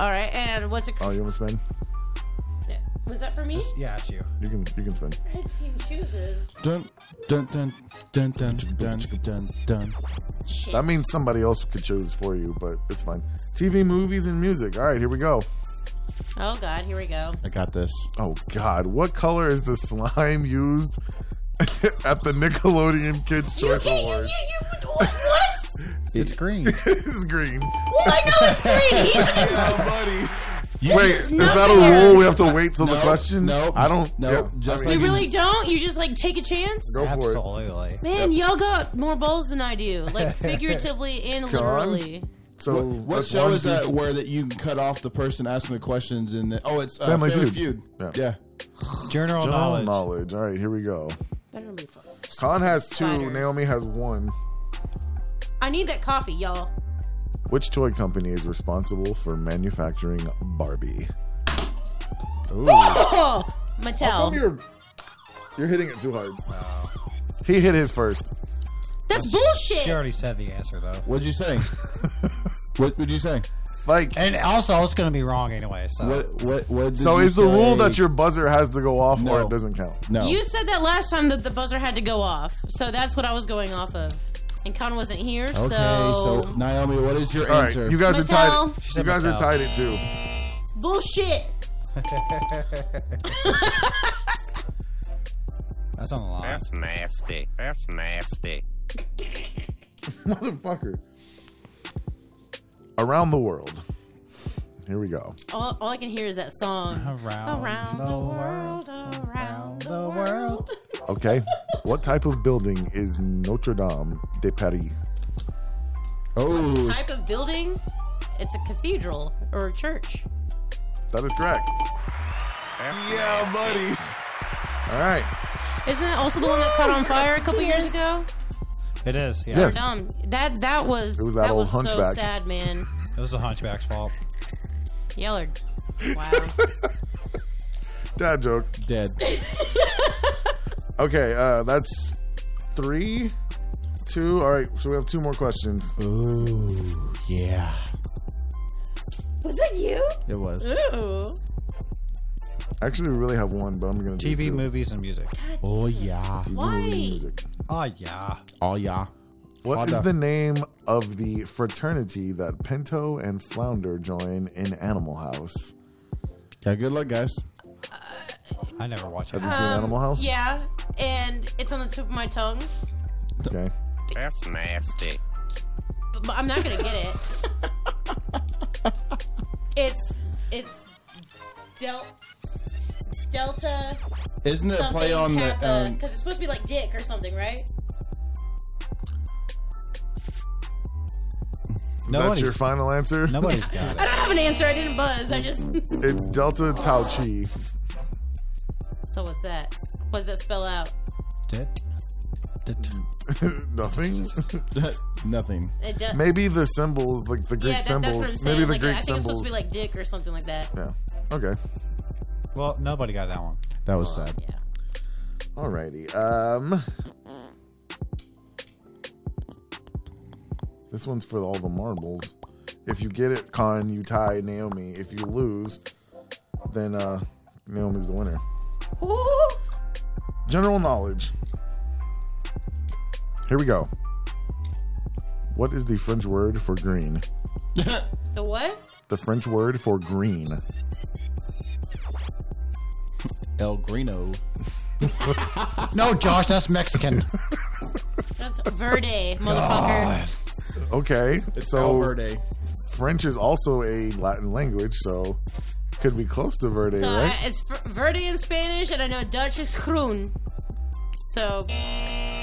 All right, and what's it? Oh, you want to spin? Was that for me? Yeah, it's you. You can you can spend. Red team chooses. Dun, dun, dun, dun, dun, dun, dun, dun. Shit. That means somebody else could choose for you, but it's fine. TV, movies, and music. All right, here we go. Oh God, here we go. I got this. Oh God, what color is the slime used at the Nickelodeon Kids You Choice can't. You, Awards? you, you, what? what? It's green. it's green. Well, I know it's green. He's buddy. Wait, is that a fair. rule? We have to wait till the Nope, question? nope, I don't. nope, yeah, just I like mean, You really don't? You just like take a chance? go for it. Absolutely. Man, y'all got more balls than I do, like figuratively and literally. So What, what show is that where that you can cut off the person asking the questions and the, oh it's uh, Family Family, Feud. Feud. Yeah. Yeah. General, General knowledge. knowledge. All right, here we go. Better be f- Khan has two. spiders. Naomi has one. I need that coffee, y'all. Which toy company is responsible for manufacturing Barbie? Oh, Mattel. You're, you're hitting it too hard. He hit his first. That's bullshit. She already said the answer though. What'd you say? what would you say? Like, And also, it's going to be wrong anyway. So What what what? Did so you is the rule say? that your buzzer has to go off or No. it doesn't count? no? You said that last time that the buzzer had to go off, so that's what I was going off of. And Khan wasn't here, okay, so, so Naomi, what is your All right, answer? you guys are Mattel. tied. She You said guys are Mattel. tied at two. bullshit. that's on the line. That's nasty. That's nasty. Motherfucker. Around the world. Here we go. All, all I can hear is that song. Around, Around the world, around the world. Okay. what type of building is Notre Dame de Paris? oh, Type of building? It's a cathedral or a church. That is correct. That's yeah, nasty. buddy. All right. Isn't that also the one that caught on fire a couple years ago? It is. Yeah. Yes. Dumb. That that was It was that old was so hunchback. sad, man. It was the Hunchback's fault. Y'all are wow. Dad joke. Dead. Okay, uh, that's three, two. All right, so we have two more questions. Ooh, yeah. was that you? It was. Ooh. Actually, we really have one, but I'm gonna do TV, two. movies, and music. Oh yeah. TV, Why? movie, music. Oh yeah. Oh yeah. What is Wanda. the name of the fraternity that Pinto and Flounder join in Animal House? Yeah. Good luck, guys. I never watched it. Have you seen Animal House? Um, Yeah, and it's on the tip of my tongue, Okay. That's nasty. but, but I'm not gonna get it. it's it's del it's delta Isn't it a play on the? kappa Um, because it's supposed to be like dick or something, right? That's your final answer? nobody's got it. I don't have an answer. I didn't buzz. I just. It's Delta Tau Chi. so what's that? What does that spell out? Dit. Dit. Nothing. nothing. It does. Maybe the symbols, like the Greek yeah, that, that's symbols. what I'm saying. Maybe the like, Greek I think it's supposed to be like dick or something like that. yeah. Okay. Well, nobody got that one. That was sad. Yeah. Alrighty. Um. This one's for all the marbles. If you get it, Khan, you tie Naomi. If you lose, then uh Naomi's the winner. Ooh, General knowledge. Here we go. What is the French word for green? The what? The French word for green. El Grino. No, Josh, that's Mexican. That's verde, motherfucker. Okay, It's so El Verde. French is also a Latin language, so could be close to Verde, So right? I, it's v- verde in Spanish, and I know Dutch is groen. So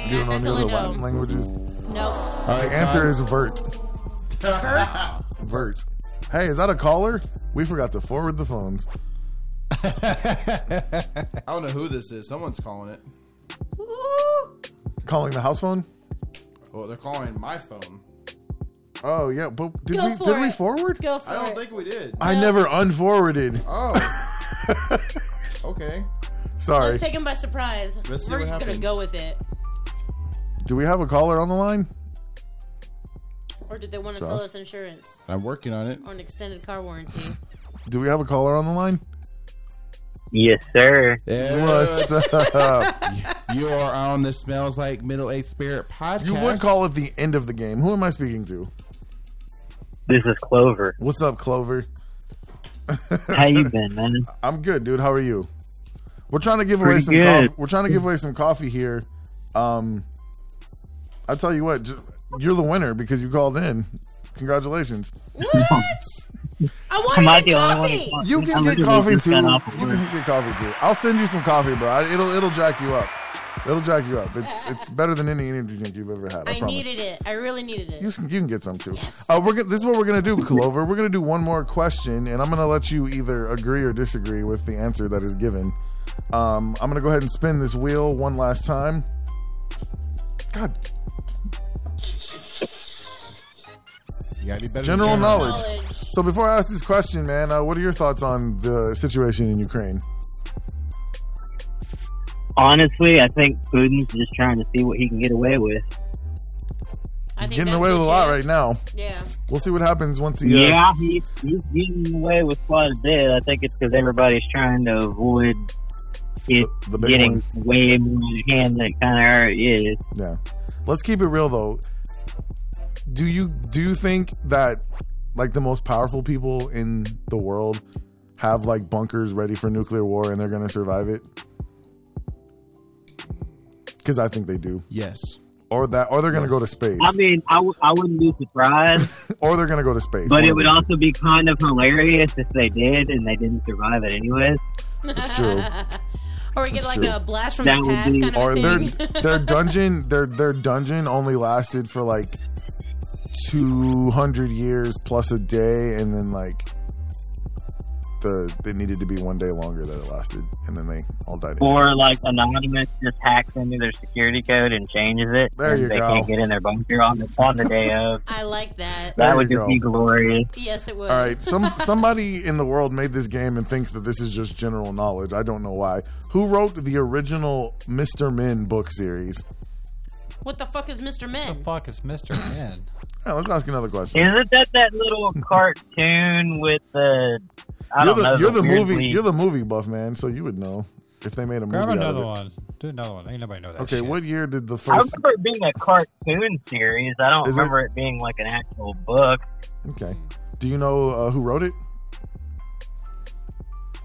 you don't know that's any all I other know. Latin languages? no. All right, The answer Khan. is vert. Vert. Hey, is that a caller? We forgot to forward the phones. I don't know who this is. Someone's calling it. Calling the house phone? Well, they're calling my phone. Oh yeah, but did Go we for did we it. forward? Go for I don't it. think we did. I never unforwarded. Oh. okay. Sorry. Let's take him by surprise. Let's see We're what gonna happens. go with it. Do we have a caller on the line? Or did they want to sell us insurance I'm working on it. or an extended car warranty? Do we have a caller on the line? Yes, sir. What's up? You are on the Smells Like Middle Aged Spirit podcast. You would call it the end of the game. Who am I speaking to? This is Clover. What's up, Clover? How you been, man? I'm good, dude. How are you? We're trying to give away some good. coffee. We're trying to give away some coffee here. Um, I tell you what, you're the winner because you called in. Congratulations. I want Am to get the only one? coffee. You can get coffee too. You off of work. can get coffee too. I'll send you some coffee, bro. It'll it'll jack you up. It'll jack you up. It's it's better than any energy drink you've ever had. I, I needed it. I really needed it. You can, you can get some too. Yes. Uh, we're gonna, this is what we're gonna do, Clover. we're gonna do one more question, and I'm gonna let you either agree or disagree with the answer that is given. Um, I'm gonna go ahead and spin this wheel one last time. God, You gotta be better. general than knowledge. Knowledge. So before I ask this question, man, uh, what are your thoughts on the situation in Ukraine? Honestly, I think Putin's just trying to see what he can get away with. He's getting away with a lot legit. right now. Yeah. We'll see what happens once he. Uh, Yeah, he, he's getting away with quite a bit. I think it's because everybody's trying to avoid it The- the big getting way more out hand than it kind of already is. Yeah. Let's keep it real though. Do you do you think that like the most powerful people in the world have like bunkers ready for nuclear war and they're going to survive it? Cuz I think they do. Yes. Or that or they're going to go to space. I mean, I w- I wouldn't be surprised, or they're going to go to space. but One it would the two. also be kind of hilarious if they did and they didn't survive it anyways. It's true. Or we get That's like true. a blast from That the past be- kind of or a their thing. their dungeon their their dungeon only lasted for like 200 years plus a day and then like the it needed to be one day longer that it lasted and then they all died Or like anonymous just hacks into their security code and changes it. There and you they go. can't get in their bunker on the on the day of. I like that. There That you would just go. be glorious. Yes, it would. all right some somebody in the world made this game and thinks that this is just general knowledge i don't know why who wrote the original mr Men book series What the fuck is Mr. men the Men? fuck is Mister Men? Yeah, let's ask another question Isn't that that little cartoon with the? I you're don't the, know. you're the weirdly- movie you're the movie buff man so you would know if they made a movie Grab out of another it. one. Do another one. Ain't nobody know that. okay shit. what year did the first? I first remember it being a cartoon series. I don't Is remember it? being like an actual book. okay do you know uh, who wrote it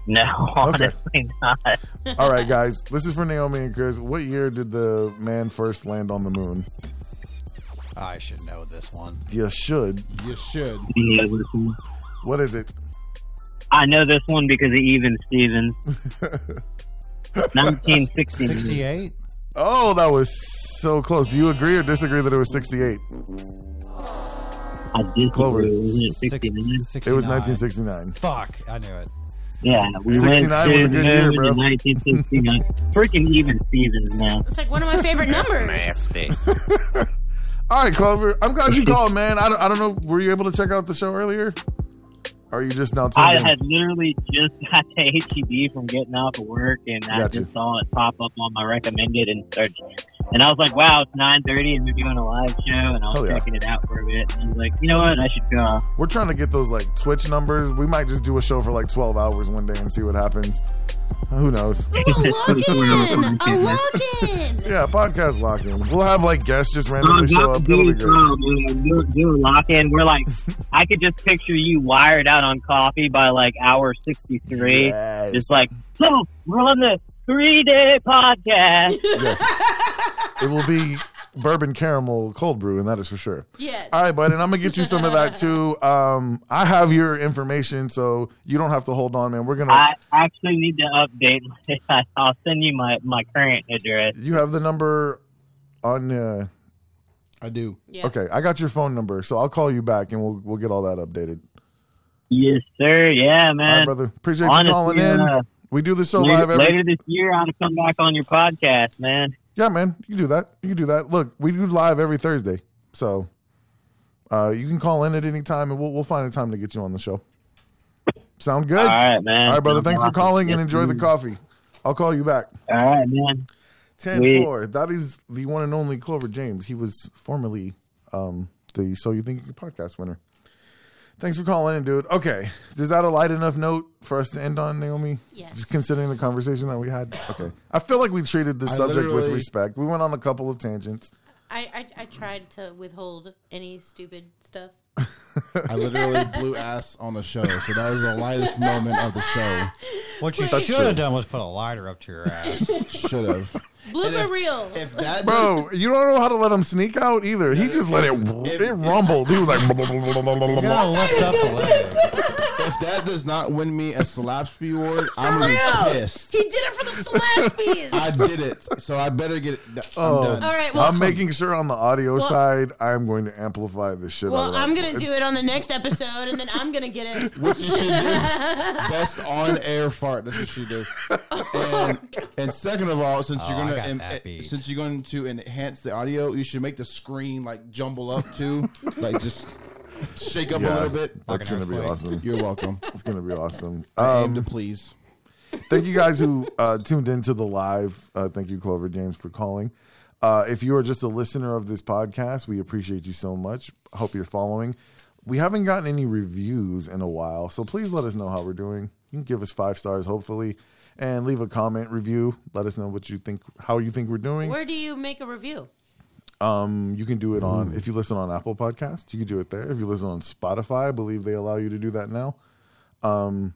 No, honestly not. All right, guys. This is for Naomi and Chris. What year did the man first land on the moon? I should know this one. You should. You should. Yeah, this one. What is it? I know this one because of Even Stevens. 1968. Sixty-eight. Oh, that was so close. Do you agree or disagree that it was 68? I disagree. Clover. Wasn't it Six- 69? It was 1969. Fuck, I knew it. Yeah, we 69 went was to a good year, bro. 1969. Freaking Even Stevens, man. It's like one of my favorite That's numbers. nasty. All right, Clover. I'm glad you called, man. I don't, I don't know. Were you able to check out the show earlier? Or are you just now tuned I in? had literally just got to HEB from getting off of work, and I Gotcha. just saw it pop up on my recommended and started And I was like, wow, it's 9:30 and they're doing a live show, and I was Hell yeah. checking it out for a bit. And I was like, you know what, I should go. We're trying to get those like Twitch numbers. We might just do a show for like 12 hours one day and see what happens. Who knows? Ooh, lock in! A lock in! Yeah, podcast lock in. We'll have like guests just Oh, randomly show up. It'll be dude, great. bro, man, do, do a lock in. We're like, I could just picture you wired out on coffee by like hour 63. Yes. Just like, so we're on the three day podcast. Yes. It will be bourbon caramel cold brew, and that is for sure. Yes. All right, bud, and I'm gonna get you some of that too. Um, I have your information, so you don't have to hold on, man. We're gonna. I actually need to update. I'll send you my, my current address. you have the number on. Uh, I do. Yeah. Okay, I got your phone number, so I'll call you back, and we'll we'll get all that updated. Yes, sir. Yeah, man. right, brother. Appreciate you Honestly, calling in. uh, We do the show later, live every. later this year, I'll come back on your podcast, man. Yeah, man, you can do that. You can do that. Look, we do live every Thursday, so uh, you can call in at any time, and we'll we'll find a time to get you on the show. Sound good? All right, man. All right, brother. Thanks for calling and enjoy the coffee. I'll call you back. All right, man. 10 Sweet. 4. That is the one and only Clover James. He was formerly um, the So You Think You Can podcast winner. Thanks for calling in, dude. Okay. Is that a light enough note for us to end on, Naomi? Yes. Just considering the conversation that we had? Okay. I feel like we treated the I subject with literally- respect. We went on a couple of tangents. I, I, I tried to withhold any stupid stuff. I literally blew ass on the show, so that was the lightest moment of the show. What you should have done was put a lighter up to your ass. Should have. Blooper if- reel. If that Bro, you don't know how to let him sneak out either. He just let it, If- it rumbled. He was like, You gotta lift up the leg. if that does not win me a Slapsby award, I'm gonna be pissed. He did it for the Celestes. I did it, so I better get it. I'm Oh. done. All right, well, I'm making sure on the audio Well- side, I'm going to amplify the shit well. I'm gonna do it on the next episode, and then I'm gonna get it. What you should do, best on air fart. That's what you do. Oh and, and second of all, since you're Oh, gonna got em- that beat. since you're going to enhance the audio, you should make the screen like jumble up too, like just shake up a Yeah, little bit. That's going to be awesome. You're welcome. It's going to be awesome. I aim Um, to please. thank you guys who uh, tuned into the live. Uh, thank you, Clover James, for calling. Uh, if you are just a listener of this podcast, we appreciate you so much. Hope you're following. We haven't gotten any reviews in a while, so please let us know how we're doing. You can give us five stars, hopefully, and leave a comment review. Let us know what you think, how you think we're doing. Where do you make a review? Um, you can do it on if you listen on Apple Podcast, you can do it there. If you listen on Spotify, I believe they allow you to do that now. Um,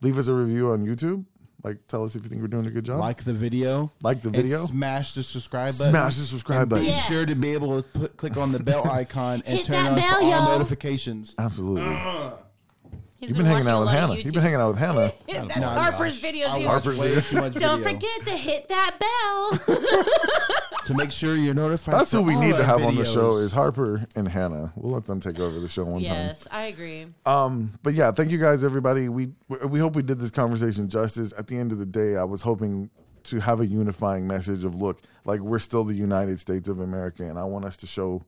leave us a review on YouTube. Like, tell us if you think we're doing a good job. Like the video. Like the and video. smash the subscribe button. Smash the subscribe And Be. Yeah. sure to be able to put, click on the bell icon and Hit turn that on bell, all y'all. notifications. Absolutely. He's You've been hanging out with Hannah. You've been hanging out with Hannah. That's No, Harper's gosh. video too. Harper's way video. too Don't video forget to hit that bell. to make sure you're notified. That's for who we need to our have on the show is Harper and Hannah. We'll let them take over the show one time. yes, I agree. Um, but yeah, thank you guys, everybody. We we hope we did this conversation justice. At the end of the day, I was hoping to have a unifying message of look, like we're still the United States of America, and I want us to show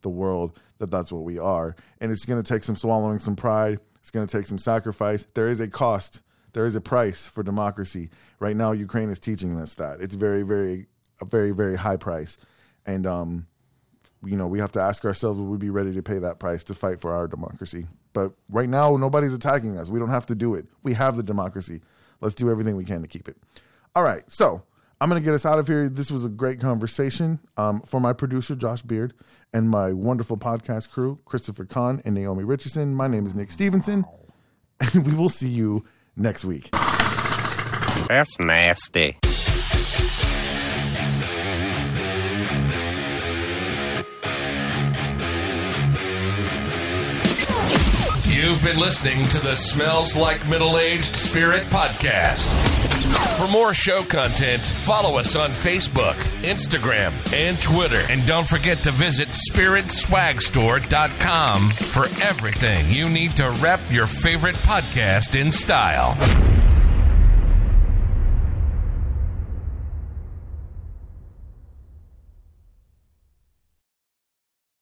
the world that that's what we are. And it's going to take some swallowing some pride. It's going to take some sacrifice. There is a cost. There is a price for democracy. Right now, Ukraine is teaching us that it's very, very, a very, very high price, and um, you know, we have to ask ourselves, would we be ready to pay that price to fight for our democracy? But right now, nobody's attacking us. We don't have to do it. We have the democracy. Let's do everything we can to keep it. All right. So I'm going to get us out of here. This was a great conversation. Um, for my producer, Josh Beard, and my wonderful podcast crew, Christopher Khan and Naomi Richardson, my name is Nick Stevenson, and we will see you next week. That's nasty. You've been listening to the Smells Like Middle Aged Spirit podcast. For more show content, follow us on Facebook, Instagram, and Twitter. And don't forget to visit spiritswagstore.com for everything you need to rep your favorite podcast in style.